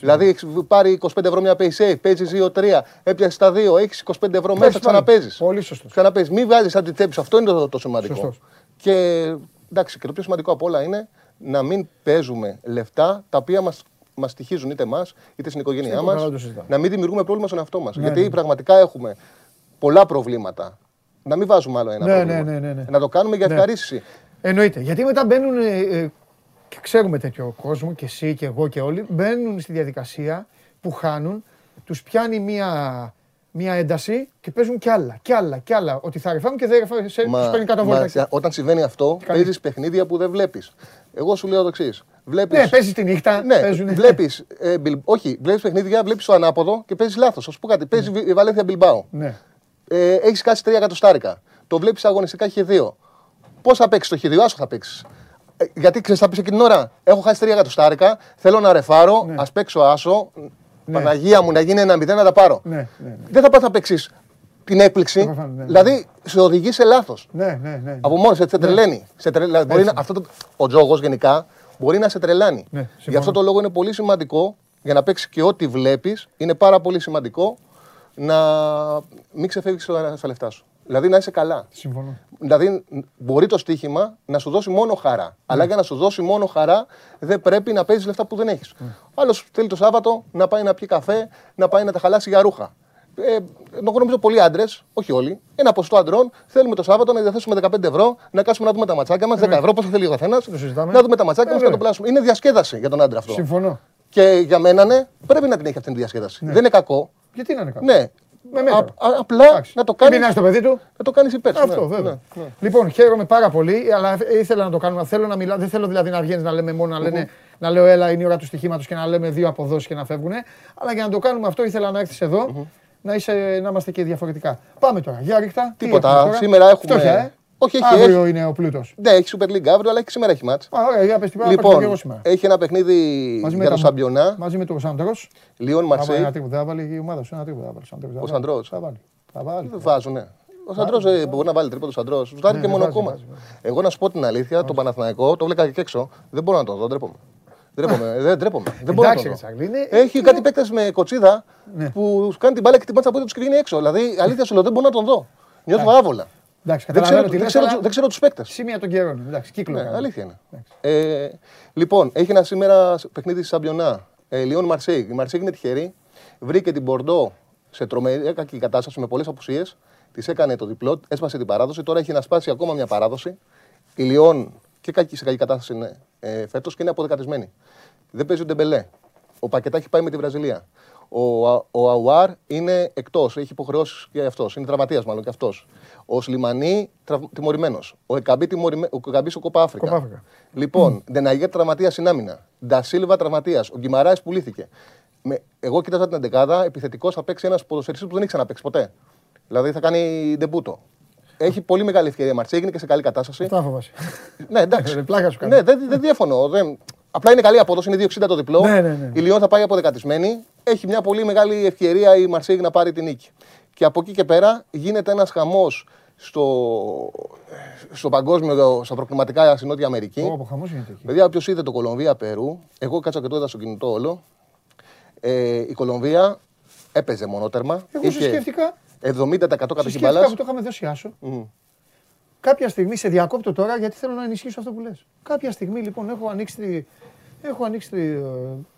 Δηλαδή έχεις πάρει 25 ευρώ μια PaySafe, παίζεις 2-3, έπιασες τα δύο, έχεις 25 ευρώ μέσα, πάλι. ξαναπέζεις. Πολύ σωστός. Ξαναπέζεις. Μην βγάζεις σαν την τσέπη σου. Αυτό είναι το, το σημαντικό. Σωστός. Και εντάξει, και το πιο σημαντικό από όλα είναι να μην παίζουμε λεφτά τα οποία μας μας στοιχίζουν είτε εμά είτε στην οικογένειά Στην μας. καλά το συζητάμε. Να μην δημιουργούμε πρόβλημα στον εαυτό μας. Ναι, Γιατί ναι. πραγματικά έχουμε πολλά προβλήματα. Να μην βάζουμε άλλο ένα Ναι, πρόβλημα. ναι, ναι, ναι, ναι. Να το κάνουμε για Ναι. ευχαρίστηση. Εννοείται. Γιατί μετά μπαίνουν. ε, ε, και ξέρουμε τέτοιο κόσμο και εσύ και εγώ και όλοι. Μπαίνουν στη διαδικασία που χάνουν, τους πιάνει μία, μία ένταση και παίζουν κι άλλα, κι άλλα, κι άλλα. Ότι θα ρεφάρουν και δεν ρεφάρουν. Σε, τους παίρνει κάτω μα, βόλτα. όταν συμβαίνει αυτό, κάνεις; παίζεις παιχνίδια που δεν βλέπεις. Εγώ σου λέω το εξής. Βλέπεις... Ναι, παίζεις τη νύχτα. Ναι, παίζουν, βλέπεις. Ε, Μπιλ- όχι, βλέπεις παιχνίδια, βλέπεις το ανάποδο και παίζεις λάθος. Α σου πω κάτι. Παίζει η Βαλένθια Μπιλμπάου. Ναι. Ε, έχεις κάτσει τρία εκατοστάρικα. Το βλέπεις αγωνιστικά Χ2. Πώς θα παίξεις το Χ2, άσο θα παίξεις. Ε, γιατί ξέρεις, θα πεις εκείνη την ώρα: Έχω χάσει τρία εκατοστάρικα, θέλω να ρεφάρω, Ναι. ας παίξω άσο. Παναγία μου να γίνει ένα μηδέν να τα πάρω. Ναι, ναι, ναι. Δεν θα πας να παίξεις την έκπληξη. προφανώς, ναι, ναι. Δηλαδή σε οδηγεί σε λάθος. Ναι, ναι, ναι. Από μόνος σε τρελαίνει. Σε τρε- δηλαδή, μπορεί Έτσι. να, αυτό το, ο τζόγος γενικά μπορεί να σε τρελάνει. Ναι, Γι' συμφωνώ. αυτό το λόγο είναι πολύ σημαντικό για να παίξεις και ό,τι βλέπεις. Είναι πάρα πολύ σημαντικό να μην ξεφεύγεις στα στα λεφτά σου. Δηλαδή να είσαι καλά. Συμφωνώ. Δηλαδή μπορεί το στοίχημα να σου δώσει μόνο χαρά. Αλλά για να σου δώσει μόνο χαρά δεν πρέπει να παίζεις λεφτά που δεν έχεις. Άλλος θέλει το Σάββατο να πάει να πιει καφέ, να πάει να τα χαλάσει για ρούχα. Ε, εγώ νομίζω πολλοί άντρες, όχι όλοι, ένα ποσοστό αντρών θέλουμε το Σάββατο να διαθέσουμε 15 ευρώ, να κάτσουμε να δούμε τα ματσάκια μας, 10 ευρώ, πόσο θέλει ο καθένας. συζητάμε. Να δούμε τα ματσάκια μας και να το Βέβαια. πλάσουμε. Είναι διασκέδαση για τον άντρα αυτό. Συμφωνώ. Και για μένα ναι, πρέπει να την έχει αυτή τη διασκέδαση. Δεν είναι κακό. Γιατί να είναι κακό; Ναι, Με μέτρο. Α- α- απλά να το Μην κάνει. πεινάσει το παιδί του. Να το κάνεις υπέρ. σου, Αυτό ναι, βέβαια. ναι, ναι. Λοιπόν, χαίρομαι πάρα πολύ, αλλά ήθελα να το κάνουμε. Θέλω να μιλάω, δεν θέλω δηλαδή να βγαίνεις να λέμε μόνο να, λένε, να λέω έλα είναι η ώρα του στοιχήματος και να λέμε δύο αποδόσεις και να φεύγουν. Αλλά για να το κάνουμε αυτό ήθελα να έρθεις εδώ να, είσαι, να είμαστε και διαφορετικά. Πάμε τώρα. Για ρίχτα. Τι Τίποτα. έχουμε τώρα; Σήμερα έχουμε- Φτώχεια, ε; Όχι, έχει- Αύριο έχει. είναι ο πλούτος. Ναι, έχει Super League αύριο, αλλά και σήμερα έχει μάτς. Α, ωραία, για πες τι πράγμα, λοιπόν, και εγώ σήμερα. έχει ένα παιχνίδι Μαζί με για το τα- Σαμπιονά. Μαζί με τον Σάντρος. Λιόν Θα βάλει Μαρσέη. ένα τίποτα, θα βάλει η ομάδα σου ένα τίποτα. θα βάλει, Σάντρος, θα Ο βάλει. Σαντρός. Θα βάλει. Θα βάλει. Δεν βάζουν, ναι. Ο Σαντρό μπορεί να βάλει τρίποντο Σαντρό. Του βάζει Ναι, και ναι, μόνο βάζει, κόμμα. βάζει, βάζει. Εγώ να σου πω την αλήθεια, τον Παναθηναϊκό το βλέπα και έξω. Δεν μπορώ να το δω, ντρέπομαι. Ντρέπομαι, δεν ντρέπομαι. Δεν μπορώ να Εντάξει, το ρε δω. Τσαγλή, είναι- Έχει κάτι παίκτες με κοτσίδα Ναι. που σου κάνει την μπάλα και την πάτσα από τους και βγαίνει έξω. Δηλαδή, αλήθεια σου λέω, δεν μπορώ να τον δω. Νιώθω άβολα. Εντάξει, Δεν καταλαβαίνω ξέρω, τι δεν λες, ξέρω, αλλά τους- δεν ξέρω τους παίκτες. Σημεία των καιρών. Εντάξει, κύκλο. Ναι, κάνει. αλήθεια είναι. Ε, λοιπόν, έχει ένα σήμερα παιχνίδι στη Σαμπιονά. Ε, Λιόν Μαρσέη. Η Μαρσέη είναι τυχερή. Βρήκε την Μπορντό σε τρομερή κακή κατάσταση με πολλές απουσίες. Της έκανε το διπλό, έσπασε την παράδοση. Τώρα έχει να σπάσει ακόμα μια παράδοση. Η Λιόν και κακή, σε κακή κατάσταση είναι ε, φέτος και είναι αποδεκατισμένη. Δεν παίζει ο Ντεμπελέ. Ο Πακετά έχει πάει με τη Βραζιλία. Ο, Α- ο Αουάρ είναι εκτός, έχει υποχρεώσεις και αυτός. Είναι τραυματίας μάλλον και αυτός. Ο Σλιμανί τιμωρημένος. Ο Εκαμπή, τιμωρημέ... ο Εκαμπής στο Κόπα Αφρικα. Κόπα Αφρικα. Λοιπόν, Ντεναγέρ τραυματίας στην άμυνα. Ντασίλβα τραυματίας. Ο Γκυμαράης πουλήθηκε. Με, εγώ κοίταζα την 11 επιθετικός θα παίξει ένας ποδοσφαιριστής που δεν έχει ξαναπέξει ποτέ. Δηλαδή θα κάνει ντεμπούτο. Έχει πολύ μεγάλη ευκαιρία η Μαρσέη, έγινε και σε καλή κατάσταση. Τα φοβάσαι. Ναι, εντάξει. Ρε, πλάκα σου κάνω. Ναι, δεν, δεν διαφωνώ. Δεν... Απλά είναι καλή απόδοση, είναι 2,60 το διπλό. Ναι, ναι, ναι. Η Λιόν θα πάει αποδεκατισμένη. Έχει μια πολύ μεγάλη ευκαιρία η Μαρσέη να πάρει την νίκη. Και από εκεί και πέρα γίνεται ένας χαμός στο, στο παγκόσμιο, στα προκριματικά στη Νότια Αμερική. Ω, από χαμός γίνεται εκεί. Παιδιά, όποιο είδε το Κολομβία-Περού, εγώ κάτσα και το είδα στο κινητό όλο. Ε, η Κολομβία έπαιζε μονότερμα. Εγώ σε σκέφτηκα. 70% Σε κατοχή σκέφτηκα μπάλα. που το είχαμε δώσει άσο. Κάποια στιγμή σε διακόπτω τώρα γιατί θέλω να ενισχύσω αυτό που λες. Κάποια στιγμή λοιπόν έχω ανοίξει, τη- έχω ανοίξει τη- ε,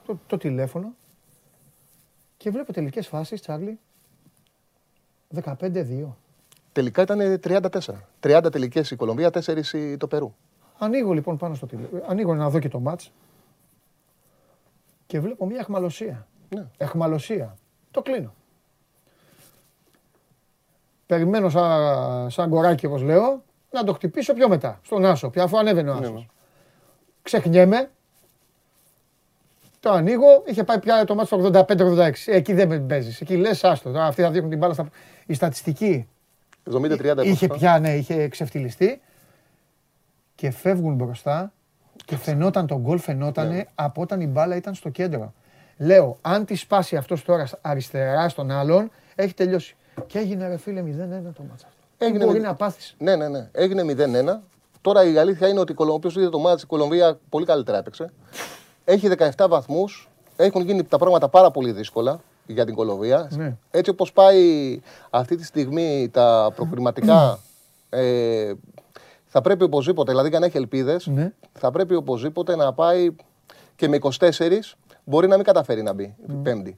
το, το τηλέφωνο και βλέπω τελικές φάσεις, Τσάρλι, 15-2. Τελικά ήταν 34. 30 τελικές η Κολομβία, 4 το Περού. Ανοίγω λοιπόν πάνω στο τηλέφωνο, ανοίγω να δω και το μάτς και βλέπω μια εχμαλωσία. Ναι. Εχμαλωσία. Το κλείνω. Περιμένω σαν, σαν κοράκι όπως λέω να το χτυπήσω πιο μετά, στον Άσο, πια αφού ανέβαινε ο Ναι, Άσος. Ξεχνιέμαι, το ανοίγω, είχε πάει πια το μάτς στο 85-86. Εκεί δεν με παίζεις, εκεί λες άστο, τώρα αυτοί θα δείχνουν την μπάλα στα... Η στατιστική 70-30 είχε ποσοστό. πια, ναι, είχε ξεφτυλιστεί και φεύγουν μπροστά και φαινόταν το γκολ φαινότανε Ναι. από όταν η μπάλα ήταν στο κέντρο. Λέω, αν τη σπάσει αυτός τώρα στα- αριστερά στον άλλον, έχει τελειώσει. Και έγινε ρε φίλε 0-1 το μάτς αυτό. Έγινε Τι μπορεί μη- να πάθεις. Ναι, ναι, ναι. Έγινε 0-1. Τώρα η αλήθεια είναι ότι όποιος είδε το ματς, η Κολομβία πολύ καλύτερα έπαιξε. Έχει 17 βαθμούς. Έχουν γίνει τα πράγματα πάρα πολύ δύσκολα για την Κολομβία. Ναι. Έτσι όπως πάει αυτή τη στιγμή τα προκριματικά, ε, θα πρέπει οπωσδήποτε, δηλαδή για να έχει ελπίδες, Ναι. θα πρέπει οπωσδήποτε να πάει και με 24 μπορεί να μην καταφέρει να μπει πέμπτη.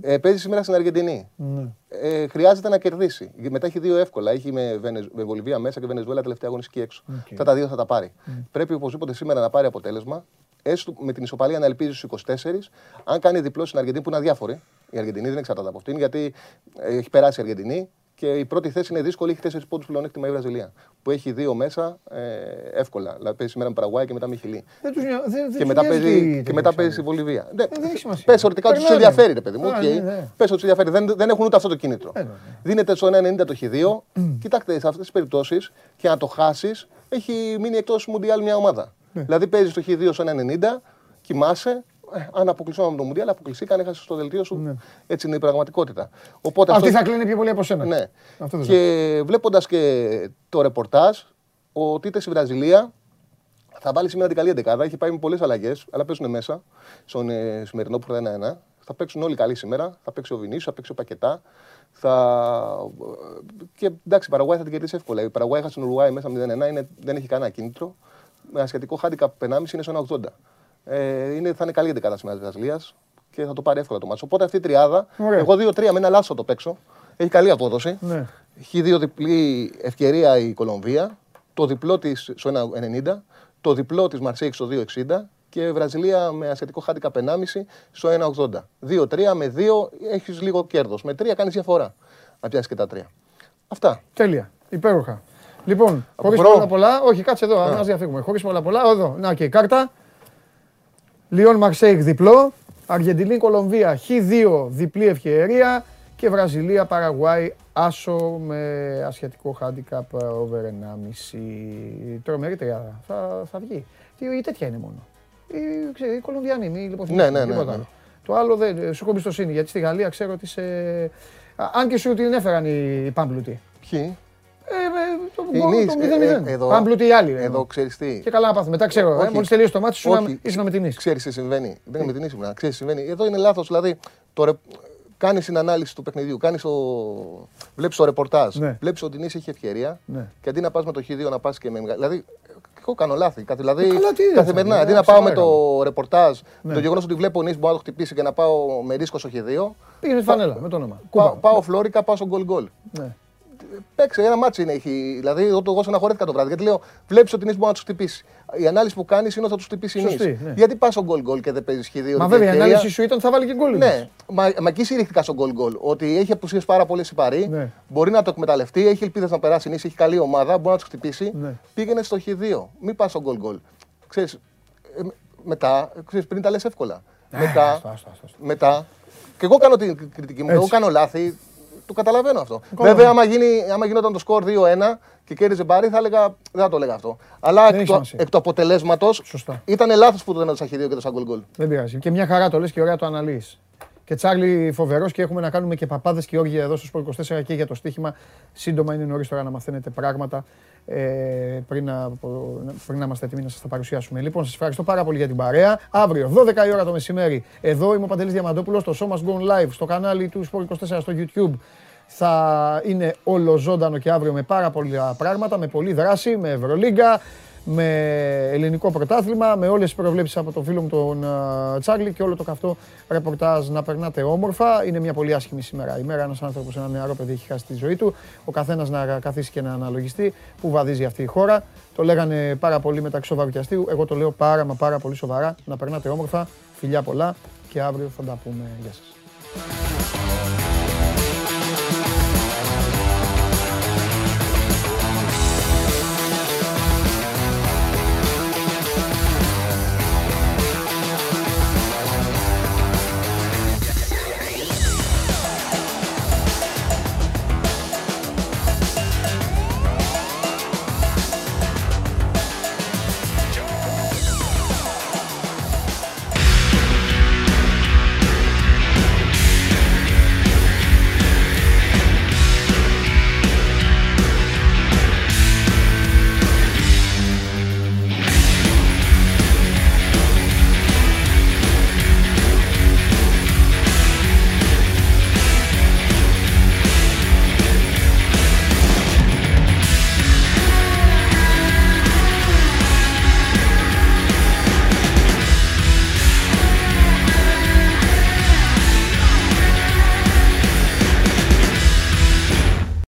Ε, παίζει σήμερα στην Αργεντινή. Ναι. Ε, χρειάζεται να κερδίσει. Μετά έχει δύο εύκολα. Έχει με, Βενεζ... με Βολιβία μέσα και Βενεζουέλα τελευταία αγωνιστική έξω. Οκ. Αυτά τα δύο θα τα πάρει. Πρέπει οπωσδήποτε σήμερα να πάρει αποτέλεσμα. Έστω με την ισοπαλία να ελπίζει στους 24. Αν κάνει διπλό στην Αργεντινή που είναι αδιάφορη. Η Αργεντινή δεν εξαρτάται από αυτήν γιατί ε, έχει περάσει η Αργεντινή και η πρώτη θέση είναι δύσκολη. Έχει 4 πόντους πλεονέκτημα η Βραζιλία. Που έχει δύο μέσα ε, εύκολα. Δηλαδή παίζει σήμερα με Παραγουάη και μετά με Χιλή. Δεν τους νοιάζει- δεν- δεν Και τους μετά, νοιάζει παίζει, τι και μετά τελικές παίζει στη άλλες. Βολιβία. Ναι, δεν έχει σημασία. Πες θεωρητικά ότι τους Περνάνε. ενδιαφέρει, ρε παιδί μου. Α, οκ. ναι, ναι. Πες ότι τους ενδιαφέρει. Δεν, δεν έχουν ούτε αυτό το κίνητρο. Ε, ναι, Δίνεται στο 1,90 το Χ2. Κοιτάξτε, σε αυτές τις περιπτώσεις και να το χάσεις, έχει μείνει εκτός Μουντιάλ μια ομάδα. Ναι. Δηλαδή παίζεις το Χ2 στο 1,90, κοιμάσαι. Ε, αν αποκλεισόμαστε από το Μουντιάλ, αποκλειστήκαν, έχασες το δελτίο σου. Έτσι είναι η πραγματικότητα. Οπότε Ναι. Αυτή αυτό- θα κλείνει πιο πολύ από σένα. ναι. Αυτό δεν Και βλέποντας και το ρεπορτάζ, ο Τίτες στη Βραζιλία θα βάλει σήμερα την καλή εντεκάδα. Έχει πάει με πολλές αλλαγές, αλλά παίζουν μέσα στον ε, σημερινό που θα είναι ένα. Θα παίξουν όλοι καλοί σήμερα. Θα παίξει ο Βινίσιος, θα παίξει ο Πακετά. Θα... Και εντάξει, η Παραγουάη θα την κερδίσει εύκολα. Η Παραγουάη έχασε την Ουρουάη μέσα 0-1, είναι, δεν έχει κανένα κίνητρο. Με ένα σχετικό handicap 1,5 είναι στο 1,80. Ε, είναι, θα είναι καλή εντεκάδα σήμερα της Βραζιλίας και θα το πάρει εύκολα το μάτσο. Οπότε αυτή η τριάδα, Ωραία. εγώ 2-3 με ένα λάθος το παίξω. Έχει καλή απόδοση. Ναι. Έχει δύο διπλή ευκαιρία η Κολομβία, το διπλό της στο 1,90, το διπλό της Μαρσέικ στο 2,60 και Βραζιλία με ασιατικό handicap 1,5 στο 1,80. 2-3 με 2 έχεις λίγο κέρδος. Με 3 κάνεις διαφορά. Να πιάσει και τα 3. Αυτά. Τέλεια. Υπέροχα. Λοιπόν, χωρίς προ. πολλά πολλά, όχι, κάτσε εδώ, να διαφύγουμε. Χωρίς πολλά πολλά, εδώ, να και η κάρτα. Λιόν Μαρσέικ διπλό. Αργεντινή Κολομβία Χ2 διπλή ευκαιρία. Και Βραζιλία Παραγουάη άσο με ασιατικό handicap over 1,5. Τρομερή τριάδα. Θα, θα βγει. Τι, η τέτοια είναι μόνο. Η, ξέρει, η Κολομβιανή, μη λοιπόν Ναι, ναι, ναι, τίποτα ναι. άλλο. Το άλλο δεν. Σου έχω εμπιστοσύνη γιατί στη Γαλλία ξέρω ότι σε. Α, Αν και σου την έφεραν οι, οι Πάμπλουτοι. Ποιοι; Ε, ε, το, Η το, Νις, το ε, 0-0. ε, εδώ- Πάμπλουτοι οι άλλοι. Εδώ ξέρεις τι. Και καλά να πάθουμε. Μετά ξέρω. Ε, Όχι. Μόλις τελείωσε το μάτι σου, Όχι. ήσουν με την Νις. Ξέρεις τι συμβαίνει. Δεν είναι με την ήσουν. Ξέρεις τι συμβαίνει. Εδώ είναι λάθος. Δηλαδή, το ρε... κάνεις την ανάλυση του παιχνιδιού. Κάνεις το... Βλέπεις το ρεπορτάζ. Ναι. Βλέπεις ότι η Νίση έχει ευκαιρία. Ναι. Και αντί να πας με το Χ2 να πας και με μεγάλη. Δηλαδή, εγώ κάνω λάθη. Καθ- Δηλαδή, Ε, καλά, τι είναι καθημερινά. αυτά, Αντί ναι, να πάω με σοβαρά το ρεπορτάζ, Ναι. το γεγονός ότι βλέπω ο Νίση μπορεί να το χτυπήσει και να πάω με ρίσκο στο Χ2. Πήγαινε φανέλα με το όνομα. Πάω, πάω φλόρικα, πάω στο γκολ γκολ. Ναι. Παίξε, ένα μάτσι είναι. Έχει, δηλαδή, εγώ, το- εγώ στεναχωρέθηκα το βράδυ. Γιατί λέω, βλέπεις ότι η Νίση μπορεί να τους χτυπήσει. Η ανάλυση που κάνεις είναι ότι θα τους χτυπήσει η Σωστή, Νίση. ναι. Γιατί πας στο γκολ γκολ και δεν παίζεις χ2. Μα την βέβαια η ευκαιρία. ανάλυση σου ήταν θα βάλει και γκολ. η Ναι, Νις. μα, μα εκεί συρρήχτηκα στο γκολ γκολ. Ότι έχει απουσίες πάρα πολύ συμπαρή. Ναι. Μπορεί να το εκμεταλλευτεί, έχει ελπίδες να περάσει η Νίση, έχει καλή ομάδα, μπορεί να τους χτυπήσει. Ναι. Πήγαινε στο χ2. Μην πας στο γκολ γκολ. Ξέρεις, ε, μετά, ξέρεις, πριν τα λες εύκολα. μετά, άστο, άστο, άστο. μετά. Και εγώ κάνω την κριτική μου. Έτσι. Εγώ κάνω λάθη. Το καταλαβαίνω αυτό. Ακόμα. Βέβαια, άμα, γίνει, άμα γινόταν το σκορ 2-1 και κέρδιζε μπάρι, θα έλεγα, δεν θα το έλεγα αυτό. Αλλά Δεν εκ, έχει του, σημασία. εκ του αποτελέσματος Σωστά. ήταν λάθος που το έδωσα χ2 και το σαν γκολ γκολ. Δεν πειράζει. Και μια χαρά το λες και ωραία το αναλύεις. Και Τσάρλι φοβερός και έχουμε να κάνουμε και παπάδες και όργια εδώ στο Σπορ 24 και για το στοίχημα. Σύντομα είναι νωρίς τώρα να μαθαίνετε πράγματα ε, πριν, να, πριν να είμαστε έτοιμοι να σας τα παρουσιάσουμε. Λοιπόν, σας ευχαριστώ πάρα πολύ για την παρέα. Αύριο, 12 η ώρα το μεσημέρι, εδώ είμαι ο Παντελής Διαμαντόπουλος, το Show Must Go On Live, στο κανάλι του Sport 24 στο YouTube. Θα είναι όλο ζώντανο και αύριο με πάρα πολλά πράγματα, με πολλή δράση, με Ευρωλίγκα, με ελληνικό πρωτάθλημα, με όλες τις προβλέψεις από τον φίλο μου τον α, Τσάρλι και όλο το καυτό ρεπορτάζ να περνάτε όμορφα. Είναι μια πολύ άσχημη σήμερα η μέρα. Ένας άνθρωπος, ένα νεαρό παιδί έχει χάσει τη ζωή του. Ο καθένας να καθίσει και να αναλογιστεί που βαδίζει αυτή η χώρα. Το λέγανε πάρα πολύ μεταξύ σοβαρού και αστείου. Εγώ το λέω πάρα μα πάρα πολύ σοβαρά. Να περνάτε όμορφα. Φιλιά πολλά και αύριο θα τα πούμε. Γεια σας.